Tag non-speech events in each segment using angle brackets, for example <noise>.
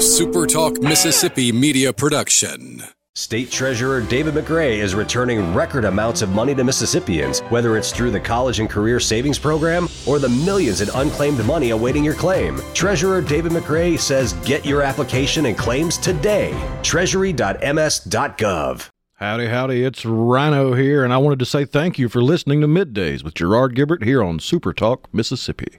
SuperTalk Mississippi media production. State Treasurer David McRae is returning record amounts of money to Mississippians, whether it's through the College and Career Savings Program or the millions in unclaimed money awaiting your claim. Treasurer David McRae says get your application and claims today. Treasury.ms.gov. Howdy, howdy, it's Rhino here, and I wanted to say thank you for listening to Middays with Gerard Gibert here on Super Talk, Mississippi.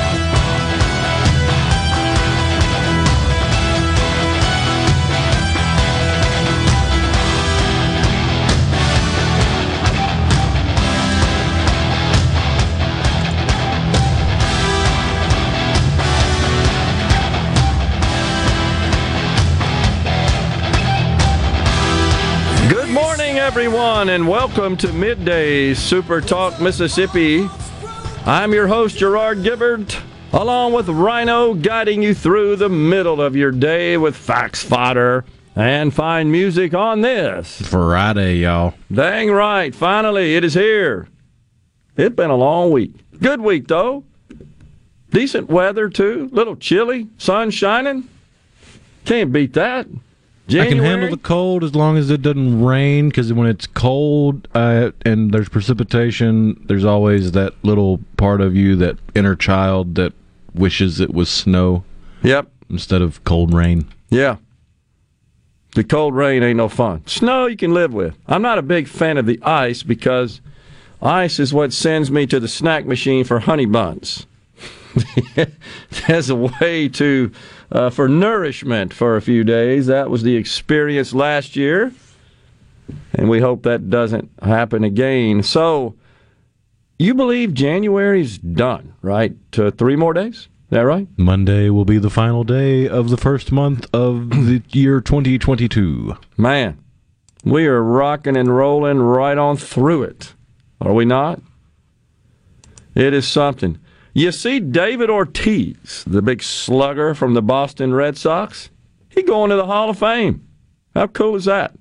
Everyone, and welcome to Midday Super Talk Mississippi. I'm your host, Gerard Gibert, along with Rhino, guiding you through the middle of your day with facts fodder and fine music on this Friday, y'all. Dang right, finally, it is here. It's been a long week. Good week, though. Decent weather, too. Little chilly, sun shining. Can't beat that. January? I can handle the cold as long as it doesn't rain. Because when it's cold uh, and there's precipitation, there's always that little part of you, that inner child, that wishes it was snow. Yep. Instead of cold rain. Yeah. The cold rain ain't no fun. Snow you can live with. I'm not a big fan of the ice because ice is what sends me to the snack machine for honey buns. <laughs> There's a way to uh, for nourishment for a few days. That was the experience last year, and we hope that doesn't happen again. So, you believe January's done, right? To three more days? Is that right? Monday will be the final day of the first month of the year 2022. Man, we are rocking and rolling right on through it. Are we not? It is something. You see David Ortiz, the big slugger from the Boston Red Sox, he going to the Hall of Fame. How cool is that?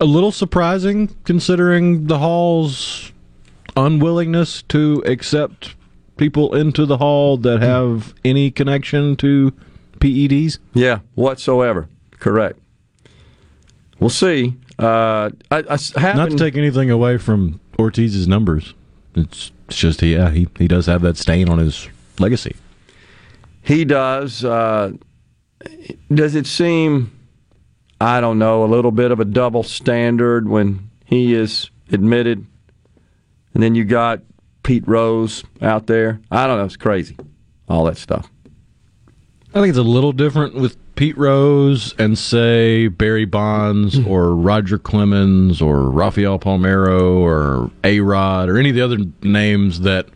A little surprising considering the Hall's unwillingness to accept people into the Hall that have any connection to PEDs. Yeah, whatsoever. Correct. We'll see. Uh, I, I happened... Not to take anything away from Ortiz's numbers. It's just yeah, he he does have that stain on his legacy. He does. Uh, does it seem? I don't know, a little bit of a double standard when he is admitted, and then you got Pete Rose out there. I don't know. It's crazy, all that stuff. I think it's a little different with Pete Rose and say Barry Bonds hmm. or Roger Clemens or Rafael Palmeiro or A Rod or any of the other names that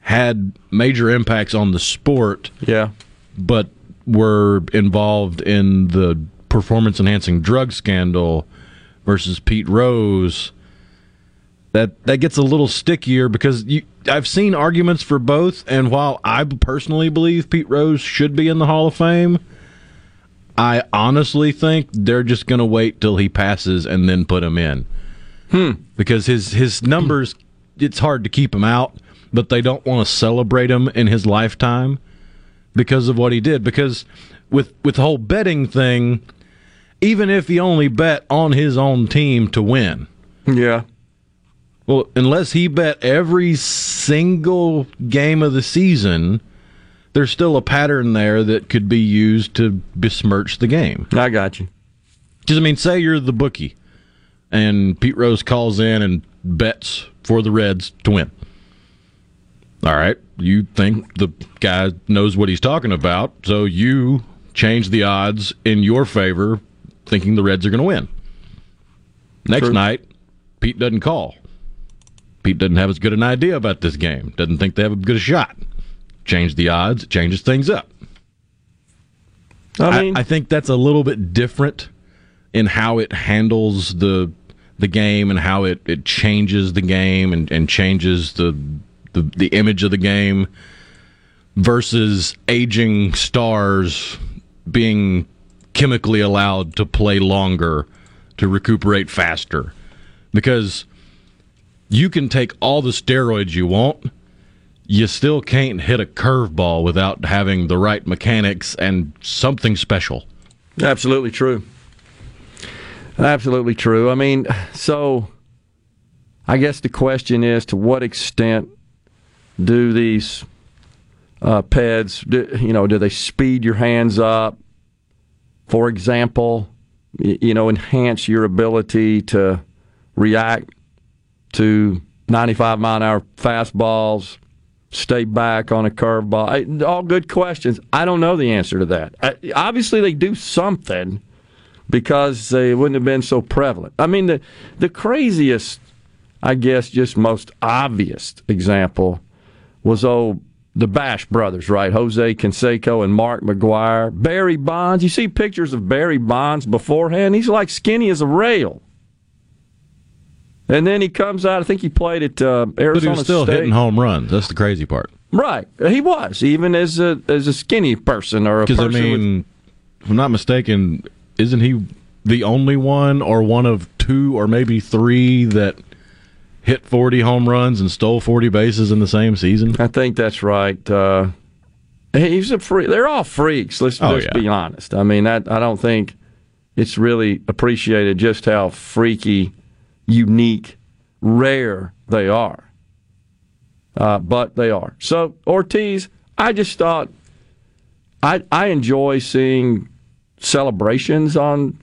had major impacts on the sport. Yeah. But were involved in the performance enhancing drug scandal versus Pete Rose. That that gets a little stickier because you I've seen arguments for both and while I personally believe Pete Rose should be in the Hall of Fame, I honestly think they're just going to wait till he passes and then put him in. Hmm. Because his his numbers, it's hard to keep him out, but they don't want to celebrate him in his lifetime because of what he did. Because with with the whole betting thing, even if he only bet on his own team to win, yeah. Well, unless he bet every single game of the season there's still a pattern there that could be used to besmirch the game. I got you. Because, I mean, say you're the bookie and Pete Rose calls in and bets for the Reds to win. All right. You think the guy knows what he's talking about, so you change the odds in your favor, thinking the Reds are going to win. Next True. night, Pete doesn't call. Pete doesn't have as good an idea about this game, doesn't think they have as good a shot change the odds, it changes things up. I mean, I, I, think that's a little bit different in how it handles the the game and how it, it changes the game and, and changes the, the the image of the game. versus aging stars being chemically allowed to play longer to recuperate faster because you can take all the steroids you want you still can't hit a curveball without having the right mechanics and something special. Absolutely true. Absolutely true. I mean so i guess the question is to what extent do these uh, do, you know, do they speed your hands up? For example, you know, enhance your ability to react to 95 mile an hour fastballs, stay back on a curveball. All good questions. I don't know the answer to that. Obviously, they do something because they wouldn't have been so prevalent. I mean, the the craziest, I guess, just most obvious example was old the Bash brothers, right? Jose Canseco and Mark McGwire. Barry Bonds. You see pictures of Barry Bonds beforehand. He's like skinny as a rail. And then he comes out. I think he played at uh, Arizona But he was still State. hitting home runs. That's the crazy part. Right. He was, even as a as a skinny person or a. Because, I mean, with... if I'm not mistaken, isn't he the only one or one of two or maybe three that – hit 40 home runs and stole 40 bases in the same season? I think that's right. Uh, he's a freak. They're all freaks. Let's, oh, let's yeah. be honest. I mean, that, I don't think it's really appreciated just how freaky, unique, rare they are. Uh, but they are. So Ortiz, I just thought I I enjoy seeing celebrations on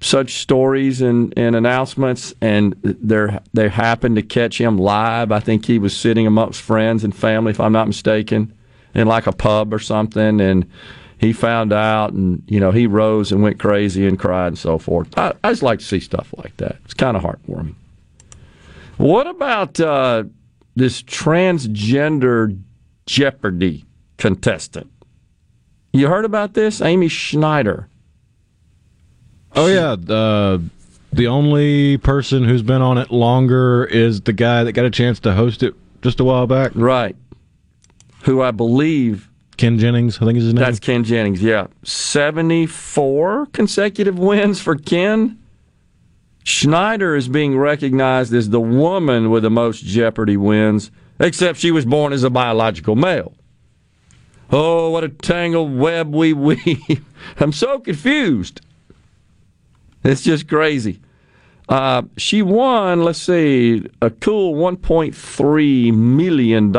such stories and, and announcements, and they they happened to catch him live. I think he was sitting amongst friends and family, if I'm not mistaken, in like a pub or something, and he found out, and you know he rose and went crazy and cried and so forth. I, I just like to see stuff like that. It's kind of heartwarming. What about uh, this transgender Jeopardy contestant? You heard about this, Amy Schneider? Oh yeah, uh, the only person who's been on it longer is the guy that got a chance to host it just a while back. Right. Who I believe Ken Jennings, I think is his name. That's Ken Jennings. Yeah, seventy-four consecutive wins for Ken. Schneider is being recognized as the woman with the most Jeopardy wins, except she was born as a biological male. Oh, what a tangled web we weave. <laughs> I'm so confused. It's just crazy. Uh, she won, let's see, a cool $1.3 million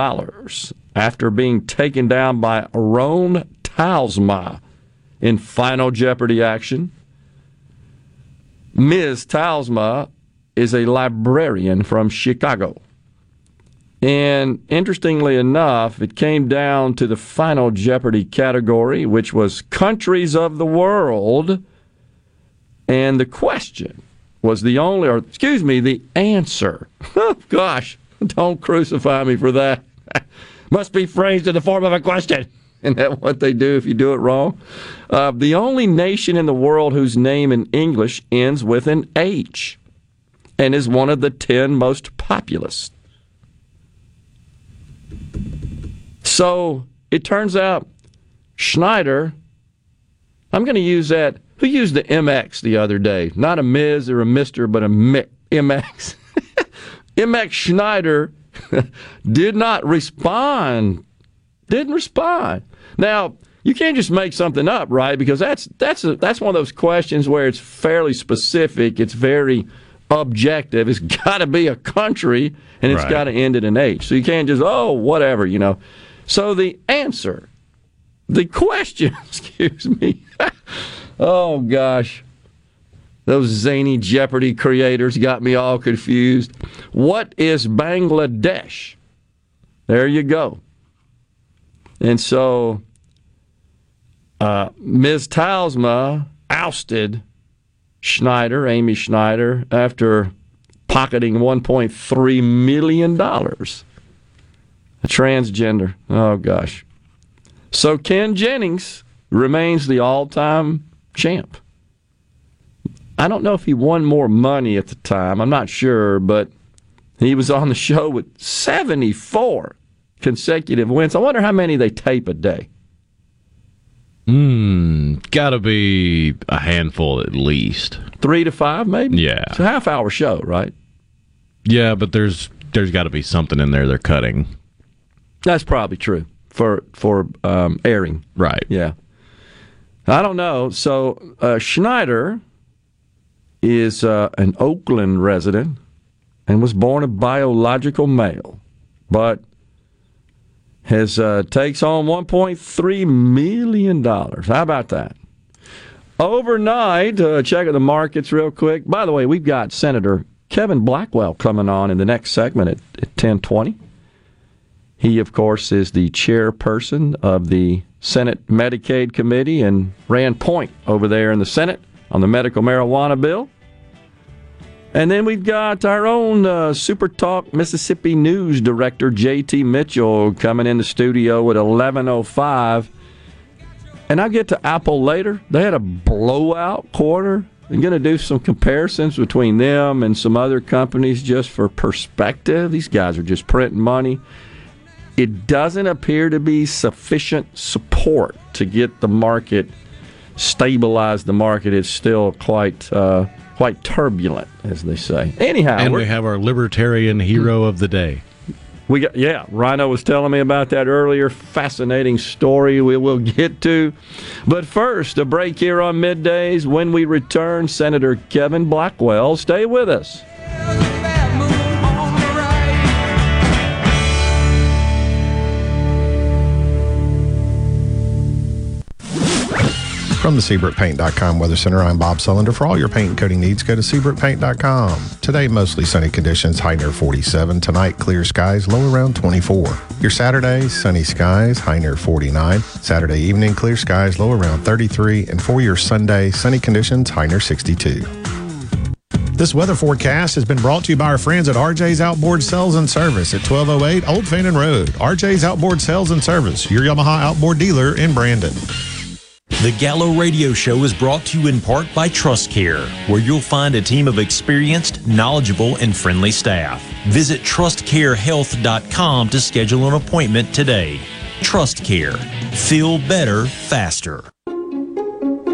after being taken down by Rhone Talsma in Final Jeopardy action. Ms. Talsma is a librarian from Chicago. And interestingly enough, it came down to the Final Jeopardy category, which was countries of the world and the question was the only, or excuse me, the answer. <laughs> Gosh, don't crucify me for that. <laughs> Must be phrased in the form of a question. <laughs> Isn't that what they do if you do it wrong? Uh, the only nation in the world whose name in English ends with an H and is one of the 10 most populous. So it turns out Schneider, I'm going to use that who used the MX the other day? Not a Ms. or a Mister, but a MX. <laughs> MX Schneider <laughs> did not respond. Didn't respond. Now you can't just make something up, right? Because that's that's a, that's one of those questions where it's fairly specific. It's very objective. It's <laughs> got to be a country, and it's right. got to end in an H. So you can't just oh whatever, you know. So the answer, the question, <laughs> excuse me. Oh, gosh. Those zany Jeopardy creators got me all confused. What is Bangladesh? There you go. And so uh, Ms. Talsma ousted Schneider, Amy Schneider, after pocketing $1.3 million. A transgender. Oh, gosh. So Ken Jennings remains the all time champ. I don't know if he won more money at the time. I'm not sure, but he was on the show with 74 consecutive wins. I wonder how many they tape a day. Hmm, gotta be a handful at least. Three to five, maybe. Yeah, it's a half hour show, right? Yeah, but there's there's got to be something in there they're cutting. That's probably true for for um, airing. Right. Yeah. I don't know. So uh, Schneider is uh, an Oakland resident and was born a biological male, but has uh, takes on 1.3 million dollars. How about that? Overnight, uh, check the markets real quick. By the way, we've got Senator Kevin Blackwell coming on in the next segment at, at 1020. He, of course, is the chairperson of the Senate Medicaid Committee and ran point over there in the Senate on the medical marijuana bill. And then we've got our own uh, Super Talk Mississippi News Director, JT Mitchell, coming in the studio at 11.05. And I'll get to Apple later. They had a blowout quarter. I'm going to do some comparisons between them and some other companies just for perspective. These guys are just printing money it doesn't appear to be sufficient support to get the market stabilize the market. It's still quite uh, quite turbulent, as they say. Anyhow, and we have our libertarian hero of the day. We got yeah. Rhino was telling me about that earlier. Fascinating story we will get to, but first a break here on middays. When we return, Senator Kevin Blackwell. Stay with us. From the SeabrookPaint.com Weather Center, I'm Bob Sullender. For all your paint and coating needs, go to SeabrookPaint.com. Today, mostly sunny conditions, high near 47. Tonight, clear skies, low around 24. Your Saturday, sunny skies, high near 49. Saturday evening, clear skies, low around 33. And for your Sunday, sunny conditions, high near 62. This weather forecast has been brought to you by our friends at RJ's Outboard Sales and Service at 1208 Old Fannin Road. RJ's Outboard Sales and Service, your Yamaha outboard dealer in Brandon. The Gallo Radio Show is brought to you in part by Trust Care, where you'll find a team of experienced, knowledgeable, and friendly staff. Visit trustcarehealth.com to schedule an appointment today. Trust Care. Feel better, faster.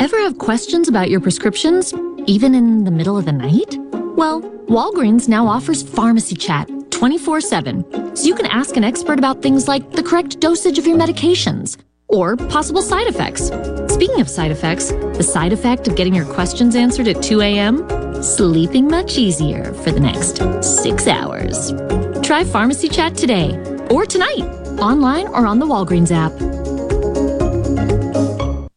Ever have questions about your prescriptions, even in the middle of the night? Well, Walgreens now offers Pharmacy Chat 24 7, so you can ask an expert about things like the correct dosage of your medications or possible side effects. Speaking of side effects, the side effect of getting your questions answered at 2 a.m.? Sleeping much easier for the next six hours. Try Pharmacy Chat today or tonight, online or on the Walgreens app.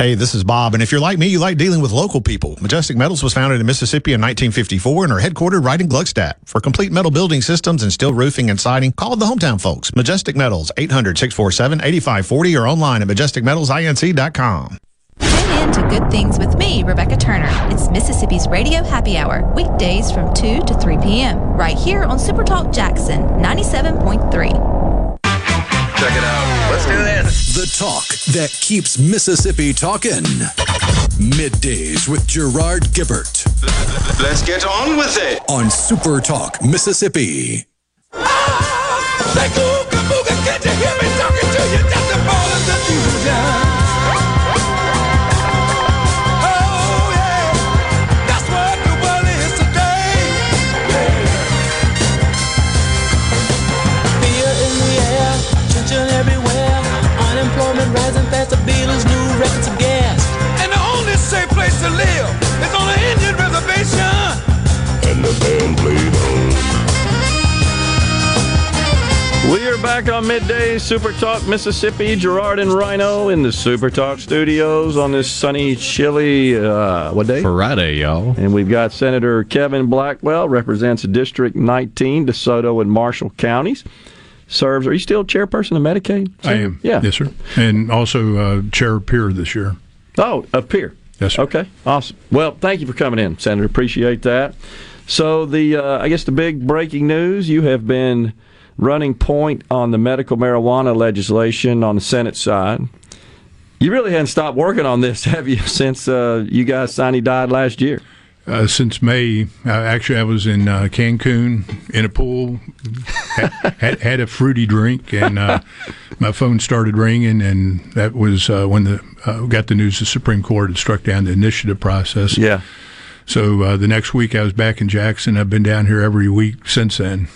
Hey, this is Bob, and if you're like me, you like dealing with local people. Majestic Metals was founded in Mississippi in 1954 and are headquartered right in Gluckstadt. For complete metal building systems and steel roofing and siding, call the hometown folks. Majestic Metals, 800-647-8540 or online at majesticmetalsinc.com. Tune in to Good Things with me, Rebecca Turner. It's Mississippi's Radio Happy Hour, weekdays from 2 to 3 p.m., right here on Supertalk Jackson 97.3. Check it out. Let's do this. The talk that keeps Mississippi talking. Middays with Gerard Gibert. Let's get on with it. On Super Talk, Mississippi. We are back on midday Super Talk Mississippi. Gerard and Rhino in the Super Talk studios on this sunny, chilly uh, what day? Friday, y'all. And we've got Senator Kevin Blackwell represents District 19, DeSoto and Marshall counties. Serves. Are you still chairperson of Medicaid? I am. Yeah. Yes, sir. And also uh, chair of peer this year. Oh, of peer. Yes, sir. Okay, awesome. Well, thank you for coming in, Senator. Appreciate that. So the uh, I guess the big breaking news: you have been running point on the medical marijuana legislation on the Senate side. You really hadn't stopped working on this, <laughs> have you, since uh, you guys sine die last year? Uh, since May, uh, actually, I was in uh, Cancun in a pool, had, had, had a fruity drink, and uh, my phone started ringing, and that was uh, when the uh, got the news the Supreme Court had struck down the initiative process. Yeah. So uh, the next week, I was back in Jackson. I've been down here every week since then.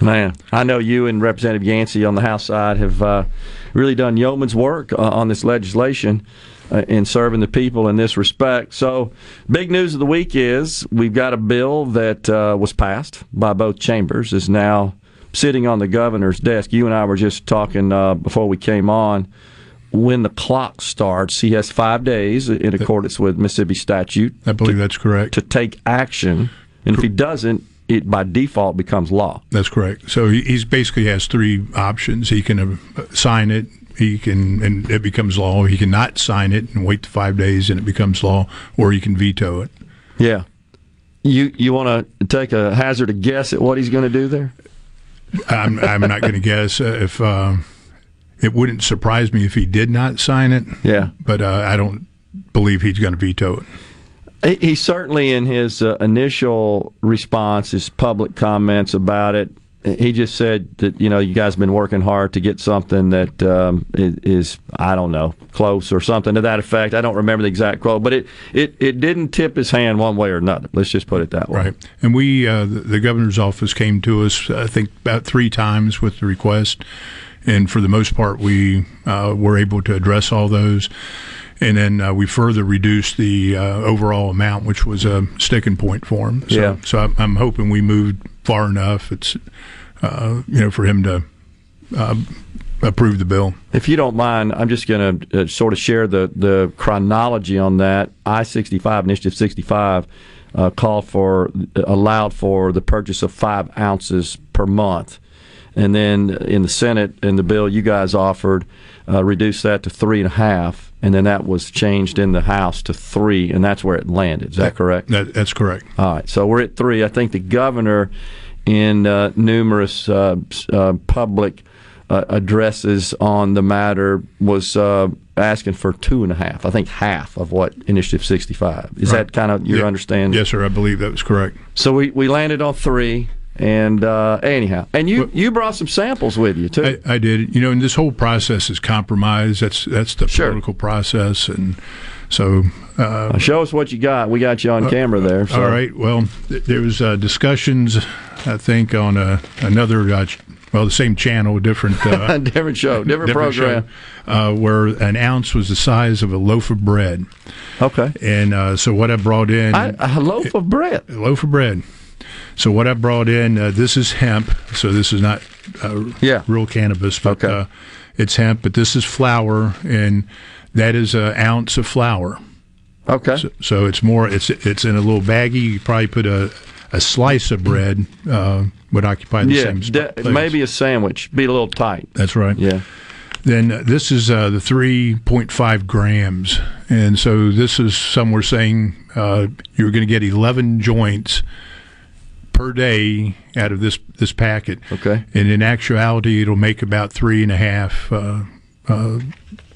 Man, I know you and Representative Yancey on the House side have uh, really done yeoman's work uh, on this legislation in serving the people in this respect. So, big news of the week is we've got a bill that uh, was passed by both chambers, is now sitting on the governor's desk. You and I were just talking uh, before we came on. When the clock starts, he has five days in accordance with Mississippi statute. I believe that's correct. To take action. And if he doesn't, it by default becomes law. That's correct. So he he's basically has three options. He can uh, sign it. He can, and it becomes law. He can not sign it and wait the five days, and it becomes law, or he can veto it. Yeah. You you want to take a hazard a guess at what he's going to do there? I'm I'm not going <laughs> to guess uh, if uh, it wouldn't surprise me if he did not sign it. Yeah, but uh, I don't believe he's going to veto it. He, he certainly, in his uh, initial response, his public comments about it, he just said that you know you guys have been working hard to get something that um, is, I don't know close or something to that effect. I don't remember the exact quote, but it it, it didn't tip his hand one way or another. Let's just put it that way. Right. And we uh, the, the governor's office came to us I think about three times with the request, and for the most part we uh, were able to address all those. And then uh, we further reduced the uh, overall amount, which was a sticking point for him. So, Yeah. So I'm, I'm hoping we moved far enough. It's uh, you know for him to uh, approve the bill. If you don't mind, I'm just going to uh, sort of share the, the chronology on that. I 65, Initiative 65, uh, called for, allowed for the purchase of five ounces per month. And then in the Senate, in the bill you guys offered, uh, reduced that to three and a half. And then that was changed in the House to three, and that's where it landed. Is that correct? That, that's correct. All right, so we're at three. I think the governor, in uh, numerous uh, uh, public uh, addresses on the matter, was uh, asking for two and a half. I think half of what Initiative 65. Is Right. that kind of your Yeah. understanding? Yes, sir. I believe that was correct. So we, we landed on three, and uh, anyhow, and you you brought some samples with you too. I, I did. You know, and this whole process is compromise. That's that's the political process, and so. Uh, show us what you got. We got you on uh, camera there. So. All right. Well, th- there was uh, discussions, I think, on another, uh, well, the same channel, different, uh, <laughs> different show, different, program. show, uh, where an ounce was the size of a loaf of bread. Okay. And uh, so what I brought in, I, a loaf of bread. a loaf of bread. So what I brought in, uh, this is hemp. So this is not uh, yeah. real cannabis, but uh, it's hemp. But this is flour, and that is an ounce of flour. Okay. So, so it's more. It's it's in a little baggie. You probably put a a slice of bread uh, would occupy the yeah, same de- space. maybe a sandwich. Be a little tight. That's right. Yeah. Then uh, this is uh, the 3.5 grams, and so this is some were saying uh, you're going to get 11 joints per day out of this this packet. Okay. And in actuality, it'll make about three and a half uh, uh,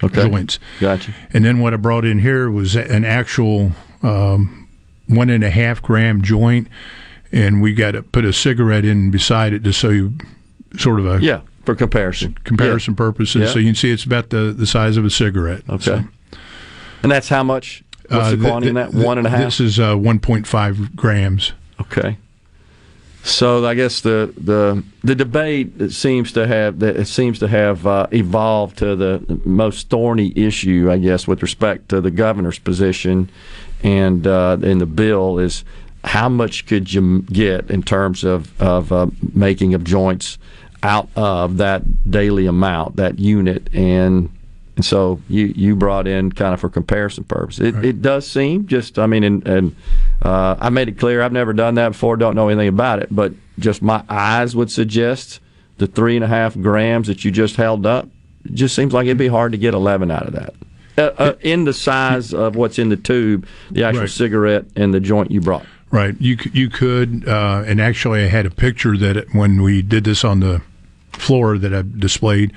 Okay. joints. Gotcha. And then what I brought in here was an actual um, one and a half gram joint, and we got to put a cigarette in beside it just so you sort of a Yeah, for comparison. comparison purposes. Yeah. So you can see it's about the, the size of a cigarette. Okay. So, And that's how much? What's uh, the th- quantity in that? th- One and a half? This is uh, 1.5 grams. Okay. So I guess the the the debate seems to have that it seems to have uh, evolved to the most thorny issue, I guess, with respect to the governor's position and uh, in the bill is how much could you get in terms of of uh, making of joints out of that daily amount, that unit, and and so you you brought in kind of for comparison purposes. It, it does seem just I mean and and uh, I made it clear I've never done that before, don't know anything about it, but just my eyes would suggest the three and a half grams that you just held up. It just seems like it'd be hard to get eleven out of that. Uh, uh, in the size of what's in the tube, the actual Right. cigarette and the joint you brought. Right. You you could, uh, and actually, I had a picture that it, when we did this on the floor that I displayed,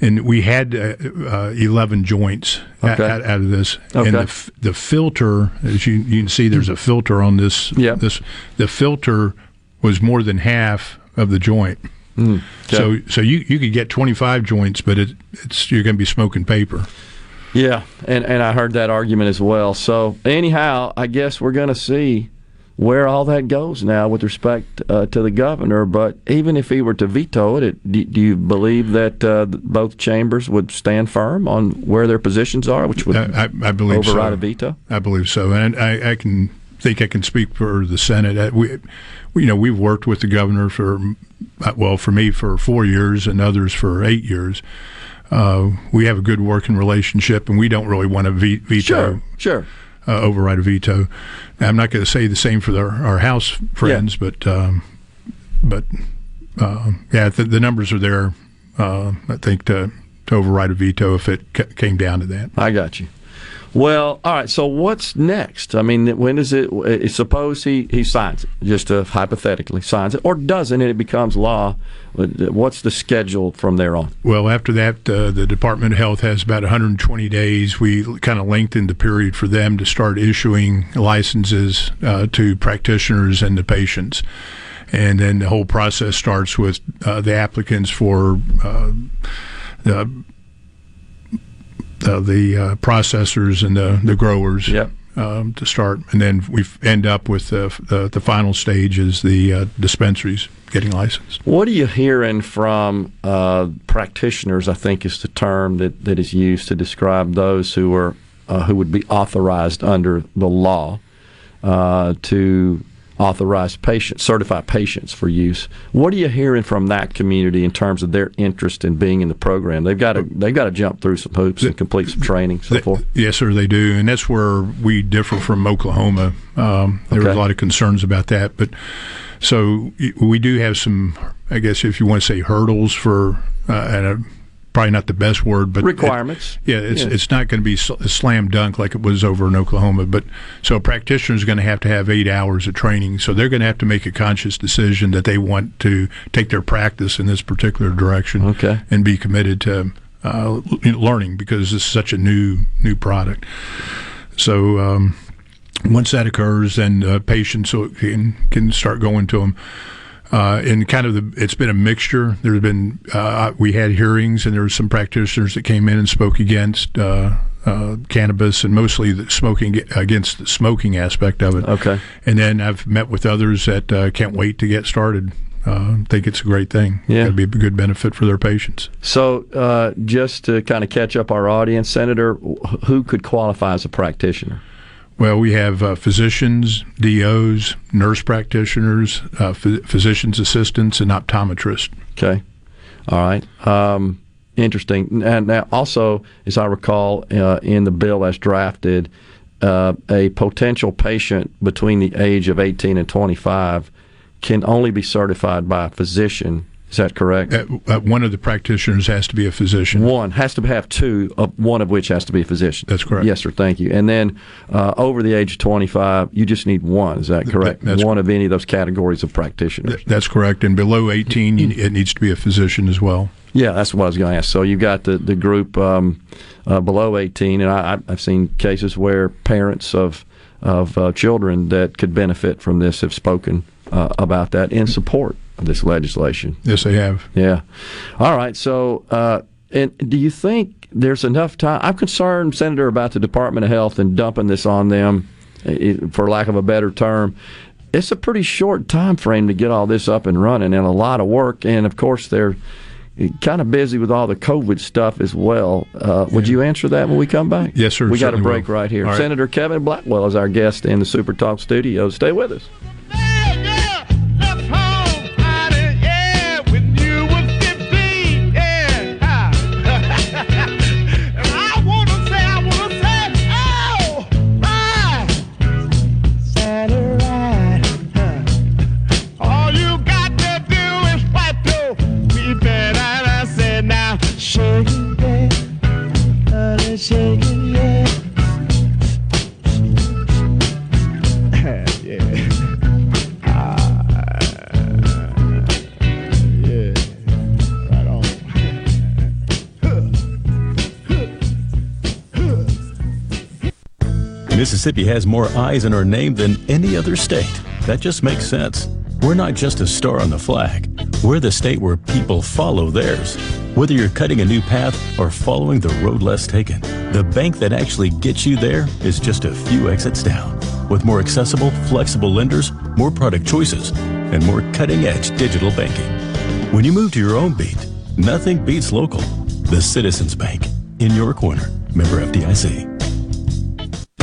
and we had uh, uh, eleven joints Okay. out, out of this, Okay. and the f- the filter, as you you can see, there's a filter on this. Yep. This the filter was more than half of the joint. Mm. So so you, you could get 25 joints, but it, it's you're going to be smoking paper. Yeah, and, and I heard that argument as well. So anyhow, I guess we're going to see where all that goes now with respect uh, to the governor. But even if he were to veto it, it do, do you believe that uh, both chambers would stand firm on where their positions are, which would I, I, believe override so. a veto? I believe so, and I, I can think I can speak for the Senate. We, you know, we've worked with the governor for, well, for me for four years, and others for eight years. Uh, we have a good working relationship, and we don't really want to ve- veto. Sure, sure. Uh, override a veto. Now, I'm not going to say the same for the, our House friends, but um, but uh, yeah, the, the numbers are there. Uh, I think to to override a veto if it c- came down to that. I got you. Well, all right. So what's next? I mean, when is it? uh, Suppose he, he signs it, just hypothetically signs it, or doesn't, and it becomes law. Uh, What's the schedule from there on? Well, after that, uh, the Department of Health has about 120 days. We kind of lengthened the period for them to start issuing licenses uh, to practitioners and the patients. And then the whole process starts with uh, the applicants for uh, the uh, the uh, processors and the, the growers Yep. um, to start. And then we end up with the, the, the final stage is the uh, dispensaries getting licensed. What are you hearing from uh, practitioners? I think is the term that, that is used to describe those who are uh, who would be authorized under the law uh, to authorize patients, certify patients for use. What are you hearing from that community in terms of their interest in being in the program? They've got to they've got to jump through some hoops and complete some training, so forth. Yes, sir, they do, and that's where we differ from Oklahoma. Um, there was Okay. a lot of concerns about that, but so we do have some, I guess, if you want to say hurdles for, uh, and a, probably not the best word, but Requirements. yeah, it's Yeah. it's not going to be sl- a slam dunk like it was over in Oklahoma. But so a practitioner is going to have to have eight hours of training, so they're going to have to make a conscious decision that they want to take their practice in this particular direction, Okay. and be committed to uh, learning because this is such a new new product. So. Um, once that occurs, then uh, patients can can start going to them. Uh, and kind of the, it's been a mixture. There's been uh, we had hearings, and there were some practitioners that came in and spoke against uh, uh, cannabis, and mostly the smoking against the smoking aspect of it. Okay. And then I've met with others that uh, can't wait to get started. Uh, think it's a great thing. Yeah. it'd be a good benefit for their patients. So, uh, just to kind of catch up our audience, Senator, who could qualify as a practitioner? Well, we have uh, physicians, DOs, nurse practitioners, uh, ph- physicians assistants, and optometrists. Okay. All right. Um, interesting. And now, also, as I recall, uh, in the bill as drafted, uh, a potential patient between the age of 18 and 25 can only be certified by a physician. Is that correct? Uh, uh, one of the practitioners has to be a physician. One has to have two, uh, one of which has to be a physician. That's correct. Yes, sir. Thank you. And then uh, over the age of 25, you just need one. Is that correct? that's one of any of those categories of practitioners. Th- that's correct. And below 18, you, it needs to be a physician as well. Yeah, that's what I was going to ask. So you've got the the group um, uh, below 18, and I, I've seen cases where parents of of uh, children that could benefit from this have spoken uh, about that in support this legislation. Yes, they have. Yeah. All right. So, uh, and do you think there's enough time? I'm concerned, Senator, about the Department of Health and dumping this on them, for lack of a better term. It's a pretty short time frame to get all this up and running, and a lot of work. And of course, they're kind of busy with all the COVID stuff as well. Uh, would you answer that when we come back? Yes, sir. We got a break will. right here. All right. Senator Kevin Blackwell is our guest in the Super Talk studio. Stay with us. <laughs> Ah, Mississippi has more eyes in her name than any other state. That just makes sense. We're not just a star on the flag. We're the state where people follow theirs. Whether you're cutting a new path or following the road less taken, the bank that actually gets you there is just a few exits down. With more accessible, flexible lenders, more product choices, and more cutting edge digital banking. When you move to your own beat, nothing beats local. The Citizens Bank. In your corner. Member FDIC.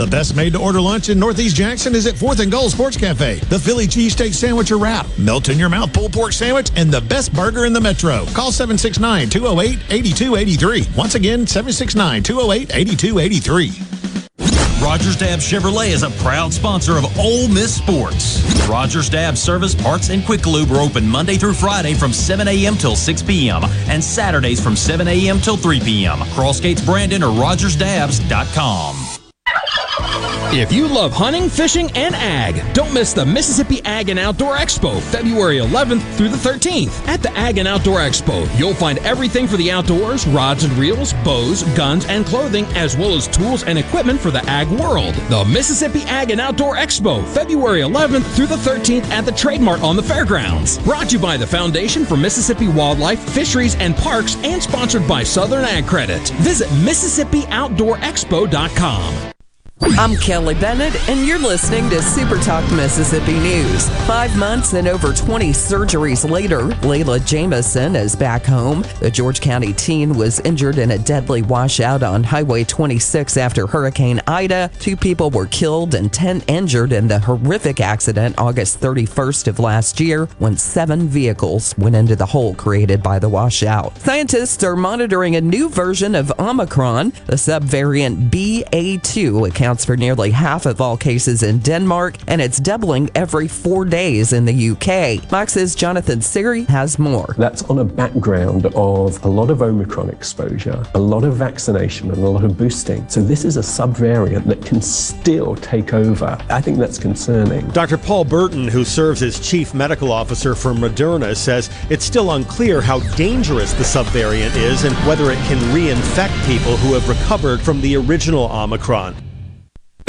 The best made to order lunch in Northeast Jackson is at 4th and Gold Sports Cafe. The Philly cheesesteak sandwich or wrap, melt in your mouth pulled pork sandwich, and the best burger in the metro. Call 769 208 8283. Once again, 769 208 8283. Rogers Dabbs Chevrolet is a proud sponsor of Ole Miss Sports. Rogers Dabbs Service, Parts, and Quick Lube are open Monday through Friday from 7 a.m. till 6 p.m. and Saturdays from 7 a.m. till 3 p.m. Crossgates Brandon or RogersDabs.com. If you love hunting, fishing, and ag, don't miss the Mississippi Ag and Outdoor Expo, February 11th through the 13th. At the Ag and Outdoor Expo, you'll find everything for the outdoors rods and reels, bows, guns, and clothing, as well as tools and equipment for the ag world. The Mississippi Ag and Outdoor Expo, February 11th through the 13th at the Trade Mart on the fairgrounds. Brought to you by the Foundation for Mississippi Wildlife, Fisheries, and Parks, and sponsored by Southern Ag Credit. Visit MississippiOutdoorExpo.com. I'm Kelly Bennett, and you're listening to Super Talk Mississippi News. Five months and over 20 surgeries later, Layla Jamison is back home. The George County teen was injured in a deadly washout on Highway 26 after Hurricane Ida. Two people were killed and 10 injured in the horrific accident August 31st of last year when seven vehicles went into the hole created by the washout. Scientists are monitoring a new version of Omicron. The subvariant BA2 accounts for nearly half of all cases in Denmark, and it's doubling every four days in the UK. Fox's Jonathan Serrie has more. That's on a background of a lot of Omicron exposure, a lot of vaccination, and a lot of boosting. So this is a subvariant that can still take over. I think that's concerning. Dr. Paul Burton, who serves as chief medical officer for Moderna, says it's still unclear how dangerous the subvariant is and whether it can reinfect people who have recovered from the original Omicron.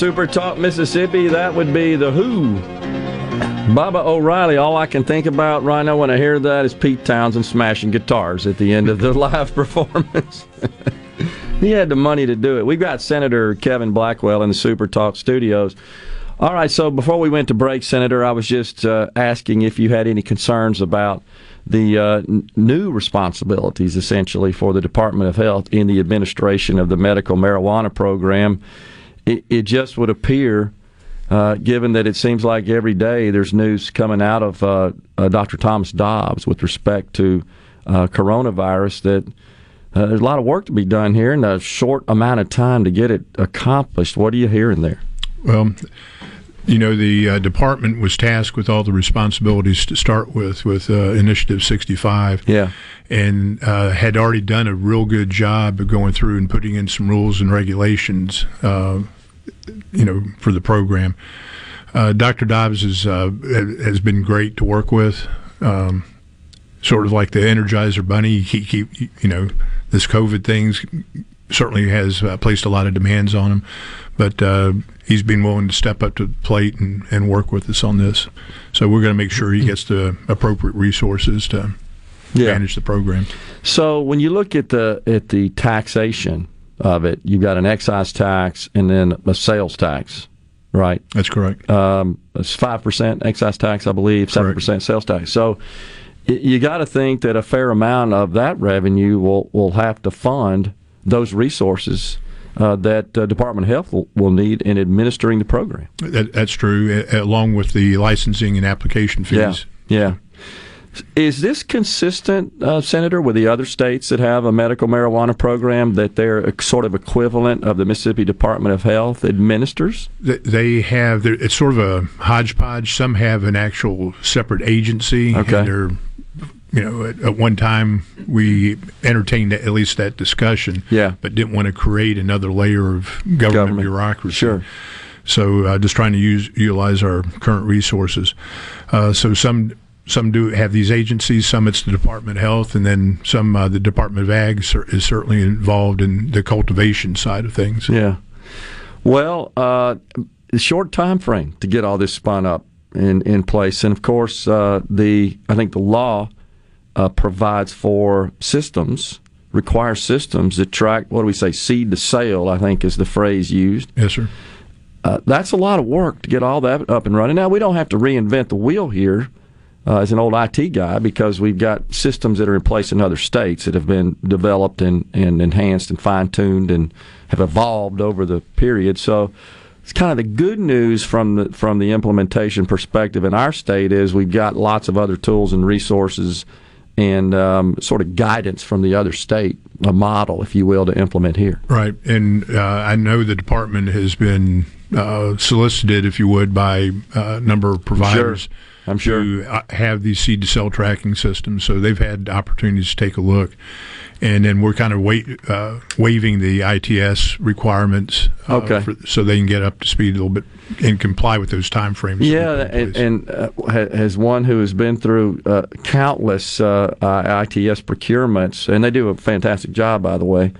Super Talk Mississippi. That would be the Who. Baba O'Riley. All I can think about right now when I hear that is Pete Townshend smashing guitars at the end of the <laughs> live performance. <laughs> he had the money to do it. We've got Senator Kevin Blackwell in the Super Talk studios. All right, so before we went to break, Senator, I was just uh, asking if you had any concerns about the uh, n- new responsibilities, essentially, for the Department of Health in the administration of the medical marijuana program. It, it just would appear, uh, given that it seems like every day there's news coming out of uh, uh, Dr. Thomas Dobbs with respect to uh, coronavirus, that uh, there's a lot of work to be done here in a short amount of time to get it accomplished. What are you hearing there? Well, you know, the uh, department was tasked with all the responsibilities to start with, with uh, Initiative 65. Yeah. And uh, had already done a real good job of going through and putting in some rules and regulations, uh, you know, for the program. Uh, Dr. Dobbs is, uh, has been great to work with. Um, sort of like the Energizer Bunny. He, he, you know, this COVID things certainly has uh, placed a lot of demands on him, but uh, he's been willing to step up to the plate and, and work with us on this. So we're going to make sure he gets the appropriate resources to Yeah. manage the program. So when you look at the at the taxation of it, you've got an excise tax and then a sales tax, right? That's correct. Um, it's five percent excise tax, I believe, seven percent sales tax. So you got to think that a fair amount of that revenue will will have to fund those resources uh, that uh, Department of Health will, will, need in administering the program. That, that's true, along with the licensing and application fees. Yeah. Yeah. Is this consistent, uh, Senator, with the other states that have a medical marijuana program that they're sort of equivalent of the Mississippi Department of Health administers? They have. It's sort of a hodgepodge. Some have an actual separate agency. Okay. they're you know, at, at, one time we entertained at least that discussion, yeah. but didn't want to create another layer of government, government. bureaucracy. Sure. So uh, just trying to use utilize our current resources. Uh, so some some do have these agencies. Some it's the Department of Health, and then some uh, the Department of Ag is certainly involved in the cultivation side of things. Yeah. Well, uh, short time frame to get all this spun up in in place, and of course uh, the I think the law uh, provides for systems, requires systems that track, what do we say, seed to sale, I think is the phrase used. Yes, sir. Uh, that's a lot of work to get all that up and running. Now, we don't have to reinvent the wheel here uh, as an old IT guy because we've got systems that are in place in other states that have been developed and, and enhanced and fine tuned and have evolved over the period. So, it's kind of the good news from the from the implementation perspective in our state is we've got lots of other tools and resources and um, sort of guidance from the other state, a model, if you will, to implement here. Right, and uh, I know the department has been uh, solicited, if you would, by uh, a number of providers. Sure. I'm sure to uh, have these seed to sale tracking systems, so they've had opportunities to take a look and then we're kind of wait, uh, waiving the ITS requirements, uh, okay, for, so they can get up to speed a little bit and comply with those time frames. Yeah, and, and uh, as one who has been through uh, countless uh, ITS procurements, and they do a fantastic job, by the way.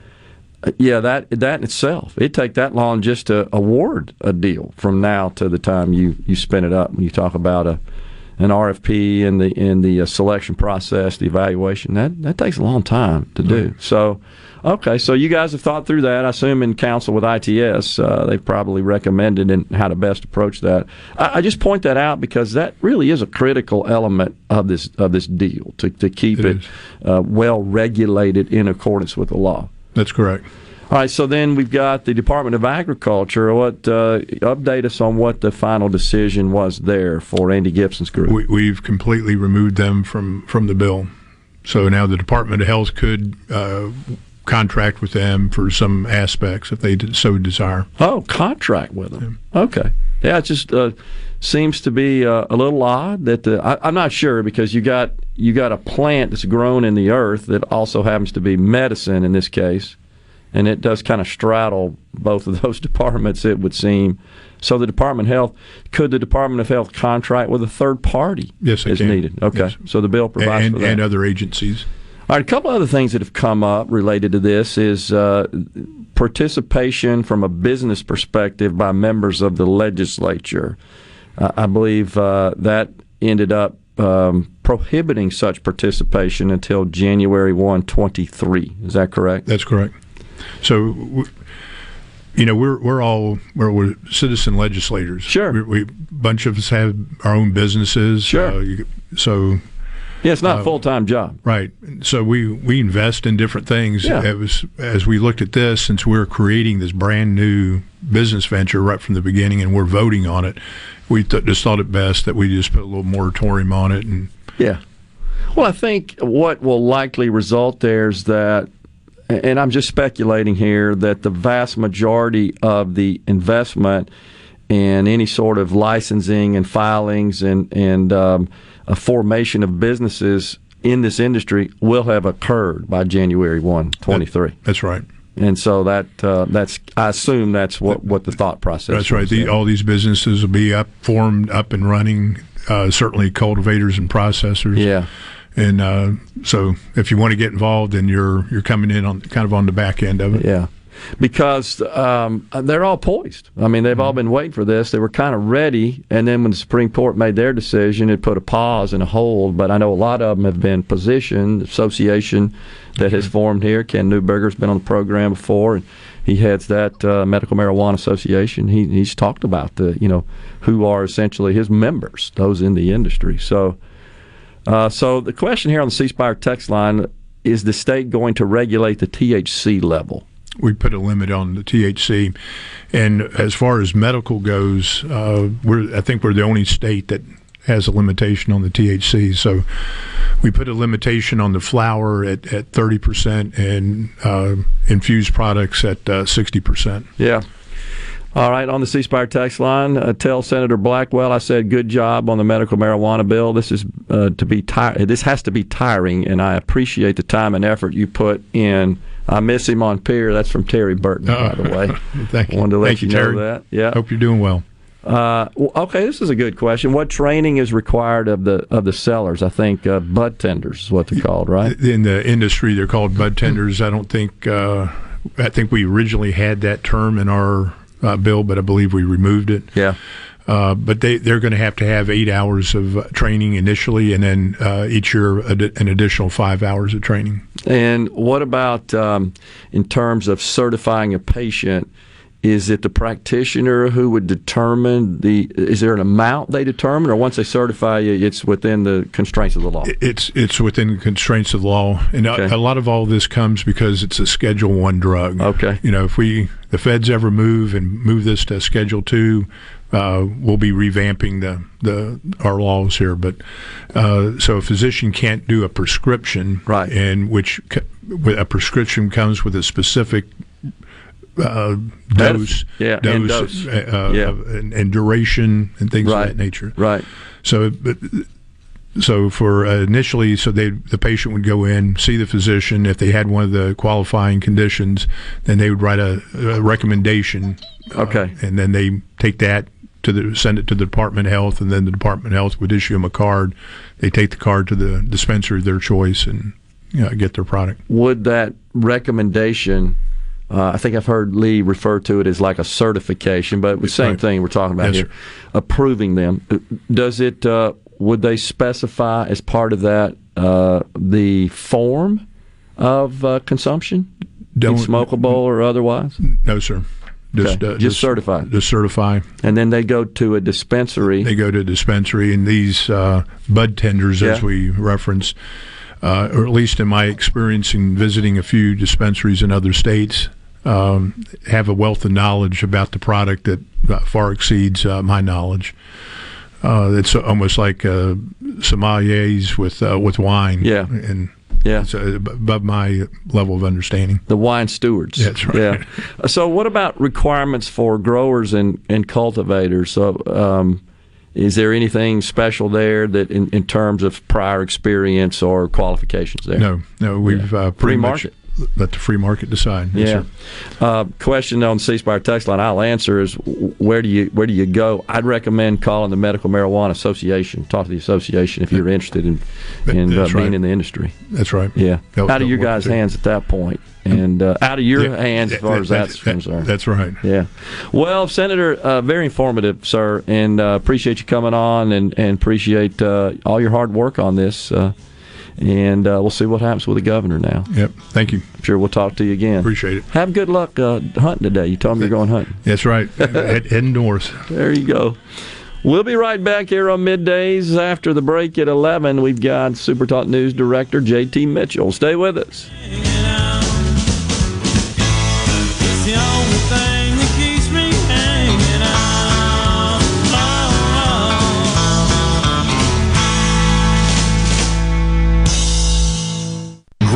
Yeah, that that in itself, it take that long just to award a deal from now to the time you you spin it up. When you talk about a an RFP and the in the uh, selection process, the evaluation. That that takes a long time to do. So, okay, so you guys have thought through that. I assume in council with ITS, uh, they've probably recommended and how to best approach that. I, I, just point that out because that really is a critical element of this of this deal to to keep it, it uh, well regulated in accordance with the law. That's correct. All right, so then we've got the Department of Agriculture. What uh, update us on what the final decision was there for Andy Gipson's group? We, have completely removed them from from the bill, so now the Department of Health could. Uh, contract with them for some aspects if they so desire. Oh, contract with them. Yeah. Okay. Yeah, it just uh, seems to be uh, a little odd that the, I, am not sure because you got you got a plant that's grown in the earth that also happens to be medicine in this case, and it does kind of straddle both of those <laughs> departments. It would seem. So the Department of Health could the Department of Health contract with a third party? Yes, is can. needed. Okay, yes. so the bill provides and, for that. and other agencies. All right, a couple other things that have come up related to this is uh, participation from a business perspective by members of the legislature. Uh, I believe uh, that ended up um, prohibiting such participation until January 1, 23. Is that correct? That's correct. So, you know, we're we're all we're, we're citizen legislators. Sure, we, we bunch of us have our own businesses. Sure. Uh, you, so. Yeah, it's not uh, a full time job. Right. So we, we invest in different things. Yeah. It was, as we looked at this, since we're creating this brand new business venture right from the beginning and we're voting on it, we th- just thought it best that we just put a little moratorium on it. and Yeah. Well, I think what will likely result there is that and I'm just speculating here that the vast majority of the investment in any sort of licensing and filings and and um, a formation of businesses in this industry will have occurred by January 1, 23. That, that's right. And so that uh, that's I assume that's what, what the thought process. That's right. The, all these businesses will be up formed, up and running. Uh, certainly, cultivators and processors. Yeah. And uh, so, if you want to get involved, then you're you're coming in on kind of on the back end of it. Yeah, because um, they're all poised. I mean, they've mm-hmm. all been waiting for this. They were kind of ready, and then when the Supreme Court made their decision, it put a pause and a hold. But I know a lot of them have been positioned. Association that has formed here. Ken Newburger's been on the program before, and he heads that uh, medical marijuana association. He, he's talked about the you know who are essentially his members, those in the industry. So Uh, so the question here on the C Spire text line is: the state going to regulate the THC level? we put a limit on the THC. And as far as medical goes, uh, we're I think we're the only state that has a limitation on the THC. So we put a limitation on the flower at, at 30% and uh, infused products at uh, 60%. Yeah. All right, on the C Spire text line, uh, tell Senator Blackwell I said good job on the medical marijuana bill. This is uh, to be This has to be tiring, and I appreciate the time and effort you put in. I miss him on Pier. That's from Terry Burton, by the way. <laughs> Thank you. Wanted to let Thank you, you, know Terry. that. Yeah. Hope you're doing well. Uh, okay, this is a good question. What training is required of the of the sellers? I think uh, bud tenders is what they're called, right? In the industry, they're called bud tenders. I don't think, uh, I think we originally had that term in our uh, bill, but I believe we removed it. Yeah. Uh, but they, they're going to have to have eight hours of uh, training initially, and then uh, each year ad- an additional five hours of training. And what about um, in terms of certifying a patient? Is it the practitioner who would determine the? Is there an amount they determine, or once they certify you, it's within the constraints of the law? It's it's within the constraints of the law, and a- Okay. a, lot of all this comes because it's a Schedule One drug. Okay, you know if we the feds ever move and move this to Schedule Two, uh, we'll be revamping the the our laws here. But uh, so a physician can't do a prescription, right? And which a prescription comes with a specific. Uh, dose, yeah, and dose. uh, Yeah. and, and duration, and things Right. of that nature. Right. So, but so for uh, initially, so they the patient would go in, see the physician. If they had one of the qualifying conditions, then they would write a, a recommendation. uh, Okay. and then they take that to the send it to the Department of Health, and then the Department of Health would issue them a card. They take the card to the dispensary of their choice and you know, get their product. Would that recommendation? Uh, I think I've heard Lee refer to it as like a certification, but the same Right. thing we're talking about Yes, here. Approving them. Does it? Uh, would they specify as part of that uh, the form of uh, consumption, Don't- smokable or otherwise? No, sir. Just, Okay. uh, Just certified. Just certify. And then they go to a dispensary. They go to a dispensary, and these uh, bud tenders, as we reference, uh, or at least in my experience in visiting a few dispensaries in other states, um, have a wealth of knowledge about the product that uh, far exceeds uh, my knowledge. Uh, it's almost like uh, sommeliers with uh, with wine. Yeah. and yeah, it's uh, above my level of understanding. The wine stewards. That's right. Yeah. <laughs> So, what about requirements for growers and, and cultivators? So, um, is there anything special there that, in, in terms of prior experience or qualifications there? No, no, we've uh, pretty Free much market. Let the free market decide. Yes, Yeah. sir. Uh, question on C Spire text line I'll answer is where do you where do you go? I'd recommend calling the Medical Marijuana Association. Talk to the association if you're interested in in uh, being right. in the industry. That's right. Yeah, That out of your guys' too. hands at that point, and uh, out of your Yeah, hands as that- far as that- that's that- concerned. That's right. Yeah. Well, Senator, uh, very informative, sir, and uh, appreciate you coming on and, and appreciate uh, all your hard work on this. And uh, we'll see what happens with the governor now. Yep. Thank you. I'm sure we'll talk to you again. Appreciate it. Have good luck uh, hunting today. You told me you're going hunting. That's right. <laughs> Head, heading north. There you go. We'll be right back here on middays after the break at 11. We've got Super Talk News Director JT Mitchell. Stay with us.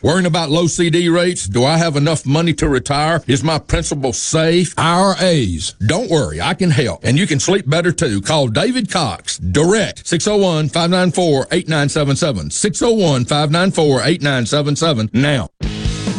Worrying about low CD rates? Do I have enough money to retire? Is my principal safe? IRAs. Don't worry, I can help. And you can sleep better too. Call David Cox. Direct 601 594 8977. 601 594 8977 now.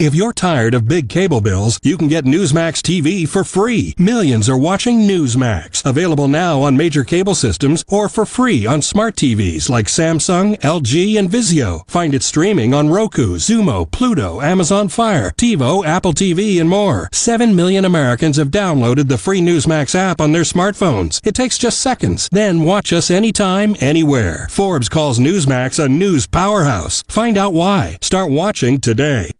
If you're tired of big cable bills, you can get Newsmax TV for free. Millions are watching Newsmax. Available now on major cable systems or for free on smart TVs like Samsung, LG, and Vizio. Find it streaming on Roku, Xumo, Pluto, Amazon Fire, TiVo, Apple TV, and more. Seven million Americans have downloaded the free Newsmax app on their smartphones. It takes just seconds. Then watch us anytime, anywhere. Forbes calls Newsmax a news powerhouse. Find out why. Start watching today.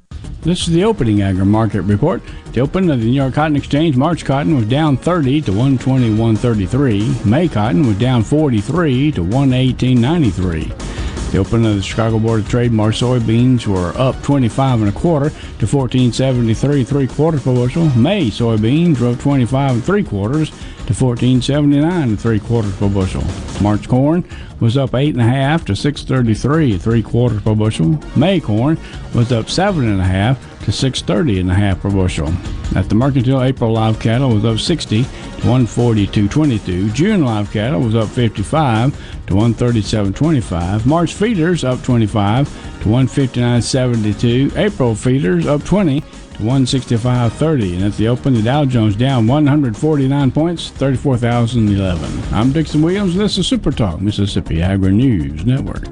This is the opening agri market report. The open of the New York Cotton Exchange, March cotton was down 30 to 121.33. May cotton was down 43 to 118.93. The open of the Chicago Board of Trade, March soybeans were up 25 and a quarter to 14.73 three quarters per bushel. May soybeans drove 25 and three quarters to 14.79 and three quarters per bushel. March corn was up eight and a half to 6.33 three quarters per bushel. May corn was up seven and a half to 6.30 and a half per bushel. At the mercantile, April live cattle was up 60 to 142.22. June live cattle was up 55 to 137.25. March feeders up 25 to 159.72. April feeders up 20 to 165.30. And at the open, the Dow Jones down 149 points, 34,011. I'm Dixon Williams. and This is Super Talk, Mississippi Agri News Network.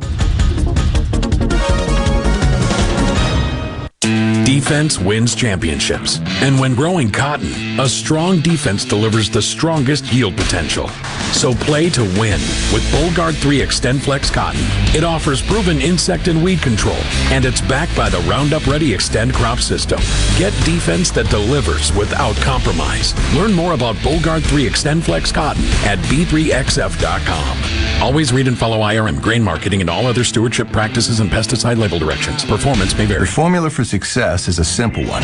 Defense wins championships. And when growing cotton, a strong defense delivers the strongest yield potential. So play to win with Bollgard 3 XtendFlex Cotton. It offers proven insect and weed control, and it's backed by the Roundup Ready Xtend crop system. Get defense that delivers without compromise. Learn more about Bollgard 3 XtendFlex Cotton at b3xf.com. Always read and follow IRM grain marketing and all other stewardship practices and pesticide label directions. Performance may vary. The formula for success is a simple one.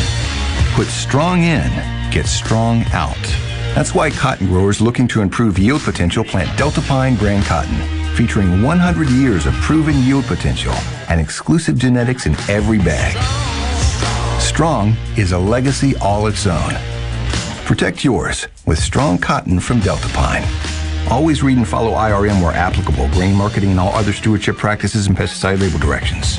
Put strong in, get strong out. That's why cotton growers looking to improve yield potential plant Deltapine brand cotton, featuring 100 years of proven yield potential and exclusive genetics in every bag. Strong is a legacy all its own. Protect yours with strong cotton from Deltapine. Always read and follow IRM where applicable, grain marketing and all other stewardship practices and pesticide label directions.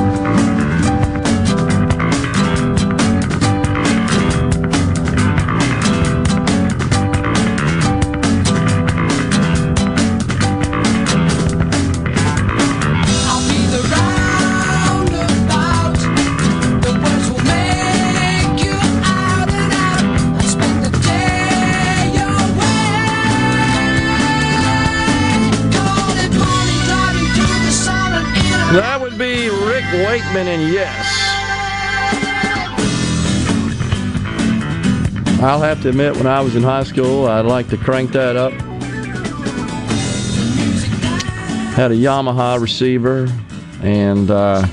And Yes. I'll have to admit, when I was in high school, I'd like to crank that up. Had a Yamaha receiver and uh,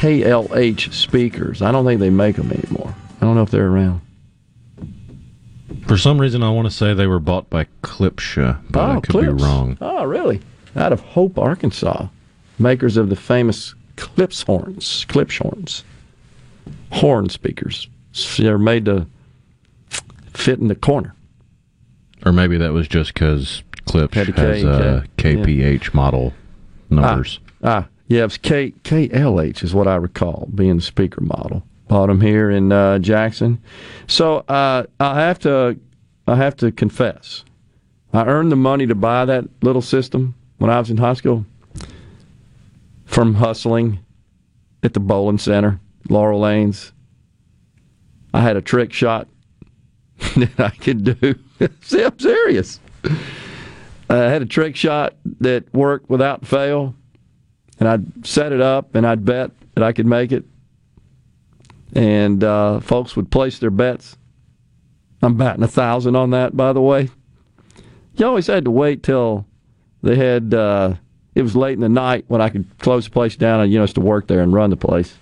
KLH speakers. I don't think they make them anymore. I don't know if they're around. For some reason, I want to say they were bought by Klipsch, but I could Klipsch. be wrong. Oh, really? Out of Hope, Arkansas, makers of the famous Klipsch horns, Klipsch horns, horn speakers. They're made to fit in the corner. Or maybe that was just because Klipsch Had has uh, K, KPH model numbers. Ah, yeah, it's K KLH is what I recall being the speaker model. Bought them here in uh, Jackson. So uh, I have to I have to confess, I earned the money to buy that little system when I was in high school from hustling at the bowling center, Laurel Lanes. I had a trick shot <laughs> that I could do. <laughs> See, I'm serious. I had a trick shot that worked without fail, and I'd set it up and I'd bet that I could make it. And uh, folks would place their bets. I'm batting a thousand on that, by the way. You always had to wait till they had. Uh, it was late in the night when I could close the place down. And you know, used to work there and run the place,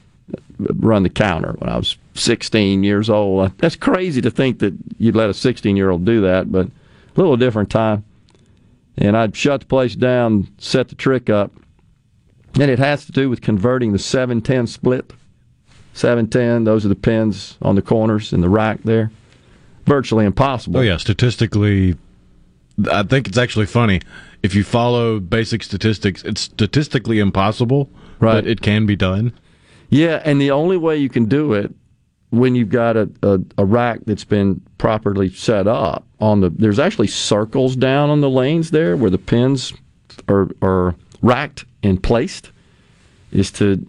run the counter when I was 16 years old. That's crazy to think that you'd let a 16 year old do that, but a little different time. And I'd shut the place down, set the trick up, and it has to do with converting the 710 split. 710, those are the pins on the corners in the rack there. Virtually impossible. Oh yeah, statistically, I think it's actually funny. If you follow basic statistics, it's statistically impossible, Right. but it can be done. Yeah, and the only way you can do it when you've got a, a, a rack that's been properly set up on the there's actually circles down on the lanes there where the pins are are racked and placed is to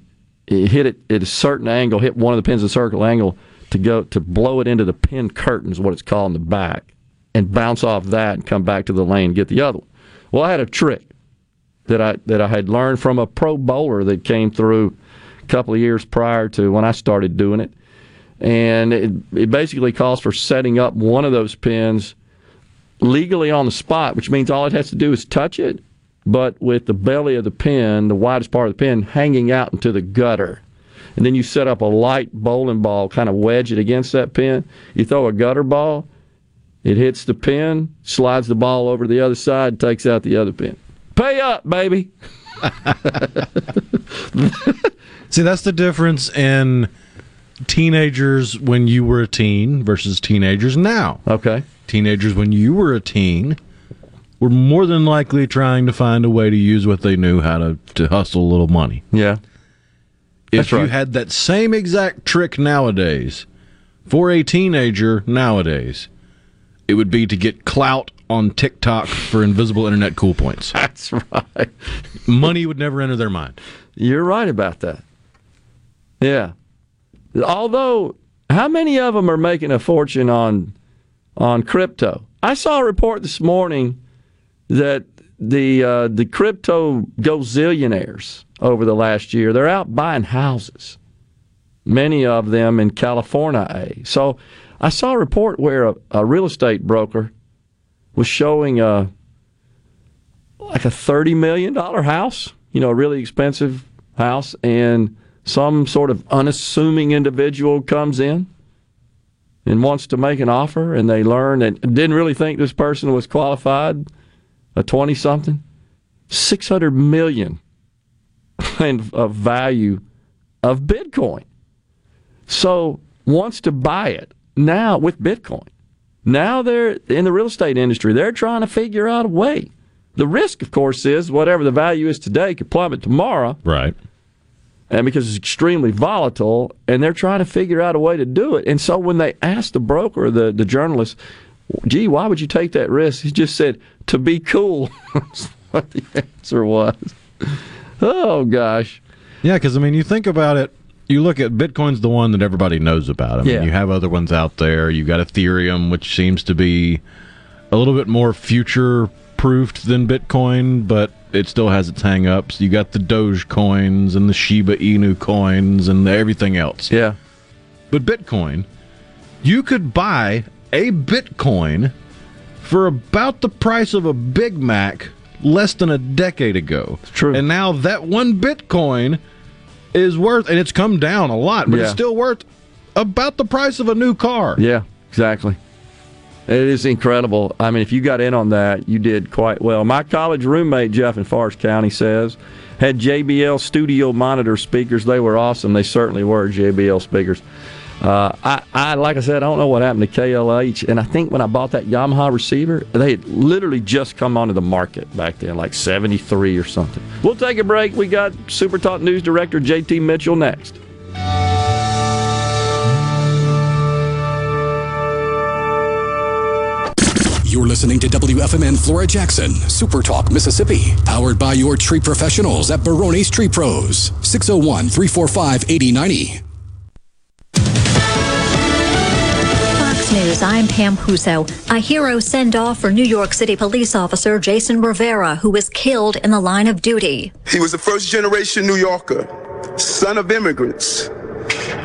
hit it at a certain angle, hit one of the pins at a circle angle to go to blow it into the pin curtains, what it's called in the back, and bounce off that and come back to the lane and get the other one. Well, I had a trick that I that I had learned from a pro bowler that came through a couple of years prior to when I started doing it, and it, it basically calls for setting up one of those pins legally on the spot, which means all it has to do is touch it, but with the belly of the pin, the widest part of the pin, hanging out into the gutter. And then you set up a light bowling ball, kind of wedge it against that pin. You throw a gutter ball, it hits the pin, slides the ball over to the other side, takes out the other pin. Pay up, baby. <laughs> See, that's the difference in teenagers when you were a teen versus teenagers now. Okay. Teenagers when you were a teen were more than likely trying to find a way to use what they knew how to, to hustle a little money. Yeah. If That's you right. had that same exact trick nowadays for a teenager nowadays, it would be to get clout on TikTok for invisible internet cool points. <laughs> That's right. Money would never enter their mind. You're right about that. Yeah. Although, how many of them are making a fortune on on crypto? I saw a report this morning that the uh, the crypto gazillionaires over the last year they're out buying houses. Many of them in California. So, I saw a report where a, a real estate broker was showing a like a thirty million dollar house, you know, a really expensive house, and some sort of unassuming individual comes in and wants to make an offer, and they learn and didn't really think this person was qualified, a twenty something, six hundred million <laughs> in of value of Bitcoin. So wants to buy it now with Bitcoin. Now they're in the real estate industry. They're trying to figure out a way. The risk, of course, is whatever the value is today could plummet tomorrow. Right. And because it's extremely volatile, and they're trying to figure out a way to do it. And so when they asked the broker, the, the journalist, gee, why would you take that risk? He just said, to be cool. <laughs> That's what the <laughs> answer was. Oh, gosh. Yeah, because I mean, you think about it. You look at Bitcoin's the one that everybody knows about. I mean, Yeah. you have other ones out there. You got Ethereum, which seems to be a little bit more future proofed than Bitcoin, but it still has its hang ups. You got the Doge coins and the Shiba Inu coins and everything else. Yeah. But Bitcoin, you could buy a Bitcoin for about the price of a Big Mac less than a decade ago. true. And now that one Bitcoin is worth, and it's come down a lot, but Yeah. it's still worth about the price of a new car. Yeah, exactly. It is incredible. I mean, if you got in on that, you did quite well. My college roommate, Jeff in Forest County, says, had JBL studio monitor speakers. They were awesome. They certainly were JBL speakers. Uh, I, I, like I said, I don't know what happened to KLH, and I think when I bought that Yamaha receiver, they had literally just come onto the market back then, like '73 or something. We'll take a break. We got Super Talk News Director JT Mitchell next. You're listening to WFMN Flora Jackson, Super Talk, Mississippi, powered by your tree professionals at Barone's Tree Pros. 601 345 8090. News, I'm Pam Puso. A hero send off for New York City police officer Jason Rivera, who was killed in the line of duty. He was a first generation New Yorker, son of immigrants.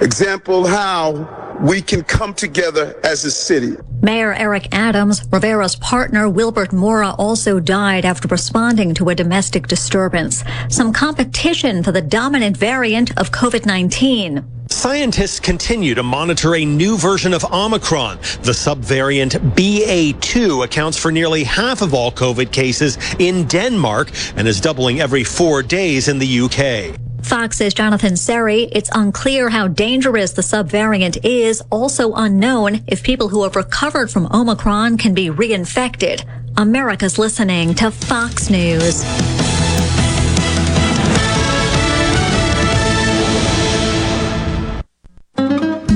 Example how we can come together as a city. Mayor Eric Adams, Rivera's partner Wilbert Mora also died after responding to a domestic disturbance. Some competition for the dominant variant of COVID 19. Scientists continue to monitor a new version of Omicron. The subvariant BA2 accounts for nearly half of all COVID cases in Denmark and is doubling every four days in the UK. Fox's Jonathan Serrie, it's unclear how dangerous the subvariant is, also unknown if people who have recovered from Omicron can be reinfected. America's listening to Fox News.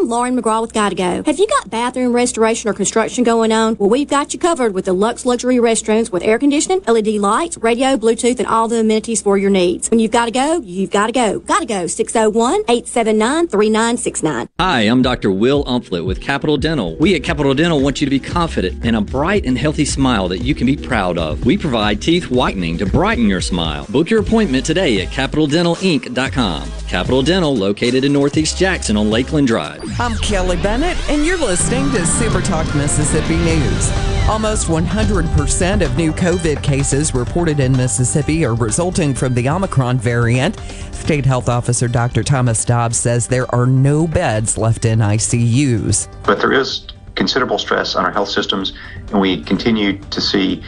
I'm Lauren McGraw with Gotta Go. Have you got bathroom restoration or construction going on? Well, we've got you covered with deluxe luxury restrooms with air conditioning, LED lights, radio, Bluetooth, and all the amenities for your needs. When you've got to go, you've got to go. Gotta go. 601-879-3969. Hi, I'm Dr. Will Umflett with Capital Dental. We at Capital Dental want you to be confident in a bright and healthy smile that you can be proud of. We provide teeth whitening to brighten your smile. Book your appointment today at CapitalDentalInc.com. Capital Dental, located in Northeast Jackson on Lakeland Drive. I'm Kelly Bennett, and you're listening to Super Talk Mississippi News. Almost 100% of new COVID cases reported in Mississippi are resulting from the Omicron variant. State Health Officer Dr. Thomas Dobbs says there are no beds left in ICUs. But there is considerable stress on our health systems, and we continue to see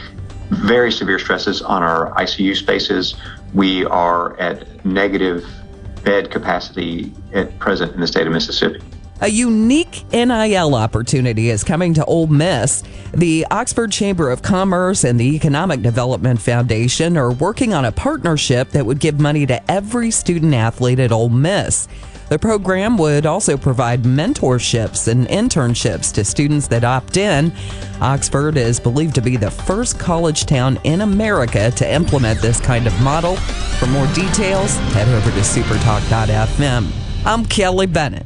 very severe stresses on our ICU spaces. We are at negative bed capacity at present in the state of Mississippi. A unique NIL opportunity is coming to Ole Miss. The Oxford Chamber of Commerce and the Economic Development Foundation are working on a partnership that would give money to every student athlete at Ole Miss. The program would also provide mentorships and internships to students that opt in. Oxford is believed to be the first college town in America to implement this kind of model. For more details, head over to supertalk.fm. I'm Kelly Bennett.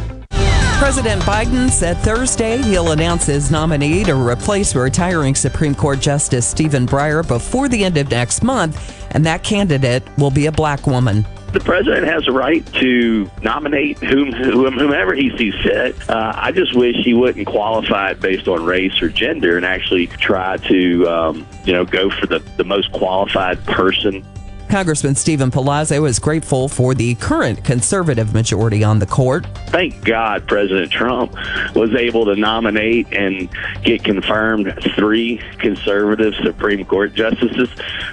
President Biden said Thursday he'll announce his nominee to replace retiring Supreme Court Justice Stephen Breyer before the end of next month, and that candidate will be a black woman. The president has a right to nominate whom, whom whomever he sees fit. Uh, I just wish he wouldn't qualify it based on race or gender and actually try to, um, you know, go for the, the most qualified person. Congressman Steven Palazzo is grateful for the current conservative majority on the court. Thank God President Trump was able to nominate and get confirmed three conservative Supreme Court justices.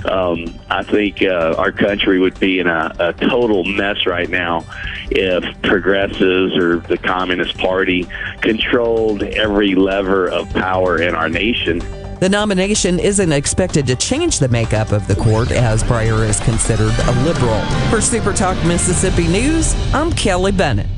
Um, I think uh, our country would be in a, a total mess right now if progressives or the Communist Party controlled every lever of power in our nation. The nomination isn't expected to change the makeup of the court as Breyer is considered a liberal. For Super Talk Mississippi News, I'm Kelly Bennett.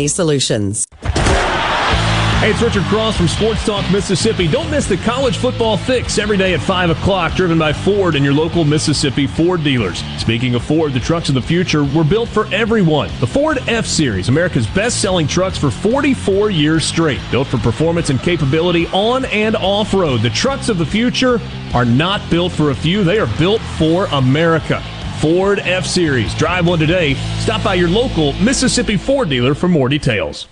solutions. Hey, it's Richard Cross from Sports Talk Mississippi. Don't miss the college football fix every day at 5 o'clock, driven by Ford and your local Mississippi Ford dealers. Speaking of Ford, the trucks of the future were built for everyone. The Ford F Series, America's best selling trucks for 44 years straight. Built for performance and capability on and off road. The trucks of the future are not built for a few, they are built for America. Ford F Series. Drive one today. Stop by your local Mississippi Ford dealer for more details.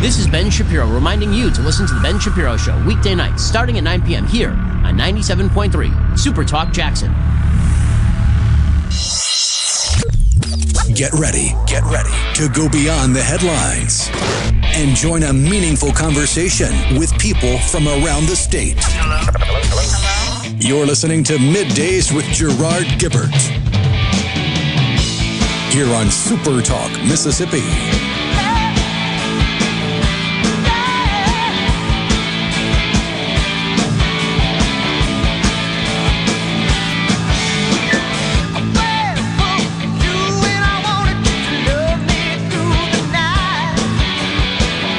This is Ben Shapiro reminding you to listen to The Ben Shapiro Show weekday nights starting at 9 p.m. here on 97.3 Super Talk Jackson. Get ready, get ready to go beyond the headlines and join a meaningful conversation with people from around the state. You're listening to Middays with Gerard Gibert here on Super Talk, Mississippi.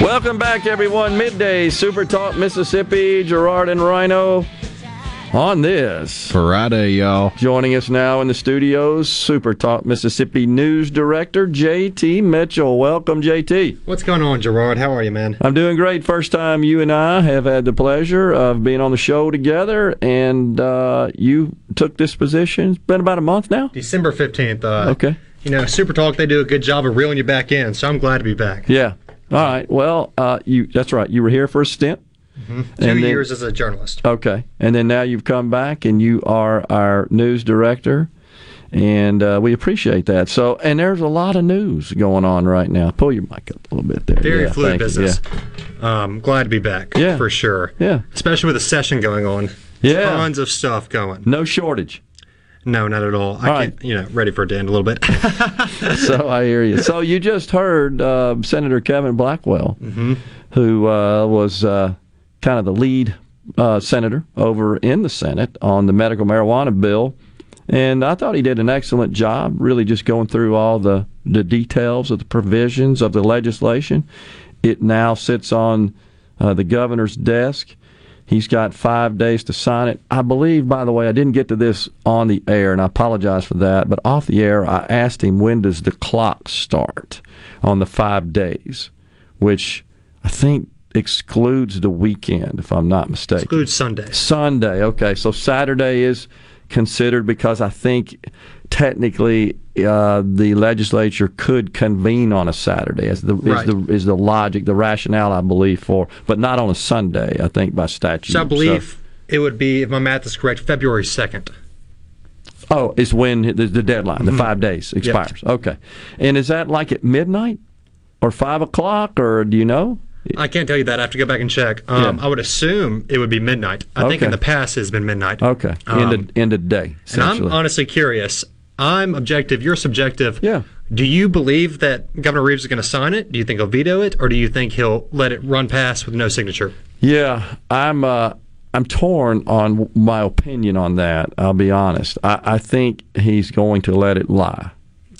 Welcome back, everyone. Midday Super Talk Mississippi. Gerard and Rhone on this Friday, y'all. Joining us now in the studios, Super Talk Mississippi News Director JT Mitchell. Welcome, JT. What's going on, Gerard? How are you, man? I'm doing great. First time you and I have had the pleasure of being on the show together, and uh, you took this position. It's been about a month now. December 15th. Uh, Okay. You know, Super Talk, they do a good job of reeling you back in, so I'm glad to be back. Yeah. All right. Well, uh, you that's right. You were here for a stint. Hmm Two then- years as a journalist. Okay. And then now you've come back and you are our news director. And uh, we appreciate that. So, and there's a lot of news going on right now. Pull your mic up a little bit there. Very Yeah, fluid business. Um, glad to be back. Yeah. For sure. Yeah. Especially with a session going on. Yeah. Tons of stuff going. No shortage. No, not at all. I All can't, you know, ready for it to end a little bit. <laughs> so I hear you. So you just heard uh, Senator Kevin Blackwell, Mhm. who uh, was uh, kind of the lead uh, senator over in the Senate on the medical marijuana bill, and I thought he did an excellent job, really just going through all the the details of the provisions of the legislation. It now sits on uh, the governor's desk. He's got five days to sign it. I believe, by the way, I didn't get to this on the air, and I apologize for that. But off the air, I asked him when does the clock start on the five days, which I think excludes the weekend, if I'm not mistaken. Excludes Sunday. Sunday. Okay, so Saturday is considered because I think technically uh, the legislature could convene on a Saturday. Is the, Right. is the is the logic, the rationale, I believe, for, but not on a Sunday. I think by statute. so I believe it would be, if my math is correct, February 2nd. Oh, it's when the, the deadline, the Mhm. five days Yep. expires. Okay, and is that like at midnight or five o'clock, or do you know? I can't tell you that. I have to go back and check. Um, Yeah. I would assume it would be midnight. I think in the past it has been midnight. Okay, Um, end of end of day. And I'm honestly curious. I'm objective. You're subjective. Yeah. Do you believe that Governor Reeves is going to sign it? Do you think he'll veto it, or do you think he'll let it run past with no signature? Yeah, I'm uh, I'm torn on my opinion on that. I'll be honest. I, I think he's going to let it lie.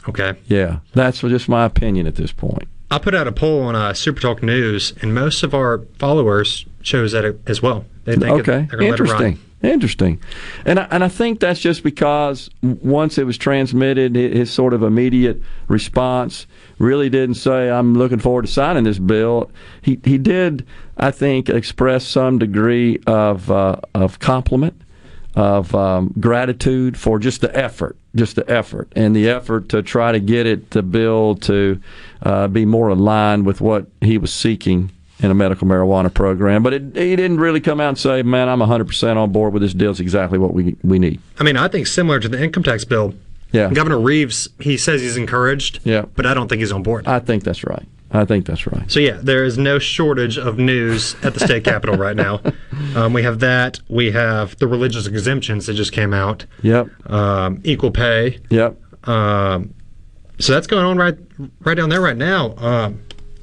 Okay. Yeah, that's just my opinion at this point. I put out a poll on uh, Super Talk News, and most of our followers chose that as well. They think okay, they're going let it interesting. run. Interesting, and I, and I think that's just because once it was transmitted, his sort of immediate response really didn't say, "I'm looking forward to signing this bill." He he did, I think, express some degree of uh, of compliment, of um, gratitude for just the effort, just the effort, and the effort to try to get it the bill to uh, be more aligned with what he was seeking in a medical marijuana program. But it, he didn't really come out and say, "Man, I'm 100 percent on board with this deal. It's exactly what we we need." I mean, I think similar to the income tax bill. Yeah. Governor Reeves, he says he's encouraged. Yeah. But I don't think he's on board. I think that's right. I think that's right. So yeah, there is no shortage of news at the state capitol right now. <laughs> Um, we have that. We have the religious exemptions that just came out. Yep. Um, equal pay. Yep. Um, so that's going on right right down there right now. Um,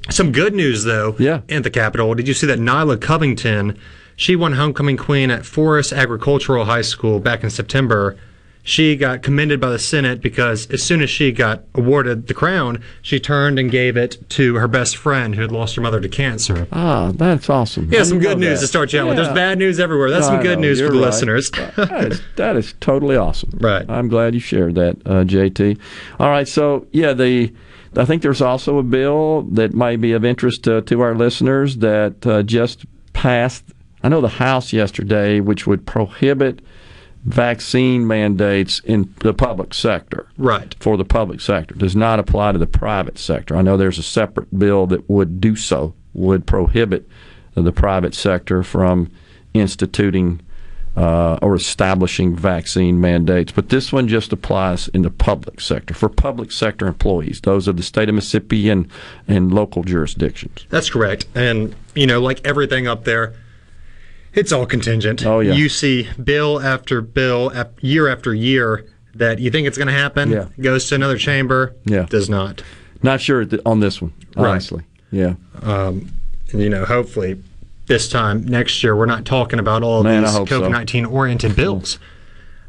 some good news though. Yeah. In the Capitol, did you see that Nyla Covington? She won homecoming queen at Forest Agricultural High School back in September. She got commended by the Senate because as soon as she got awarded the crown, she turned and gave it to her best friend who had lost her mother to cancer. Ah, that's awesome. Yeah, I some good news that. to start you out with. There's bad news everywhere. That's No, some good know. news for the right. listeners. that, is, that is totally awesome. Right. I'm glad you shared that, uh, JT. All right. So yeah, the I think there's also a bill that might be of interest uh, to our listeners that uh, just passed. I know the House yesterday, which would prohibit vaccine mandates in the public sector. Right. For the public sector does not apply to the private sector. I know there's a separate bill that would do so, would prohibit the private sector from instituting uh, or establishing vaccine mandates. But this one just applies in the public sector for public sector employees, those of the state of Mississippi and, and local jurisdictions. That's correct. And, you know, like everything up there, it's all contingent. Oh, yeah. You see bill after bill, year after year, that you think it's going to happen, Yeah. goes to another chamber, Yeah. does not. Not sure on this one, Right. honestly. Yeah. Um, you know, hopefully this time next year, we're not talking about all Man, these. COVID 19 oriented bills. <laughs>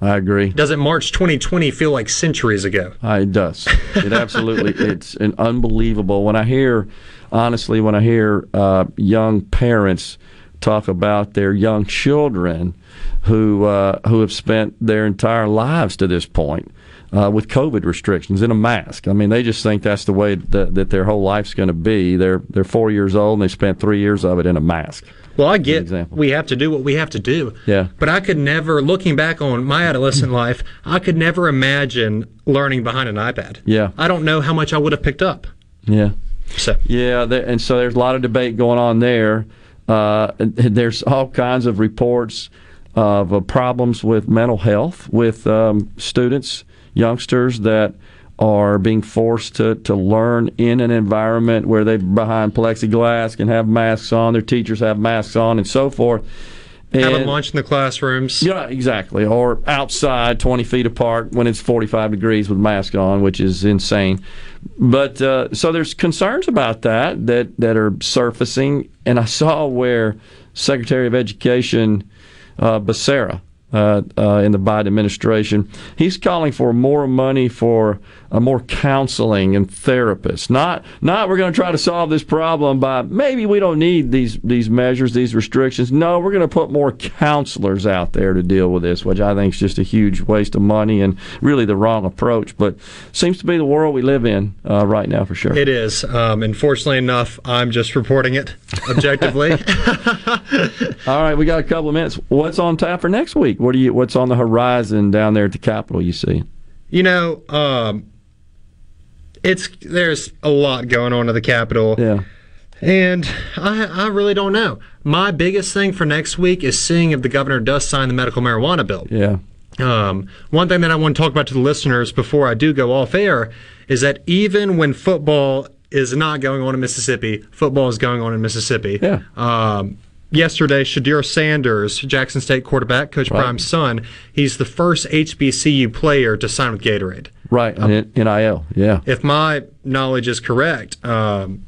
I agree. Doesn't March 2020 feel like centuries ago? Uh, it does. It absolutely. <laughs> it's an unbelievable. When I hear, honestly, when I hear uh, young parents talk about their young children who uh, who have spent their entire lives to this point uh, with COVID restrictions in a mask. I mean, they just think that's the way that, that their whole life's going to be. They're they're four years old and they spent three years of it in a mask. Well, I get we have to do what we have to do. Yeah. But I could never, looking back on my adolescent <laughs> life, I could never imagine learning behind an iPad. Yeah. I don't know how much I would have picked up. Yeah. So. Yeah, there, and so there's a lot of debate going on there. Uh, there's all kinds of reports of uh, problems with mental health with um, students, youngsters that are being forced to, to learn in an environment where they're behind plexiglass, can have masks on, their teachers have masks on, and so forth. And, Having And- lunch in the classrooms. yeah, exactly. Or outside, 20 feet apart when it's 45 degrees with mask on, which is insane. But uh, so there's concerns about that that that are surfacing, and I saw where Secretary of Education uh, Becerra. Uh, uh, in the Biden administration, he's calling for more money for uh, more counseling and therapists. Not, not we're going to try to solve this problem by maybe we don't need these these measures, these restrictions. No, we're going to put more counselors out there to deal with this, which I think is just a huge waste of money and really the wrong approach. But seems to be the world we live in uh, right now for sure. It is. Um, and fortunately enough, I'm just reporting it objectively. <laughs> <laughs> All right, we got a couple of minutes. What's on tap for next week? What do you? What's on the horizon down there at the Capitol? You see? you know, um, it's there's a lot going on at the Capitol. Yeah. And I, I really don't know. My biggest thing for next week is seeing if the governor does sign the medical marijuana bill. Yeah. Um, one thing that I want to talk about to the listeners before I do go off air is that even when football is not going on in Mississippi, football is going on in Mississippi. Yeah. Um, yesterday, Shedeur Sanders, Jackson State quarterback, Coach Right. Prime's son, he's the first HBCU player to sign with Gatorade. Right. in NIL. Yeah. If my knowledge is correct, um,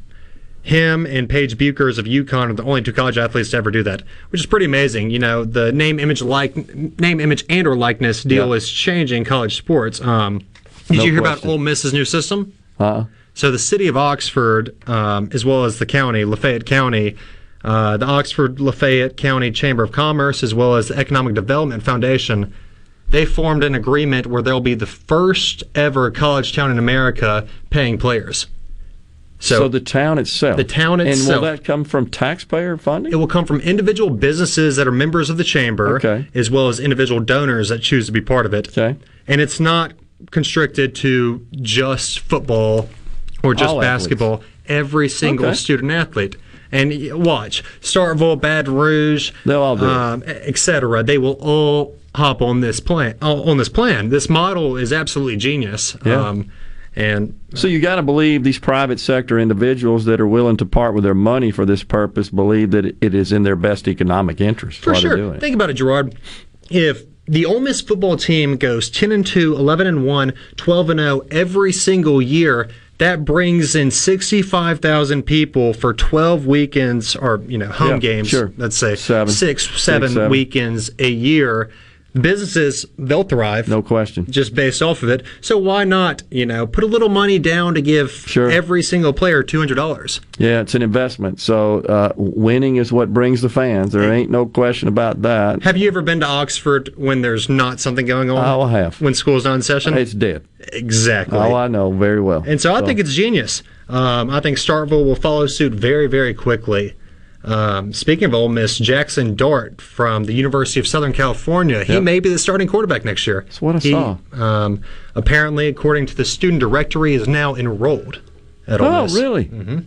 him and Paige Bueckers of UConn are the only two college athletes to ever do that, which is pretty amazing. You know, the name, image, like name, image, and or likeness deal Yeah. is changing college sports. Um, did No you hear question. about Ole Miss's new system? Uh, So the city of Oxford, um, as well as the county, Lafayette County, uh, the Oxford Lafayette County Chamber of Commerce, as well as the Economic Development Foundation, they formed an agreement where they'll be the first ever college town in America paying players. so, the town itself. The town itself. And will that come from taxpayer funding? It will come from individual businesses that are members of the chamber, Okay. as well as individual donors that choose to be part of it. Okay. And it's not constricted to just football or just All athletes. basketball. Every single Okay. student athlete. And watch Starkville, Baton Rouge, they'll all do um, etc. They will all hop on this plan. On this plan, this model is absolutely genius. Yeah. Um, and So you got to believe these private sector individuals that are willing to part with their money for this purpose believe that it- is in their best economic interest. For sure. Think about it, Gerard. If the Ole Miss football team goes 10 and 2, 11 and 1, 12 and 0 every single year, that brings in 65,000 people for 12 weekends or, you know, home Yeah, games. sure. Let's say Seven. six, Six, seven seven. weekends a year. Businesses, they'll thrive. No question. Just based off of it. So why not, you know, put a little money down to give every single player $200? Yeah, it's an investment. So uh, winning is what brings the fans. There ain't no question about that. Have you ever been to Oxford when there's not something going on? Oh, I have. When school's not in session? It's dead. Exactly. Oh, I know very well. And so I think it's genius. Um, I think Starkville will follow suit very, very quickly. Um, speaking of Ole Miss, Jackson Dart from the University of Southern California, he Yep. may be the starting quarterback next year. That's what I he, saw. Um, apparently, according to the student directory, is now enrolled at Ole Miss. Oh, Miss. really? hmm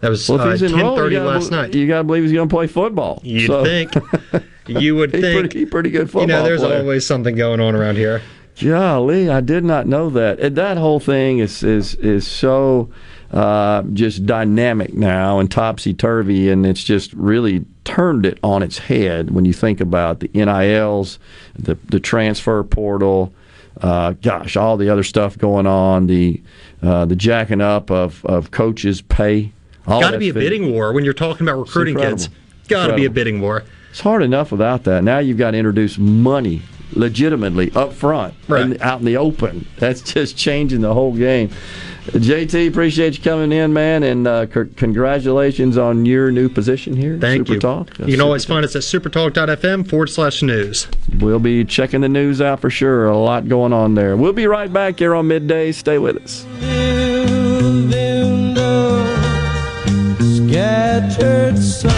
That was Well, uh, he's enrolled, 10:30 last night. You got to believe he's going to play football. You'd So- think. <laughs> You would He's think. pretty, pretty good football you know, there's player. always something going on around here. Golly, I did not know that. And that whole thing is is is so uh, just dynamic now and topsy turvy, and it's just really turned it on its head when you think about the NILs, the the transfer portal. Uh, gosh, all the other stuff going on, the uh, the jacking up of, of coaches' pay. all Got to be a fit- bidding war when you're talking about recruiting kids. Got to be a bidding war. It's hard enough without that. Now you've got to introduce money legitimately up front and out in the open. That's just changing the whole game. JT, appreciate you coming in, man, and uh, c- congratulations on your new position here. at Thank Super you. Talk. You can always find us at supertalk.fm forward slash news. We'll be checking the news out for sure. A lot going on there. We'll be right back here on midday. Stay with us. Scattered sun.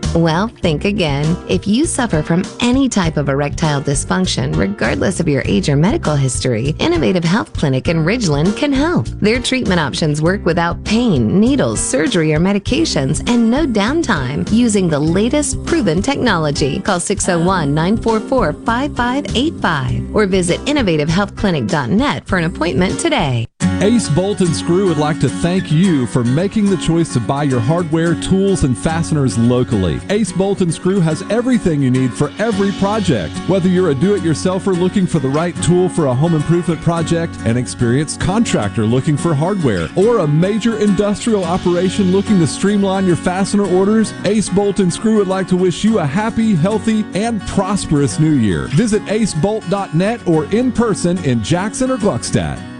Well, think again. If you suffer from any type of erectile dysfunction, regardless of your age or medical history, Innovative Health Clinic in Ridgeland can help. Their treatment options work without pain, needles, surgery, or medications, and no downtime using the latest proven technology. Call 601 944 5585 or visit innovativehealthclinic.net for an appointment today. Ace Bolt and Screw would like to thank you for making the choice to buy your hardware, tools, and fasteners locally. Ace Bolt and Screw has everything you need for every project. Whether you're a do-it-yourselfer looking for the right tool for a home improvement project, an experienced contractor looking for hardware, or a major industrial operation looking to streamline your fastener orders, Ace Bolt and Screw would like to wish you a happy, healthy, and prosperous new year. Visit acebolt.net or in person in Jackson or Gluckstadt.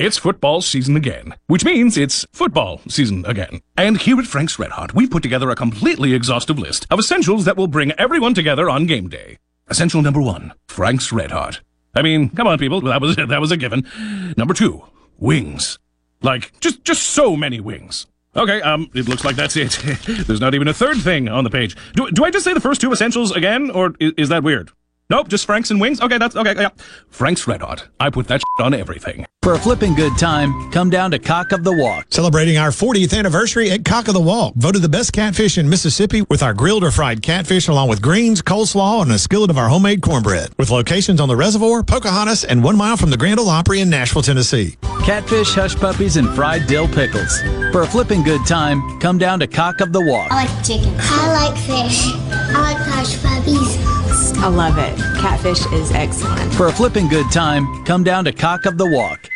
It's football season again, which means it's football season again. And here at Frank's Red Hot, we've put together a completely exhaustive list of essentials that will bring everyone together on game day. Essential number one, Frank's Red Hot. I mean, come on, people, <laughs> that was that was a given. Number two, wings. Like just just so many wings. Okay, um, it looks like that's it. <laughs> There's not even a third thing on the page. Do, do I just say the first two essentials again, or is, is that weird? Nope, just Franks and wings. Okay, that's okay. Yeah, Frank's Red Hot. I put that on everything. For a flipping good time, come down to Cock of the Walk. Celebrating our 40th anniversary at Cock of the Walk. Voted the best catfish in Mississippi with our grilled or fried catfish, along with greens, coleslaw, and a skillet of our homemade cornbread. With locations on the reservoir, Pocahontas, and one mile from the Grand Ole Opry in Nashville, Tennessee. Catfish, hush puppies, and fried dill pickles. For a flipping good time, come down to Cock of the Walk. I like chicken. I like fish. I like hush puppies. I love it. Catfish is excellent. For a flipping good time, come down to Cock of the Walk.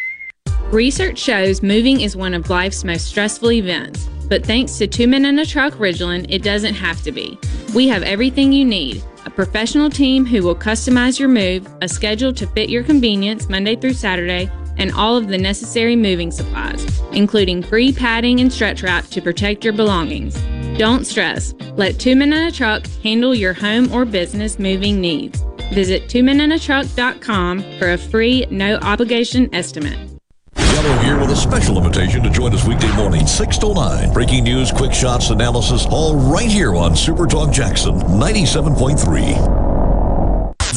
Research shows moving is one of life's most stressful events, but thanks to Two Men in a Truck Ridgeland, it doesn't have to be. We have everything you need a professional team who will customize your move, a schedule to fit your convenience Monday through Saturday, and all of the necessary moving supplies, including free padding and stretch wrap to protect your belongings. Don't stress. Let Two Men in a Truck handle your home or business moving needs. Visit twomeninatruck.com for a free, no obligation estimate. Yellow here with a special invitation to join us weekday morning, 6 to 9. Breaking news, quick shots, analysis, all right here on Super Talk Jackson 97.3.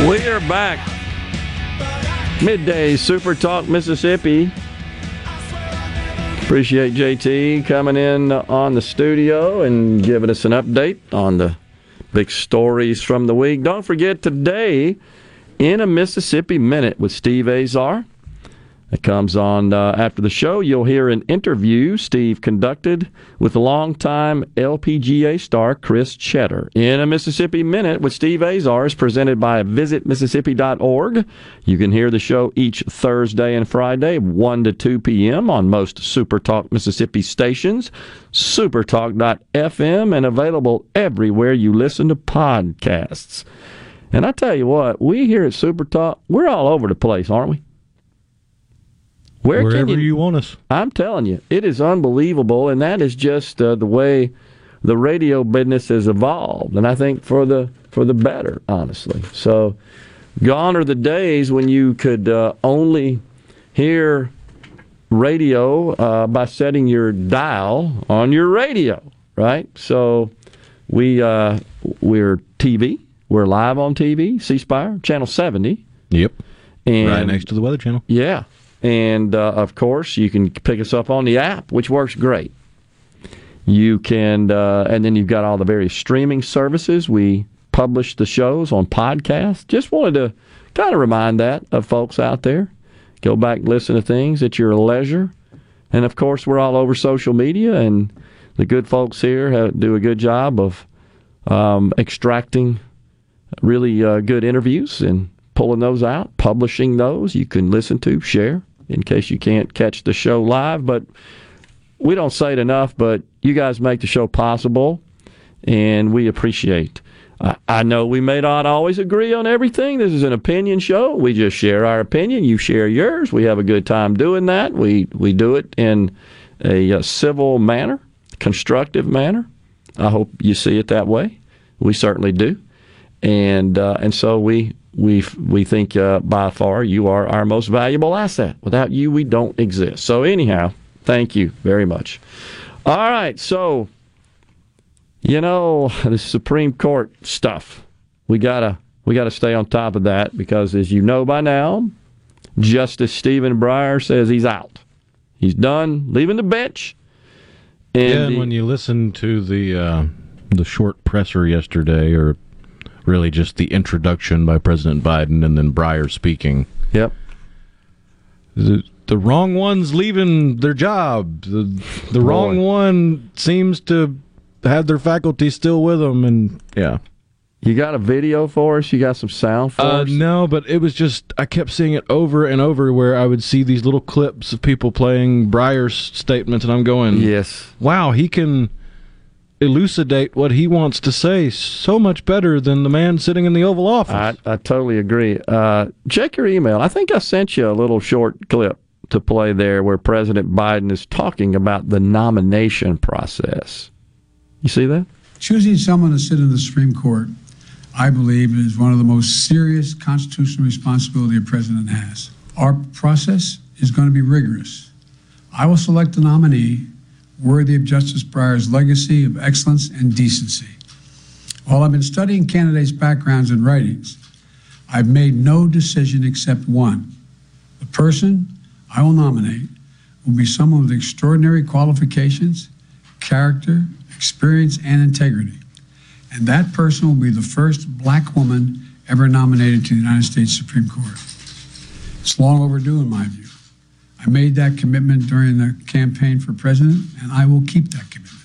We are back. Midday Super Talk Mississippi. Appreciate JT coming in on the studio and giving us an update on the big stories from the week. Don't forget today in a Mississippi Minute with Steve Azar. It comes on uh, after the show. You'll hear an interview Steve conducted with longtime LPGA star Kris Tschetter. In a Mississippi Minute with Steve Azar is presented by visitmississippi.org. You can hear the show each Thursday and Friday, 1 to 2 p.m. on most Super Talk Mississippi stations, supertalk.fm, and available everywhere you listen to podcasts. And I tell you what, we here at Super Talk, we're all over the place, aren't we? Where Wherever you, you want us. I'm telling you, it is unbelievable, and that is just uh, the way the radio business has evolved, and I think for the for the better, honestly. So, gone are the days when you could uh, only hear radio uh, by setting your dial on your radio, right? So, we uh, we're TV, we're live on TV, C Spire, channel seventy. Yep. And right next to the Weather Channel. yeah. And uh, of course, you can pick us up on the app, which works great. You can, uh, and then you've got all the various streaming services. We publish the shows on podcast. Just wanted to kind of remind that of folks out there. Go back and listen to things at your leisure. And of course, we're all over social media, and the good folks here have, do a good job of um, extracting really uh, good interviews and pulling those out, publishing those. You can listen to, share in case you can't catch the show live. But we don't say it enough, but you guys make the show possible, and we appreciate. I, I know we may not always agree on everything. This is an opinion show. We just share our opinion. You share yours. We have a good time doing that. We we do it in a, uh civil manner, constructive manner. I hope you see it that way. We certainly do, and uh, and so we we we think uh, by far you are our most valuable asset. Without you, we don't exist. So anyhow, thank you very much. All right, so you know the Supreme Court stuff. We gotta we gotta stay on top of that because, as you know by now, Justice Stephen Breyer says he's out. He's done leaving the bench. yeah, And and when you listen to the uh, the short presser yesterday, or really just the introduction by President Biden and then Breyer speaking. Yep. The, the wrong one's leaving their job. The, the wrong one seems to have their faculty still with them, and yeah. You got a video for us? You got some sound for Uh, us? no, but it was just I kept seeing it over and over where I would see these little clips of people playing Breyer's statements, and I'm going, "Yes, wow, he can elucidate what he wants to say so much better than the man sitting in the Oval Office." I, I totally agree. Uh, check your email. I think I sent you a little short clip to play there where President Biden is talking about the nomination process. You see that? Choosing someone to sit in the Supreme Court, I believe, is one of the most serious constitutional responsibility a president has. Our process is going to be rigorous. I will select a nominee worthy of Justice Breyer's legacy of excellence and decency. While I've been studying candidates' backgrounds and writings, I've made no decision except one. The person I will nominate will be someone with extraordinary qualifications, character, experience, and integrity. And that person will be the first black woman ever nominated to the United States Supreme Court. It's long overdue, in my view. I made that commitment during the campaign for president, and I will keep that commitment.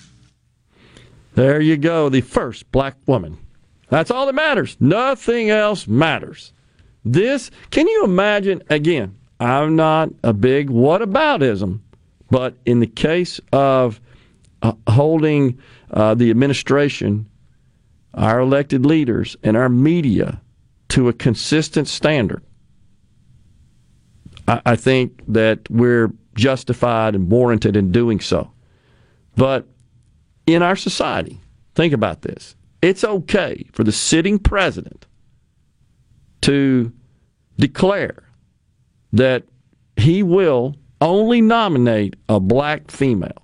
There you go, the first black woman. That's all that matters. Nothing else matters. This, can you imagine? Again, I'm not a big whataboutism, but in the case of uh, holding uh, the administration, our elected leaders, and our media to a consistent standard, I, I think that we're justified and warranted in doing so. But in our society, think about this. It's okay for the sitting president to declare that he will only nominate a black female.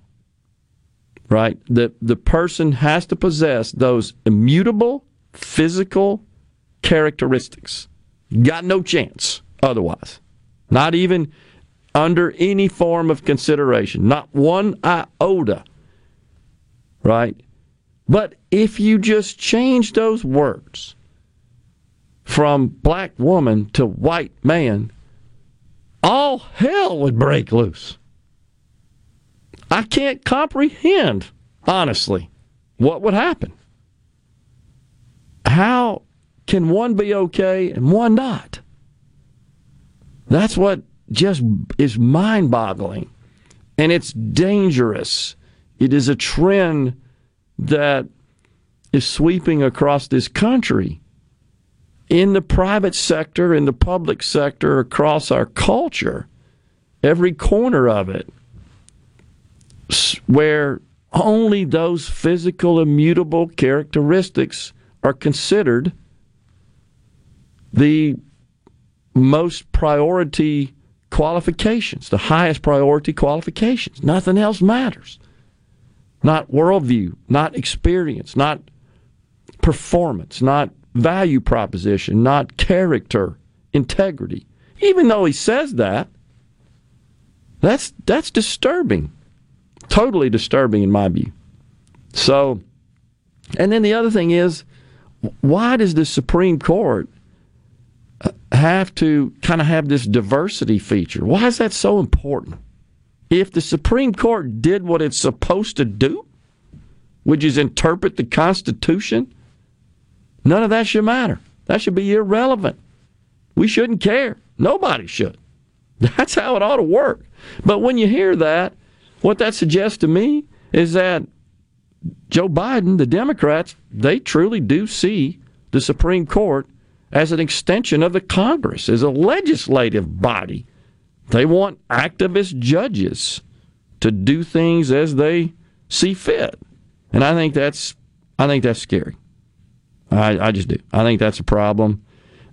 Right? The the person has to possess those immutable physical characteristics. Got no chance otherwise. Not even under any form of consideration. Not one iota. Right? But if you just change those words from black woman to white man, all hell would break loose. I can't comprehend, honestly, what would happen. How can one be okay and one not? That's what just is mind boggling. And it's dangerous. It is a trend that is sweeping across this country in the private sector, in the public sector, across our culture, every corner of it, where only those physical immutable characteristics are considered the most priority qualifications, the highest priority qualifications. Nothing else matters. Not worldview, not experience, not performance, not value proposition, not character, integrity. Even though he says that, that's that's disturbing. Totally disturbing in my view. So, and then the other thing is, why does the Supreme Court have to kind of have this diversity feature? Why is that so important? If the Supreme Court did what it's supposed to do, which is interpret the Constitution, none of that should matter. That should be irrelevant. We shouldn't care. Nobody should. <laughs> That's how it ought to work. But when you hear that, what that suggests to me is that Joe Biden, the Democrats, they truly do see the Supreme Court as an extension of the Congress, as a legislative body. They want activist judges to do things as they see fit. And I think that's I think that's scary. I, I just do. I think that's a problem.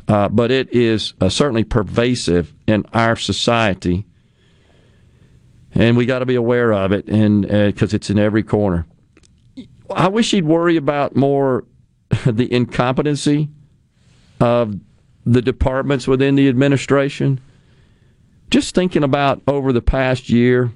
Uh, but it is uh, certainly pervasive in our society, and we got to be aware of it, and because uh, it's in every corner. I wish he'd worry about more <laughs> the incompetency of the departments within the administration. Just thinking about over the past year,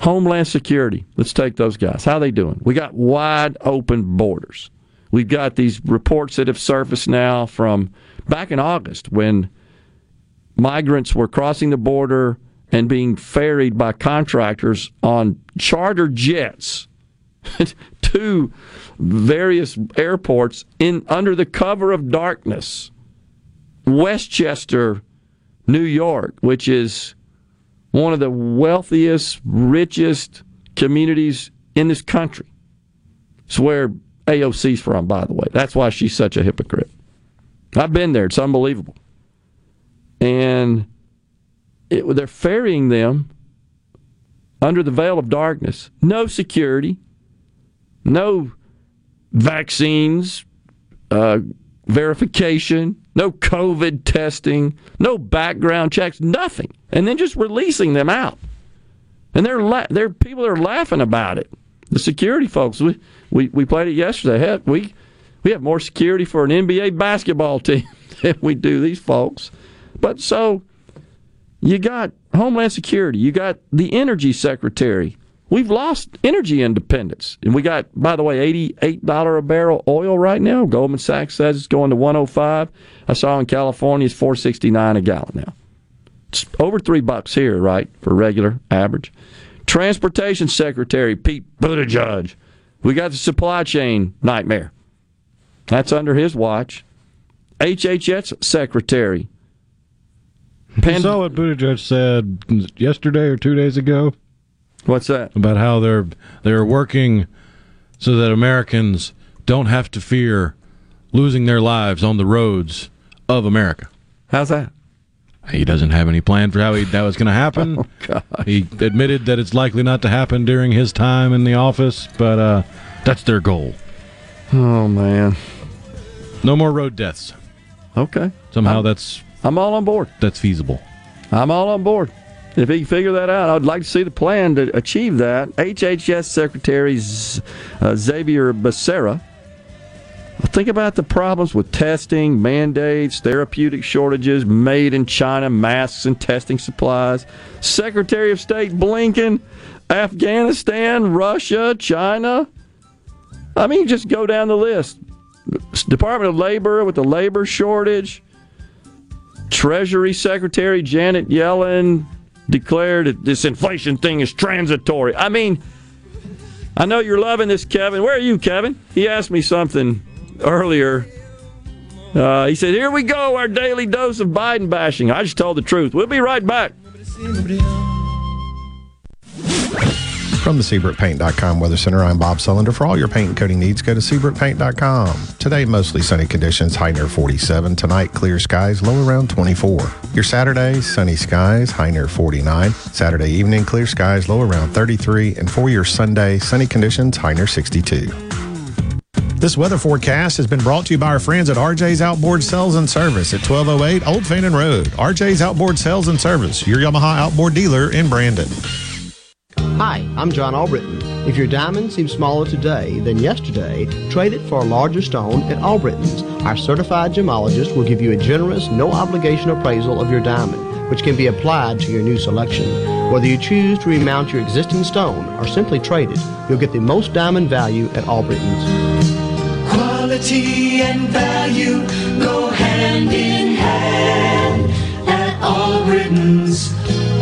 Homeland Security. Let's take those guys. How are they doing? We got wide open borders. We've got these reports that have surfaced now from back in August when migrants were crossing the border and being ferried by contractors on charter jets <laughs> to various airports in under the cover of darkness. Westchester, New York, which is one of the wealthiest, richest communities in this country. It's where AOC's from, by the way. That's why she's such a hypocrite. I've been there. It's unbelievable. And it, they're ferrying them under the veil of darkness. No security, no vaccines, uh, verification, no COVID testing, no background checks, nothing. And then just releasing them out. And they're, la- they're people are laughing about it. The security folks, we, we, we played it yesterday. Heck, we, we have more security for an NBA basketball <laughs> team than we do these folks. But so you got Homeland Security, you got the Energy Secretary. We've lost energy independence. And we got, by the way, $88 a barrel oil right now. Goldman Sachs says it's going to 105. I saw in California it's 469 a gallon now. It's over 3 bucks here, right, for regular average. Transportation Secretary Pete Buttigieg. We got the supply chain nightmare. That's under his watch. HHS Secretary. you saw what Buttigieg said yesterday or two days ago. What's that about? How they're they're working so that Americans don't have to fear losing their lives on the roads of America. How's that? He doesn't have any plan for how he, that was going to happen. <laughs> Oh, he admitted that it's likely not to happen during his time in the office, but uh, that's their goal. Oh man, no more road deaths. Okay, somehow I'm, that's I'm all on board. That's feasible. I'm all on board. If he can figure that out, I'd like to see the plan to achieve that. HHS Secretary uh, Xavier Becerra. Think about the problems with testing, mandates, therapeutic shortages, made in China masks and testing supplies. Secretary of State Blinken, Afghanistan, Russia, China. I mean, just go down the list. Department of Labor with the labor shortage. Treasury Secretary Janet Yellen declared that this inflation thing is transitory. I mean, I know you're loving this, Kevin. Where are you, Kevin? He asked me something earlier. Uh, he said, Here we go, our daily dose of Biden bashing. I just told the truth. We'll be right back. From the SeabrookPaint.com Weather Center, I'm Bob Sullender. For all your paint and coating needs, go to SeabrookPaint.com. Today, mostly sunny conditions, high near 47. Tonight, clear skies, low around 24. Your Saturday, sunny skies, high near 49. Saturday evening, clear skies, low around 33. And for your Sunday, sunny conditions, high near 62. This weather forecast has been brought to you by our friends at RJ's Outboard Sales and Service at 1208 Old Fannin Road. RJ's Outboard Sales and Service, your Yamaha outboard dealer in Brandon. Hi, I'm John Albritton. If your diamond seems smaller today than yesterday, trade it for a larger stone at Albritton's. Our certified gemologist will give you a generous, no obligation appraisal of your diamond, which can be applied to your new selection. Whether you choose to remount your existing stone or simply trade it, you'll get the most diamond value at Albritton's. Quality and value go hand in hand at Albritton's.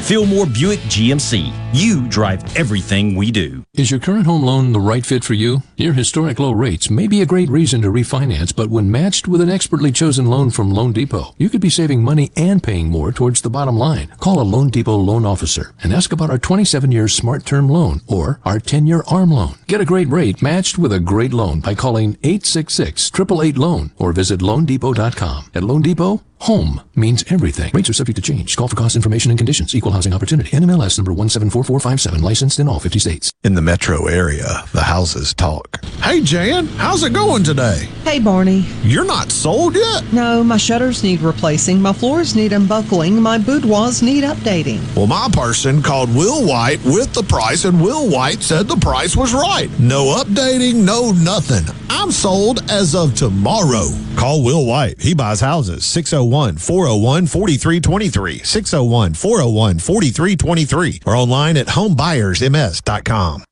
Fillmore Buick GMC. You drive everything we do. Is your current home loan the right fit for you? Your historic low rates may be a great reason to refinance, but when matched with an expertly chosen loan from Loan Depot, you could be saving money and paying more towards the bottom line. Call a Loan Depot loan officer and ask about our 27 year smart term loan or our 10 year ARM loan. Get a great rate matched with a great loan by calling 866 888 loan or visit loandepot.com. At Loan Depot, Home means everything. Rates are subject to change. Call for cost information and conditions. Equal housing opportunity. NMLS number 174457. Licensed in all 50 states. In the metro area, the houses talk. Hey, Jan, how's it going today? Hey, Barney. You're not sold yet? No, my shutters need replacing, my floors need unbuckling, my boudoirs need updating. Well, my person called Will White with the price, and Will White said the price was right. No updating, no nothing. I'm sold as of tomorrow. Call Will White. He buys houses. 601 401 4323. 601 401 4323. Or online at homebuyersms.com.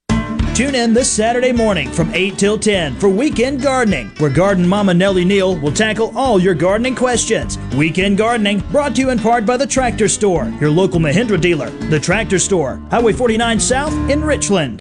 Tune in this Saturday morning from 8 till 10 for Weekend Gardening, where Garden Mama Nellie Neal will tackle all your gardening questions. Weekend Gardening brought to you in part by the Tractor Store, your local Mahindra dealer. The Tractor Store, Highway 49 South in Richland.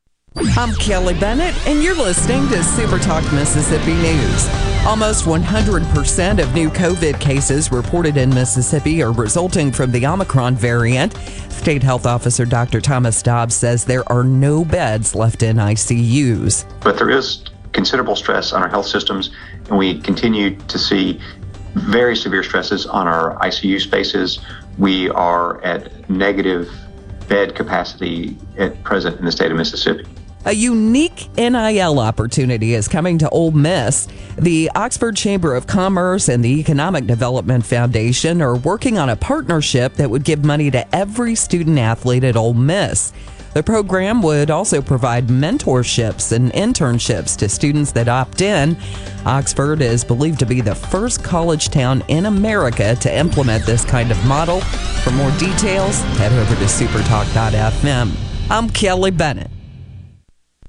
I'm Kelly Bennett, and you're listening to Super Talk Mississippi News. Almost 100% of new COVID cases reported in Mississippi are resulting from the Omicron variant. State Health Officer Dr. Thomas Dobbs says there are no beds left in ICUs. But there is considerable stress on our health systems, and we continue to see very severe stresses on our ICU spaces. We are at negative bed capacity at present in the state of Mississippi. A unique NIL opportunity is coming to Ole Miss. The Oxford Chamber of Commerce and the Economic Development Foundation are working on a partnership that would give money to every student athlete at Ole Miss. The program would also provide mentorships and internships to students that opt in. Oxford is believed to be the first college town in America to implement this kind of model. For more details, head over to supertalk.fm. I'm Kelly Bennett.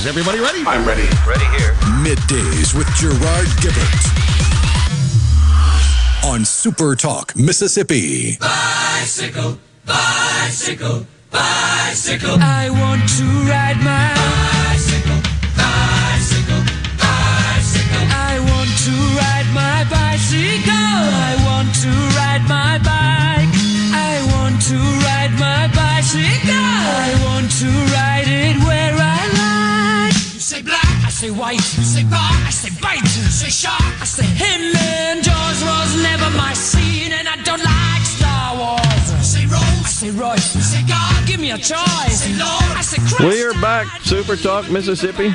Okay, is everybody ready? I'm ready. Ready here. Middays with Gerard Gibert on Super Talk Mississippi. Bicycle, bicycle, bicycle. I want to ride my bicycle, bicycle, bicycle. I want to ride my bicycle. I want to ride my bike. I want to ride my bicycle. I want to ride it where say white. You say bar, I say bite. You say shark, I say him. And Jaws was never my scene, and I don't like Star Wars. You say Rose, I say Royce. You say God, give me a choice. You say Lord, I say Christ. We're back, Super Talk Mississippi.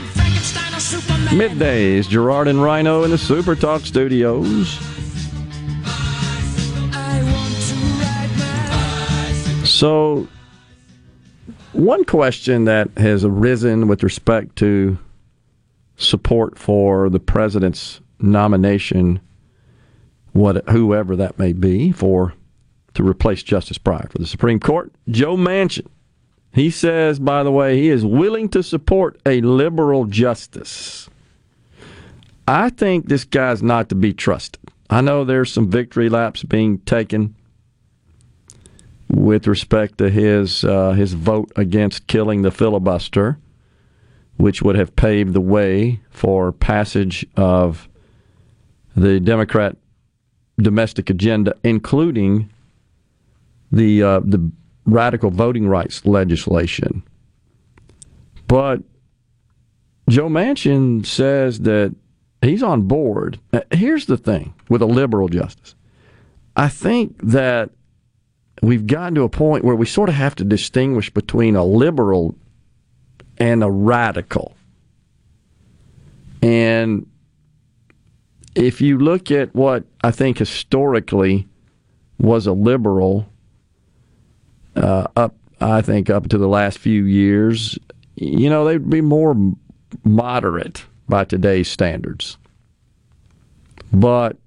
Middays, Gerard and Rhino in the Super Talk studios. So, one question that has arisen with respect to support for the president's nomination, what whoever that may be, for to replace Justice Breyer for the Supreme Court, Joe Manchin. He says, by the way, he is willing to support a liberal justice. I think this guy's not to be trusted. I know there's some victory laps being taken with respect to his uh, his vote against killing the filibuster, which would have paved the way for passage of the Democrat domestic agenda, including the uh, the radical voting rights legislation. But Joe Manchin says that he's on board. Uh, Here's the thing with a liberal justice. I think that we've gotten to a point where we sort of have to distinguish between a liberal and a radical. And if you look at what I think historically was a liberal, uh, up I think up to the last few years, you know, they'd be more moderate by today's standards. But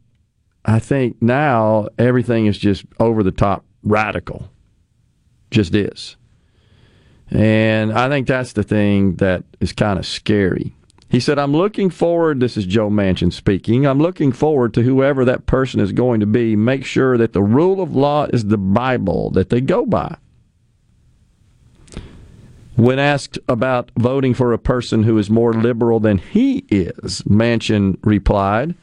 I think now everything is just over the top radical. Just is. And I think that's the thing that is kind of scary. He said, I'm looking forward, this is Joe Manchin speaking, I'm looking forward to whoever that person is going to be, make sure that the rule of law is the Bible that they go by. When asked about voting for a person who is more liberal than he is, Manchin replied,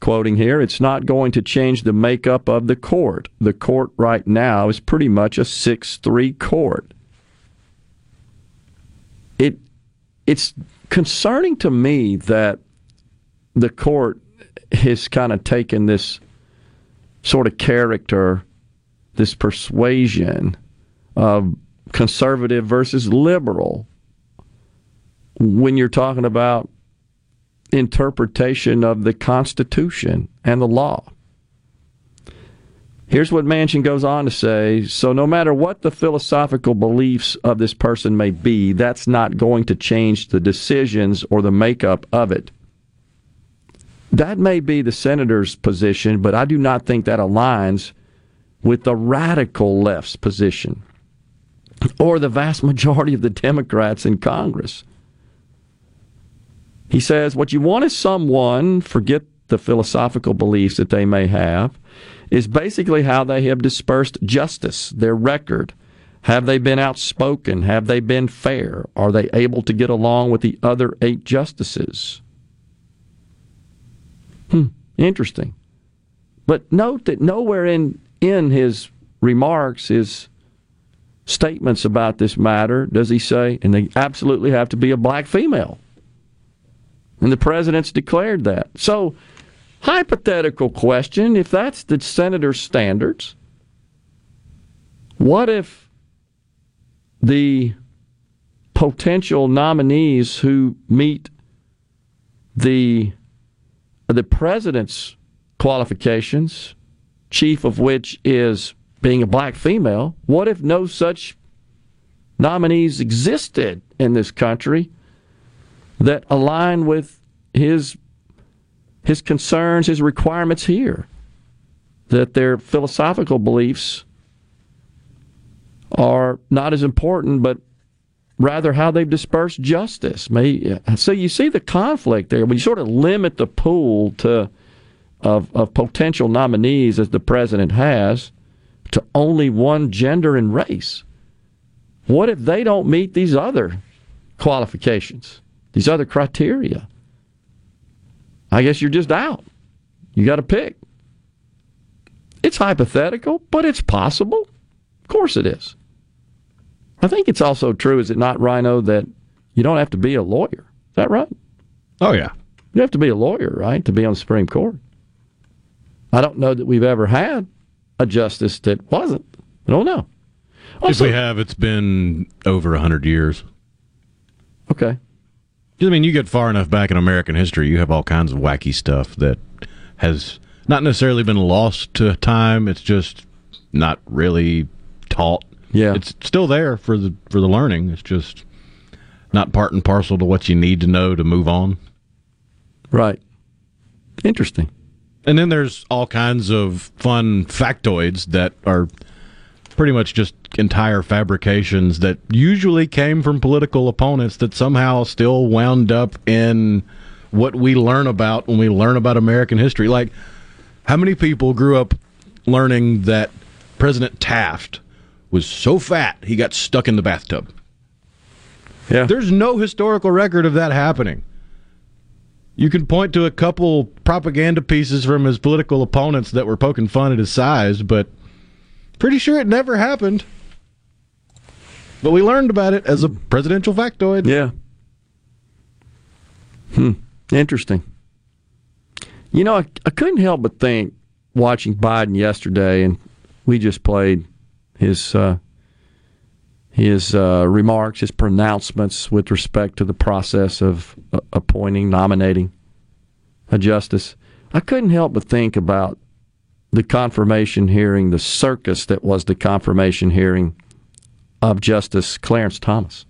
quoting here, it's not going to change the makeup of the court. The court right now is pretty much a 6 3 court. It, it's concerning to me that the court has kind of taken this sort of character, this persuasion of conservative versus liberal when you're talking about interpretation of the Constitution and the law. Here's what Manchin goes on to say So, no matter what the philosophical beliefs of this person may be, that's not going to change the decisions or the makeup of it. That may be the senator's position, but I do not think that aligns with the radical left's position or the vast majority of the Democrats in Congress. He says, What you want is someone, forget the philosophical beliefs that they may have, is basically how they have dispersed justice, their record. Have they been outspoken? Have they been fair? Are they able to get along with the other eight justices? Hmm, interesting. But note that nowhere in, in his remarks, his statements about this matter, does he say, and they absolutely have to be a black female. And the president's declared that. So, hypothetical question if that's the senator's standards, what if the potential nominees who meet the the president's qualifications, chief of which is being a black female, what if no such nominees existed in this country that align with his his concerns, his requirements here? That their philosophical beliefs are not as important, but rather how they've dispersed justice. So you see the conflict there. When you sort of limit the pool to of, of potential nominees as the president has to only one gender and race. What if they don't meet these other qualifications, these other criteria? I guess you're just out. You got to pick. It's hypothetical, but it's possible. Of course it is. I think it's also true, is it not, Rhino, that you don't have to be a lawyer? Is that right? Oh, yeah. You have to be a lawyer, right, to be on the Supreme Court. I don't know that we've ever had a justice that wasn't. I don't know. if we have, it's been over a hundred years. Okay. I mean, you get far enough back in American history, you have all kinds of wacky stuff that has not necessarily been lost to time. It's just not really taught. Yeah, it's still there for the for the learning. It's just not part and parcel to what you need to know to move on. Right. Interesting. And then there's all kinds of fun factoids that are pretty much just entire fabrications that usually came from political opponents that somehow still wound up in what we learn about when we learn about American history. Like How many people grew up learning that President Taft was so fat he got stuck in the bathtub? Yeah. There's no historical record of that happening. You can point to a couple propaganda pieces from his political opponents that were poking fun at his size, but pretty sure it never happened. But we learned about it as a presidential factoid. Yeah. Hmm. Interesting. You know, I, I couldn't help but think watching Biden yesterday, and we just played his uh, his uh, remarks, his pronouncements with respect to the process of uh, appointing, nominating a justice. I couldn't help but think about the confirmation hearing, the circus that was the confirmation hearing of Justice Clarence Thomas.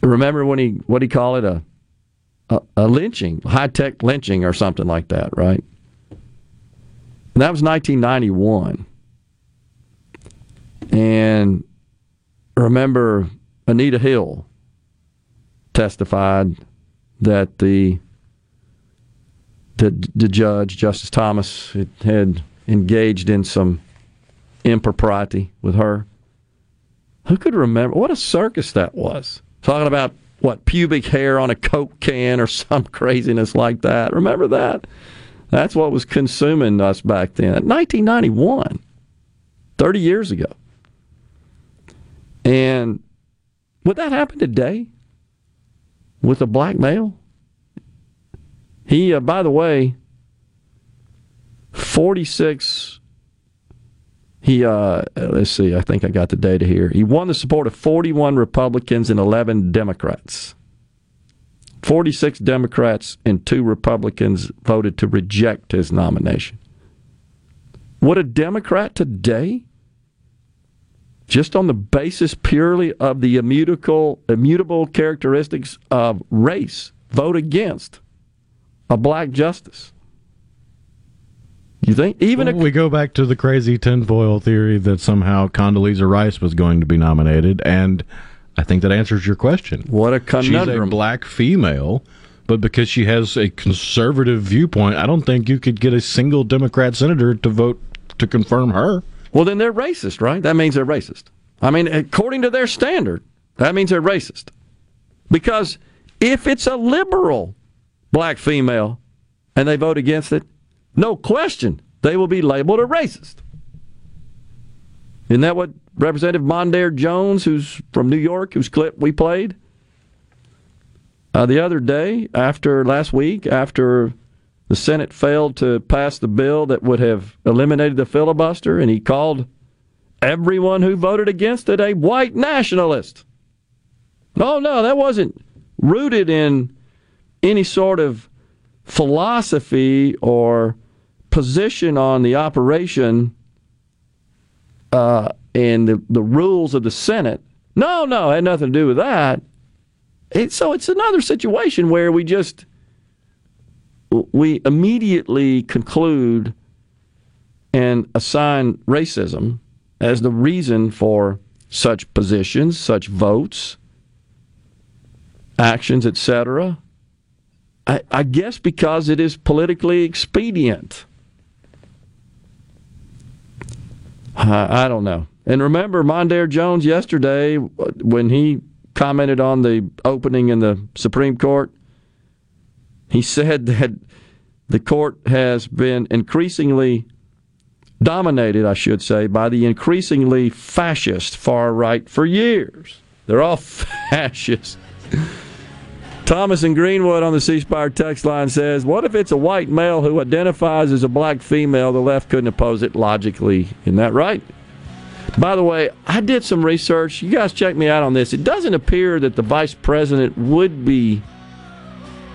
Remember when he what he call it a a, a lynching, high tech lynching or something like that, right? And that was 1991. And remember, Anita Hill testified that the the, judge, Justice Thomas, had engaged in some impropriety with her. Who could remember what a circus that was? Talking about what pubic hair on a Coke can or <laughs> some craziness like that. Remember that? That's what was consuming us back then. 1991, 30 years ago. And would that happen today with a black male? He, uh, by the way, 46. He, uh, let's see, I think I got the data here. He won the support of 41 Republicans and 11 Democrats. 46 Democrats and two Republicans voted to reject his nomination. Would a Democrat today, just on the basis purely of the immutable, immutable characteristics of race, vote against a black justice? You think even well, we go back to the crazy tinfoil theory that somehow Condoleezza Rice was going to be nominated, and I think that answers your question. What a conundrum! She's a black female, but because she has a conservative viewpoint, I don't think you could get a single Democrat senator to vote to confirm her. Well, then they're racist, right? That means they're racist. I mean, according to their standard, that means they're racist. Because if it's a liberal black female and they vote against it, no question they will be labeled a racist. Isn't that what Representative Mondaire Jones, who's from New York, whose clip we played uh, the other day, after last week, after the Senate failed to pass the bill that would have eliminated the filibuster, and he called everyone who voted against it a white nationalist. No, no, that wasn't rooted in any sort of philosophy or position on the operation uh, and the, the rules of the Senate. No, no, it had nothing to do with that. It, so it's another situation where we just we immediately conclude and assign racism as the reason for such positions, such votes, actions, etc. I, I guess because it is politically expedient. I, I don't know. And remember, Mondaire Jones yesterday, when he commented on the opening in the Supreme Court, he said that the court has been increasingly dominated, I should say, by the increasingly fascist far right for years. They're all <laughs> fascist. Thomas in Greenwood on the C Spire text line says, What if it's a white male who identifies as a black female? The left couldn't oppose it logically. Isn't that right? By the way, I did some research. You guys check me out on this. It doesn't appear that the vice president would be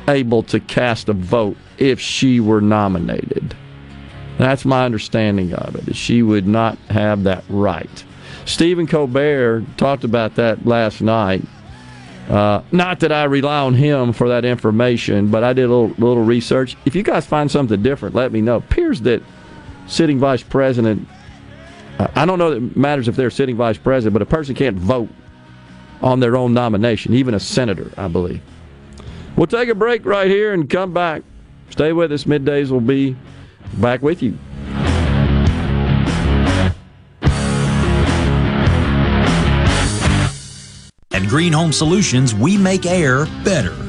able to cast a vote if she were nominated. That's my understanding of it. She would not have that right. Stephen Colbert talked about that last night. Uh, not that I rely on him for that information, but I did a little, little research. If you guys find something different, let me know. Appears that sitting vice president, I don't know that it matters if they're sitting vice president, but a person can't vote on their own nomination, even a senator, I believe. We'll take a break right here and come back. Stay with us. Middays will be back with you. Green Home Solutions, we make air better.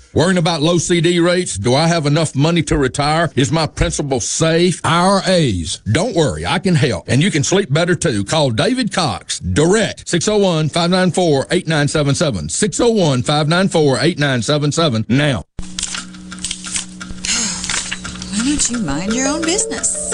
Worrying about low CD rates? Do I have enough money to retire? Is my principal safe? IRAs. Don't worry, I can help. And you can sleep better too. Call David Cox. Direct. 601-594-8977. 601-594-8977 now. Why don't you mind your own business?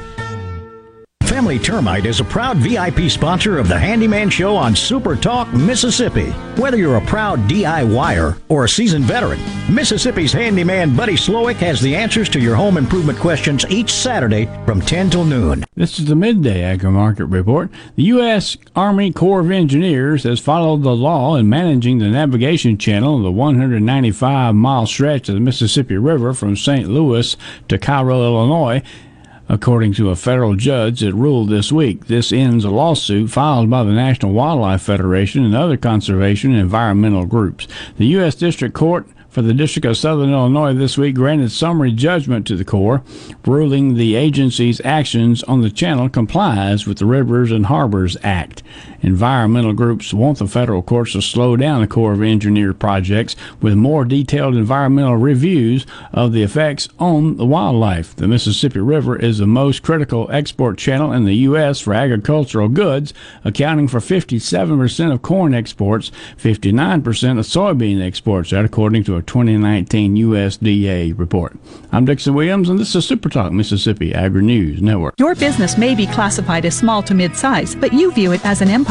Family Termite is a proud VIP sponsor of the Handyman Show on Super Talk, Mississippi. Whether you're a proud DIYer or a seasoned veteran, Mississippi's handyman Buddy Slowick has the answers to your home improvement questions each Saturday from 10 till noon. This is the Midday Agri Market Report. The U.S. Army Corps of Engineers has followed the law in managing the navigation channel of the 195 mile stretch of the Mississippi River from St. Louis to Cairo, Illinois according to a federal judge that ruled this week. This ends a lawsuit filed by the National Wildlife Federation and other conservation and environmental groups. The U.S. District Court for the District of Southern Illinois this week granted summary judgment to the Corps, ruling the agency's actions on the channel complies with the Rivers and Harbors Act. Environmental groups want the federal courts to slow down the Corps of Engineers projects with more detailed environmental reviews of the effects on the wildlife. The Mississippi River is the most critical export channel in the U.S. for agricultural goods, accounting for 57% of corn exports, 59% of soybean exports, that according to a 2019 USDA report. I'm Dixon Williams, and this is Super Talk Mississippi Agri News Network. Your business may be classified as small to mid size, but you view it as an empire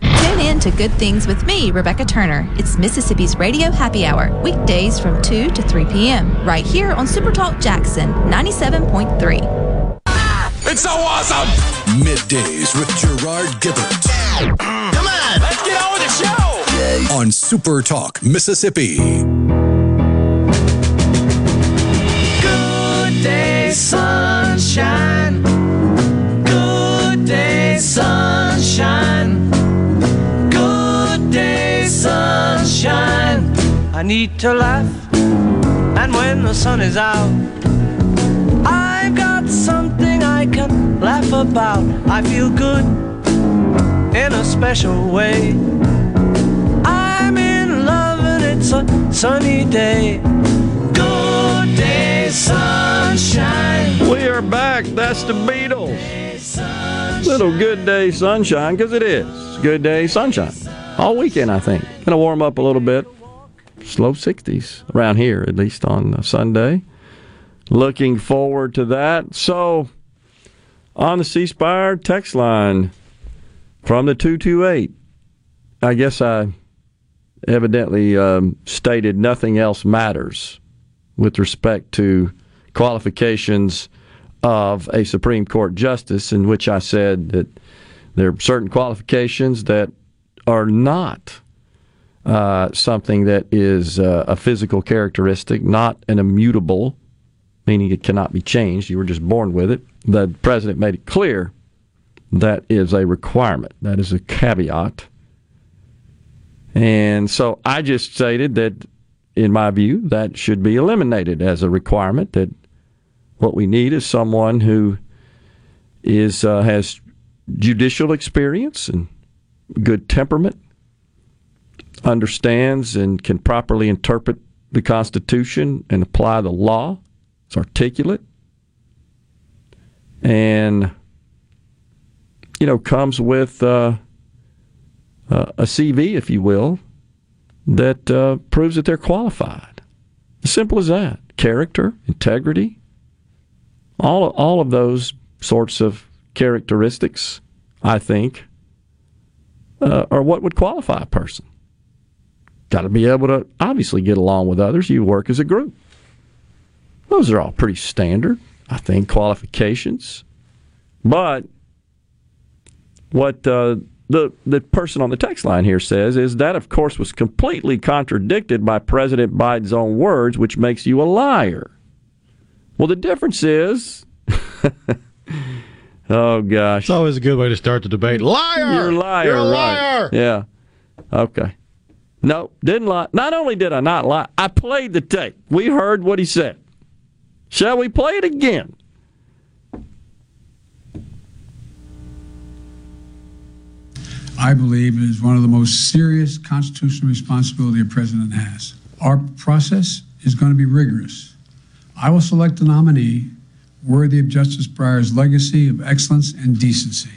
Tune in to Good Things with me, Rebecca Turner. It's Mississippi's Radio Happy Hour, weekdays from 2 to 3 p.m., right here on Supertalk Jackson 97.3. It's so awesome! Middays with Gerard Gibert. Mm. Come on, let's get on with the show! On Super Talk, Mississippi. Good day, sunshine. I need to laugh, and when the sun is out, I've got something I can laugh about. I feel good in a special way. I'm in love, and it's a sunny day. Good day, sunshine. We are back. That's the Beatles. Little good day sunshine, because it is. Good day sunshine. All weekend, I think. To warm up a little bit. Slow 60s around here, at least on uh, Sunday. Looking forward to that. So, on the C Spire text line from the 228, I guess I evidently um, stated nothing else matters with respect to qualifications of a Supreme Court justice, in which I said that there are certain qualifications that are not uh, something that is uh, a physical characteristic, not an immutable, meaning it cannot be changed. You were just born with it. The president made it clear that is a requirement, that is a caveat. And so I just stated that, in my view, that should be eliminated as a requirement, that what we need is someone who is uh, has judicial experience and good temperament, understands and can properly interpret the Constitution and apply the law. It's articulate and you know comes with uh, uh, a CV, if you will, that uh, proves that they're qualified. As simple as that. Character, integrity, all all of those sorts of characteristics, I think, uh, are what would qualify a person. Got to be able to obviously get along with others. You work as a group. Those are all pretty standard, I think, qualifications. But what uh, the the person on the text line here says is that, of course, was completely contradicted by President Biden's own words, which makes you a liar. Well, the difference is. <laughs> oh gosh, It's always a good way to start the debate. Liar! You're a liar. You're a right. liar! Yeah. Okay. No, didn't lie. Not only did I not lie, I played the tape. We heard what he said. Shall we play it again? I believe it is one of the most serious constitutional responsibility a president has. Our process is going to be rigorous. I will select a nominee worthy of Justice Breyer's legacy of excellence and decency.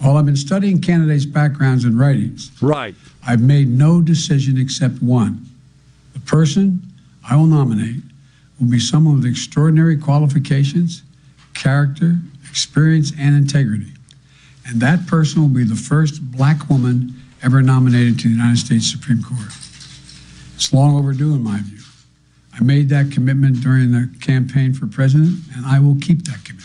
While I've been studying candidates' backgrounds and writings, right, I've made no decision except one. The person I will nominate will be someone with extraordinary qualifications, character, experience, and integrity. And that person will be the first black woman ever nominated to the United States Supreme Court. It's long overdue, in my view. I made that commitment during the campaign for president, and I will keep that commitment.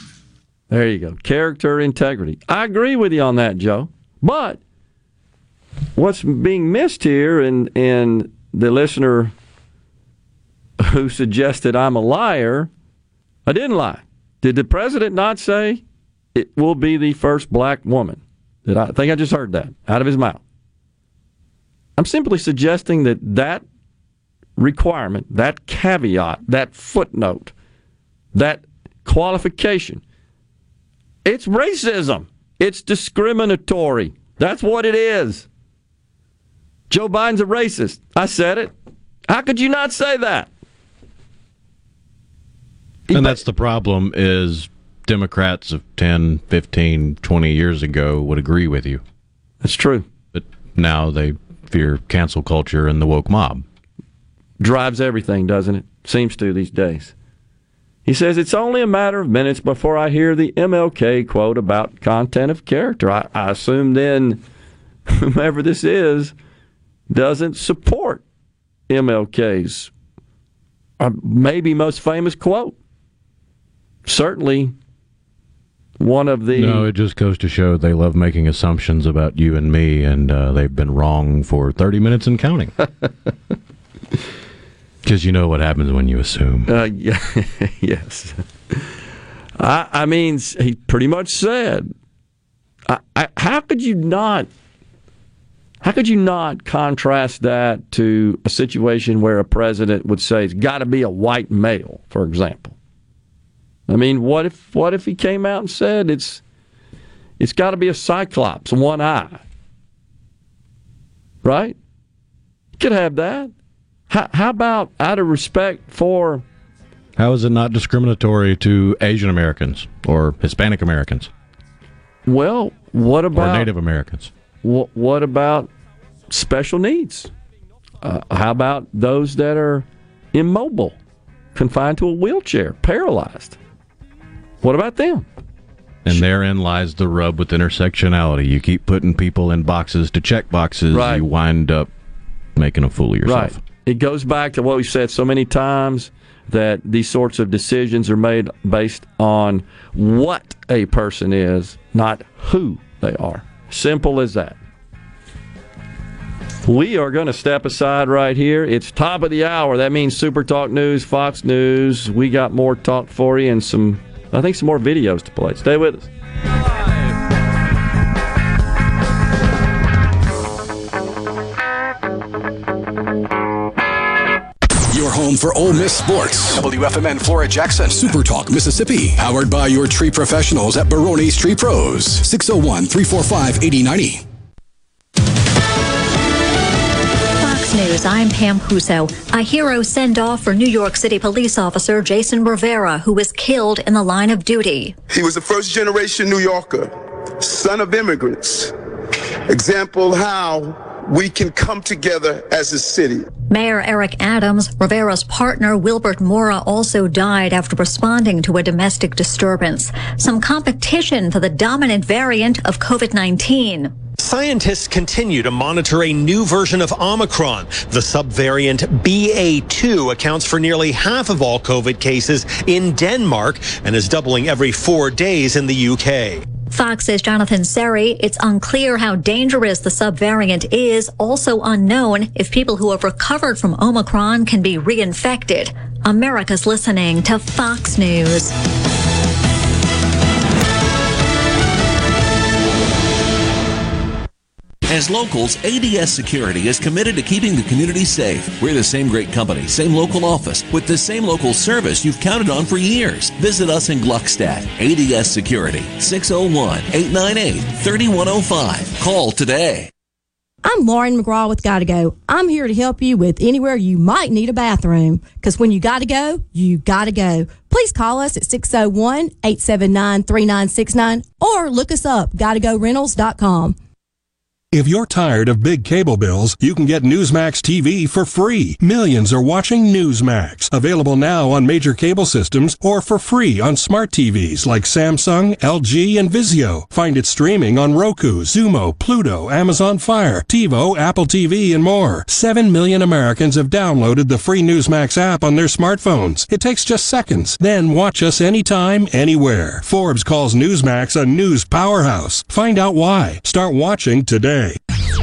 There you go. Character, integrity. I agree with you on that, Joe. But what's being missed here, and and the listener who suggested I'm a liar, I didn't lie. Did the president not say it will be the first black woman? Did I, I think I just heard that out of his mouth? I'm simply suggesting that that requirement, that caveat, that footnote, that qualification, it's racism. It's discriminatory. That's what it is. Joe Biden's a racist. I said it. How could you not say that? And that's the problem is Democrats of 10, 15, 20 years ago would agree with you. That's true. But now they fear cancel culture and the woke mob. Drives everything, doesn't it? Seems to these days. He says it's only a matter of minutes before I hear the MLK quote about content of character. I, I assume then <laughs> whomever this is doesn't support MLK's uh, maybe most famous quote. Certainly one of the. No, it just goes to show they love making assumptions about you and me, and uh, they've been wrong for 30 minutes and counting. <laughs> Because you know what happens when you assume. Uh, yeah, <laughs> yes. I, I mean, he pretty much said, I, I, "How could you not? How could you not contrast that to a situation where a president would say it's got to be a white male, for example? I mean, what if what if he came out and said it's it's got to be a cyclops, one eye, right? You could have that. How, how about out of respect for How is it not discriminatory to Asian Americans or Hispanic Americans well, what or about Native Americans? What, what about special needs? Uh, how about those that are immobile, confined to a wheelchair, paralyzed? What about them? And therein lies the rub with intersectionality. You keep putting people in boxes to check boxes, Right. you wind up making a fool of yourself. Right. It goes back to what we've said so many times that these sorts of decisions are made based on what a person is, not who they are. Simple as that. We are going to step aside right here. It's top of the hour. That means Super Talk News, Fox News. We got more talk for you and some, I think, some more videos to play. Stay with us. Home for Ole Miss sports. WFMN Flora Jackson. Super Talk Mississippi. Powered by your tree professionals at Baroni's Tree Pros. 601 345 8090. Fox News, I'm Pam Huso. A hero send off for New York City police officer Jason Rivera, who was killed in the line of duty. He was a first generation New Yorker, son of immigrants. Example how we can come together as a city. Mayor Eric Adams, Rivera's partner Wilbert Mora also died after responding to a domestic disturbance. Some competition for the dominant variant of COVID 19. Scientists continue to monitor a new version of Omicron. The subvariant BA2 accounts for nearly half of all COVID cases in Denmark and is doubling every four days in the UK. Fox's Jonathan Serrie, it's unclear how dangerous the subvariant is. Also unknown if people who have recovered from Omicron can be reinfected. America's listening to Fox News. As locals, ADS Security is committed to keeping the community safe. We're the same great company, same local office, with the same local service you've counted on for years. Visit us in Gluckstadt. ADS Security, 601 898 3105. Call today. I'm Lauren McGraw with Gotta Go. I'm here to help you with anywhere you might need a bathroom. Because when you gotta go, you gotta go. Please call us at 601 879 3969 or look us up, gottogorentals.com. If you're tired of big cable bills, you can get Newsmax TV for free. Millions are watching Newsmax. Available now on major cable systems or for free on smart TVs like Samsung, LG, and Vizio. Find it streaming on Roku, Xumo, Pluto, Amazon Fire, TiVo, Apple TV, and more. Seven million Americans have downloaded the free Newsmax app on their smartphones. It takes just seconds. Then watch us anytime, anywhere. Forbes calls Newsmax a news powerhouse. Find out why. Start watching today.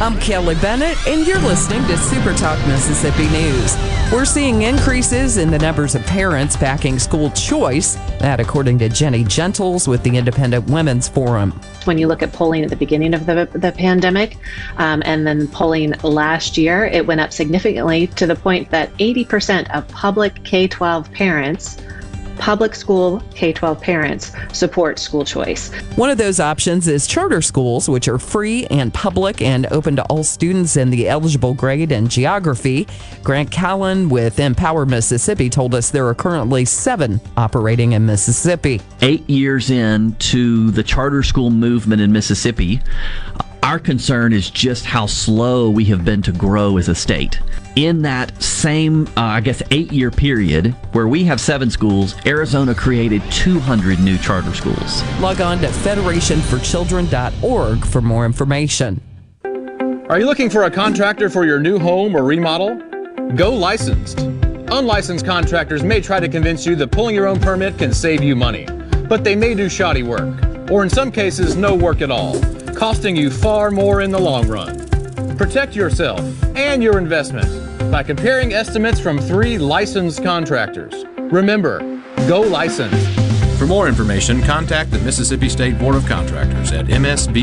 I'm Kelly Bennett, and you're listening to Super Talk Mississippi News. We're seeing increases in the numbers of parents backing school choice, that according to Ginny Gentles with the Independent Women's Forum. when you look at polling at the beginning of the, the pandemic um, and then polling last year, it went up significantly to the point that 80% of public K 12 parents, public school K 12 parents, support school choice. One of those options is charter schools, which are free and public and open to all students in the eligible grade and geography. Grant Callen with Empower Mississippi told us there are currently seven operating in Mississippi. eight years into the charter school movement in Mississippi, our concern is just how slow we have been to grow as a state. In that same, uh, I guess, eight year period where we have seven schools, Arizona created 200 new charter schools. Log on to federationforchildren.org for more information. Are you looking for a contractor for your new home or remodel? Go licensed. Unlicensed contractors may try to convince you that pulling your own permit can save you money, but they may do shoddy work, or in some cases, no work at all, costing you far more in the long run. Protect yourself and your investment by comparing estimates from three licensed contractors. Remember, go licensed. For more information, contact the Mississippi State Board of Contractors at msboc.us.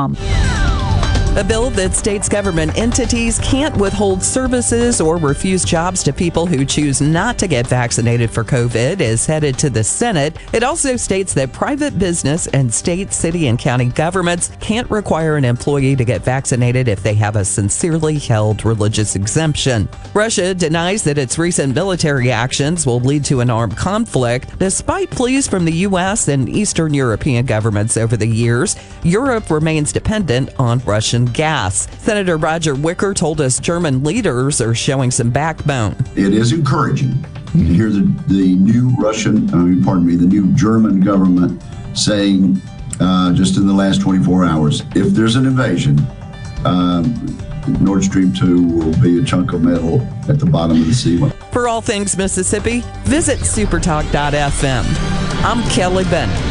Yeah. A bill that states government entities can't withhold services or refuse jobs to people who choose not to get vaccinated for COVID is headed to the Senate. It also states that private business and state, city, and county governments can't require an employee to get vaccinated if they have a sincerely held religious exemption. Russia denies that its recent military actions will lead to an armed conflict, despite pleas from the U.S. and Eastern European governments over the years. Europe remains dependent on Russian gas. Senator Roger Wicker told us German leaders are showing some backbone. It is encouraging. Can hear the, the new Russian, I mean, pardon me, the new German government saying uh, just in the last 24 hours, if there's an invasion, um, Nord Stream 2 will be a chunk of metal at the bottom of the sea. For all things Mississippi, visit supertalk.fm. I'm Kelly Bennett.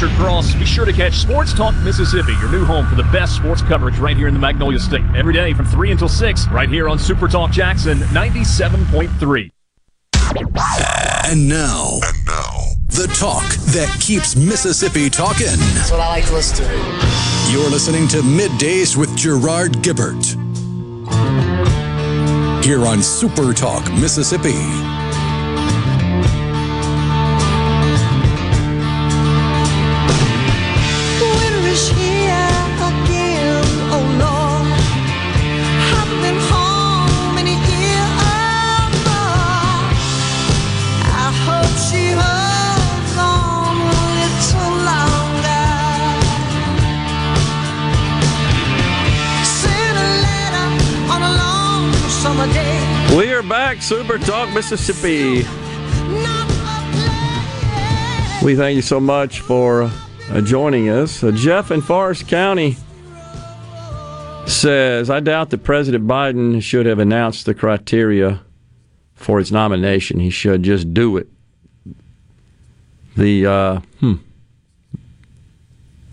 Hey, it's Richard Cross. Be sure to catch Sports Talk Mississippi, your new home for the best sports coverage right here in the Magnolia State. Every day from 3 until 6, right here on Super Talk Jackson 97.3. And now, and now, the talk that keeps Mississippi talking. That's what I like to listen to. You're listening to Middays with Gerard Gibert. Here on Super Talk Mississippi. Super Talk Mississippi. We thank you so much for uh, joining us. Uh, Jeff in Forest County says, I doubt that President Biden should have announced the criteria for his nomination. He should just do it. The, uh, hmm.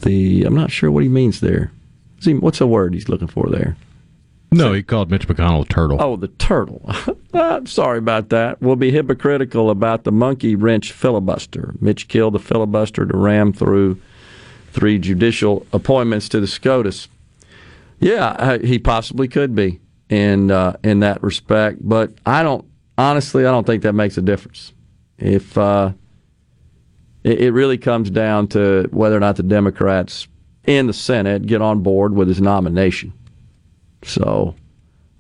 The, I'm not sure what he means there. He- What's the word he's looking for there? No, he called Mitch McConnell a turtle. Oh, the turtle. <laughs> I'm sorry about that. We'll be hypocritical about the monkey wrench filibuster. Mitch killed the filibuster to ram through three judicial appointments to the SCOTUS. Yeah, he possibly could be in uh, in that respect, but I don't honestly. I don't think that makes a difference. If uh, it, it really comes down to whether or not the Democrats in the Senate get on board with his nomination. So,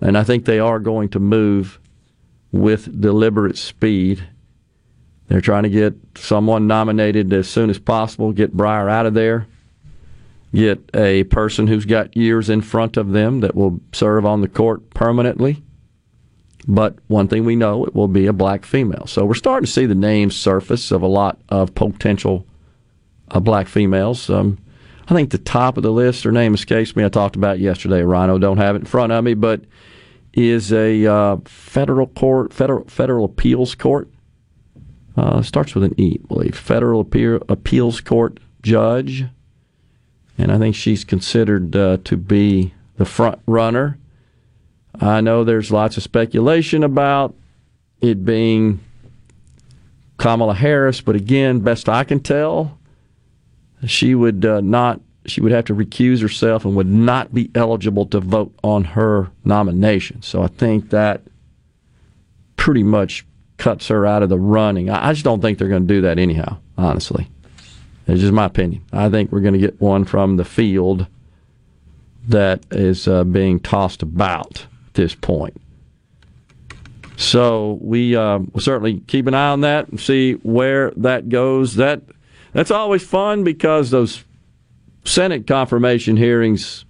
and I think they are going to move with deliberate speed. They're trying to get someone nominated as soon as possible, get Breyer out of there, get a person who's got years in front of them that will serve on the court permanently. But one thing we know, it will be a black female. So we're starting to see the names surface of a lot of potential uh, black females. Um, I think the top of the list, her name escapes me. I talked about yesterday. Rhino, don't have it in front of me, but is a uh, federal court, federal federal appeals court. Uh, starts with an E, I believe. Federal Appeal, Appeals Court judge. and I think she's considered uh, to be the front runner. I know there's lots of speculation about it being Kamala Harris, but again, best I can tell, she would uh, not. She would have to recuse herself and would not be eligible to vote on her nomination. So I think that pretty much cuts her out of the running. I just don't think they're going to do that anyhow. Honestly, it's just my opinion. I think we're going to get one from the field that is uh, being tossed about at this point. So we uh, will certainly keep an eye on that and see where that goes. That that's always fun because those Senate confirmation hearings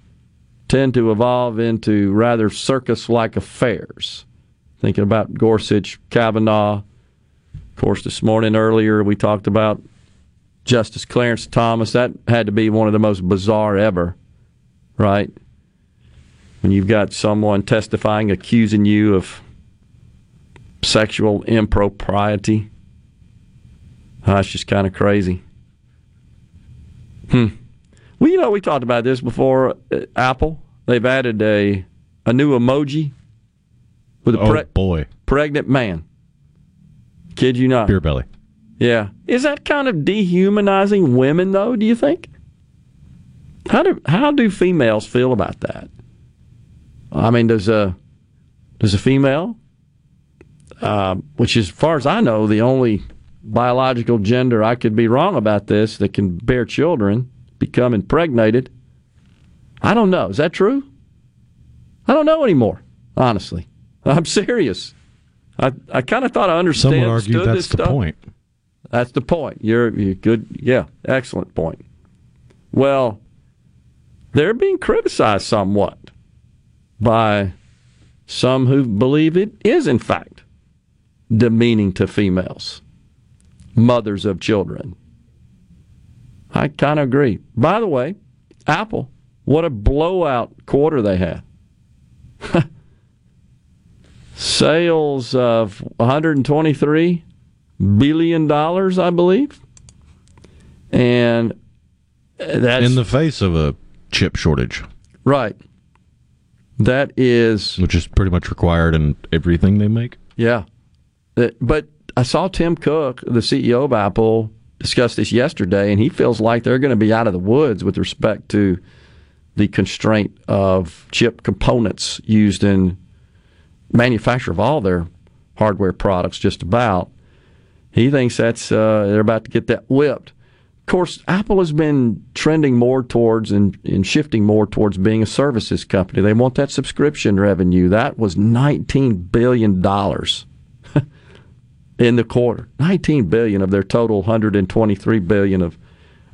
tend to evolve into rather circus-like affairs. Thinking about Gorsuch, Kavanaugh. Of course, this morning earlier we talked about Justice Clarence Thomas. That had to be one of the most bizarre ever, right? When you've got someone testifying accusing you of sexual impropriety. That's just kind of crazy. Hmm. Well, you know, we talked about this before. Uh, Apple, they've added a a new emoji with a Oh, pre- boy. pregnant man. Kid you not. Beer belly. Yeah. Is that kind of dehumanizing women, though? Do you think? How do how do females feel about that? I mean, does a does a female, uh, which is, as far as I know, the only biological gender I could be wrong about this that can bear children, become impregnated? I don't know. Is that true? I don't know anymore. Honestly, <laughs> I'm serious. I I kind of thought I understood. Some would argue that's this the stuff. point. That's the point. You're, you're good. Yeah, excellent point. Well, they're being criticized somewhat by some who believe it is, in fact, demeaning to females, mothers of children. I kind of agree. By the way, Apple, what a blowout quarter they had. <laughs> Sales of 123 billion dollars, I believe, and that's in the face of a chip shortage, right. That is which is pretty much required in everything they make. Yeah. Uh, But I saw Tim Cook, the CEO of Apple, discuss this yesterday, and he feels like they're going to be out of the woods with respect to the constraint of chip components used in manufacture of all their hardware products, just about. He thinks that's uh, they're about to get that whipped. Of course, Apple has been trending more towards and, and shifting more towards being a services company. They want that subscription revenue. That was $19 billion in the quarter. 19 billion of their total 123 billion of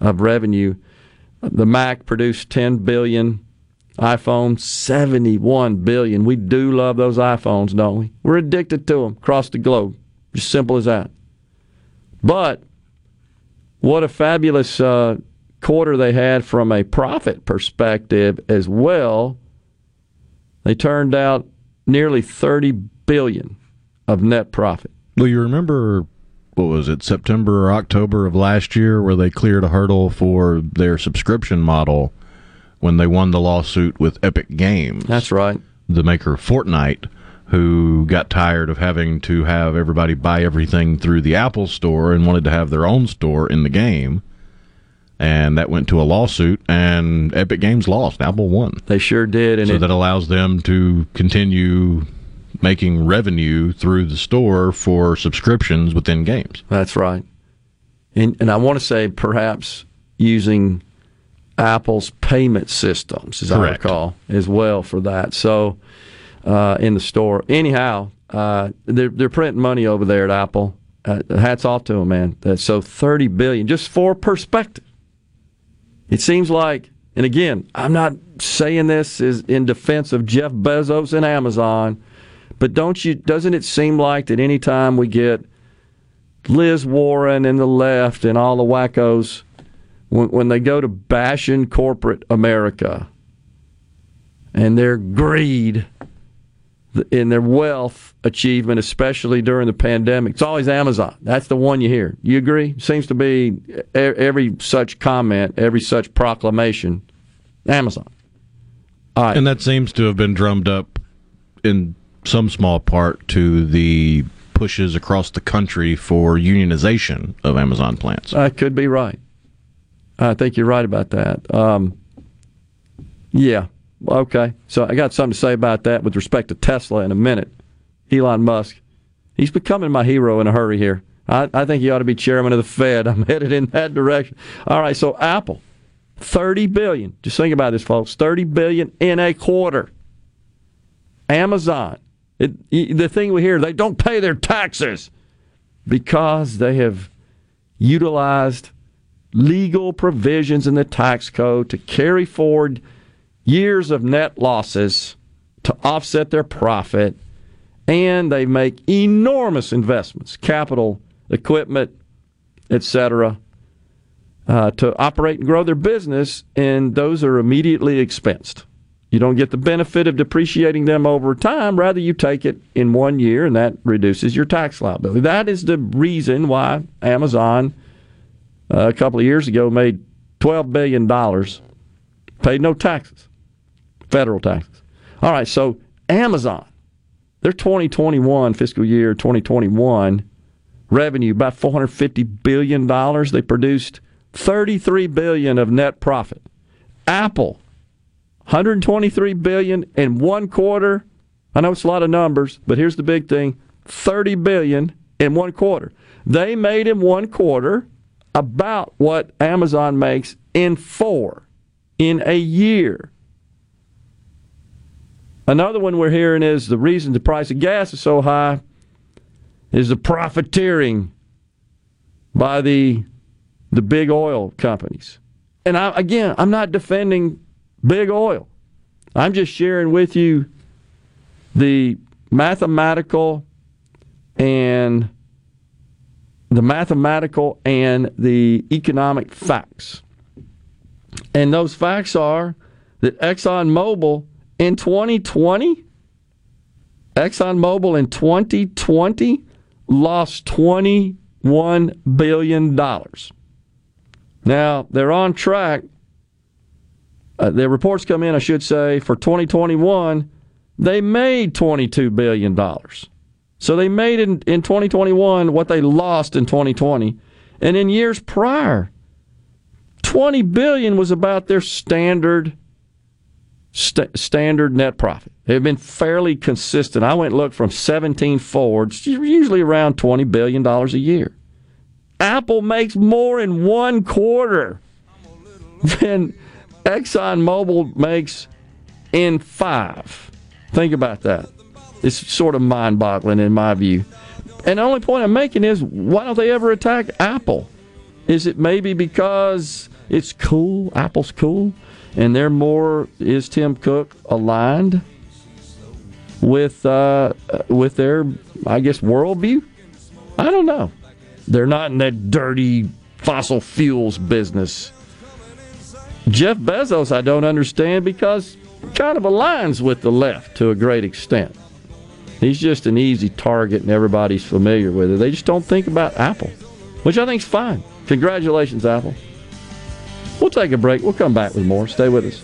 of revenue. The Mac produced 10 billion. iPhone 71 billion. We do love those iPhones, don't we? We're addicted to them across the globe. Just simple as that. But what a fabulous uh, quarter they had from a profit perspective as well. They turned out nearly 30 billion of net profit. Well, you remember what was it, September or October of last year, where they cleared a hurdle for their subscription model when they won the lawsuit with Epic Games. That's right. The maker of Fortnite, who got tired of having to have everybody buy everything through the Apple Store and wanted to have their own store in the game. And that went to a lawsuit, and Epic Games lost. Apple won. They sure did, and so it- that allows them to continue making revenue through the store for subscriptions within games. That's right. And, and I want to say perhaps using Apple's payment systems, as I recall, as well for that. So uh, in the store. Anyhow, uh, they're, they're printing money over there at Apple. Uh, hats off to them, man. That's so 30 billion, just for perspective. It seems like, and again, I'm not saying this is in defense of Jeff Bezos and Amazon, but don't you? Doesn't it seem like that any time we get Liz Warren and the left and all the wackos, when, when they go to bashing corporate America and their greed, in their wealth achievement, especially during the pandemic. It's always Amazon. That's the one you hear. You agree? Seems to be every such comment, every such proclamation, Amazon. And that seems to have been drummed up in some small part to the pushes across the country for unionization of Amazon plants. I could be right. I think you're right about that. Um, yeah. Okay. So I got something to say about that with respect to Tesla in a minute. Elon Musk. He's becoming my hero in a hurry here. I, I think he ought to be chairman of the Fed. <laughs> I'm headed in that direction. All right. So Apple, 30 billion. Just think about this, folks. 30 billion in a quarter. Amazon. It, the thing we hear, they don't pay their taxes because they have utilized legal provisions in the tax code to carry forward years of net losses to offset their profit, and they make enormous investments, capital, equipment, etc., uh, to operate and grow their business, and those are immediately expensed. You don't get the benefit of depreciating them over time. Rather, you take it in one year, and that reduces your tax liability. That is the reason why Amazon, uh, a couple of years ago, made $12 billion, paid no taxes federal taxes. All right, so Amazon, their 2021 fiscal year 2021 revenue about 450 billion dollars. They produced 33 billion of net profit. Apple 123 billion in one quarter. I know it's a lot of numbers, but here's the big thing 30 billion in one quarter. They made in one quarter about what Amazon makes in four in a year. Another one we're hearing is the reason the price of gas is so high is the profiteering by the the big oil companies. And I, again, I'm not defending big oil. I'm just sharing with you the mathematical and the mathematical and the economic facts. And those facts are that ExxonMobil in 2020, ExxonMobil in 2020 lost $21 billion. Now, they're on track. Uh, the reports come in, I should say, for 2021, they made $22 billion. So they made in, in 2021 what they lost in 2020. And in years prior, 20 billion was about their standard st- standard net profit. They've been fairly consistent. I went and looked from 17 forwards, usually around $20 billion a year. Apple makes more in one quarter than ExxonMobil makes in five. Think about that. It's sort of mind boggling in my view. And the only point I'm making is why don't they ever attack Apple? Is it maybe because it's cool? Apple's cool? and they're more is Tim Cook aligned with uh, with their I guess worldview? I don't know. They're not in that dirty fossil fuels business. Jeff Bezos, I don't understand because kind of aligns with the left to a great extent. He's just an easy target and everybody's familiar with it. They just don't think about Apple, which I think is fine. Congratulations, Apple. We'll take a break. We'll come back with more. Stay with us.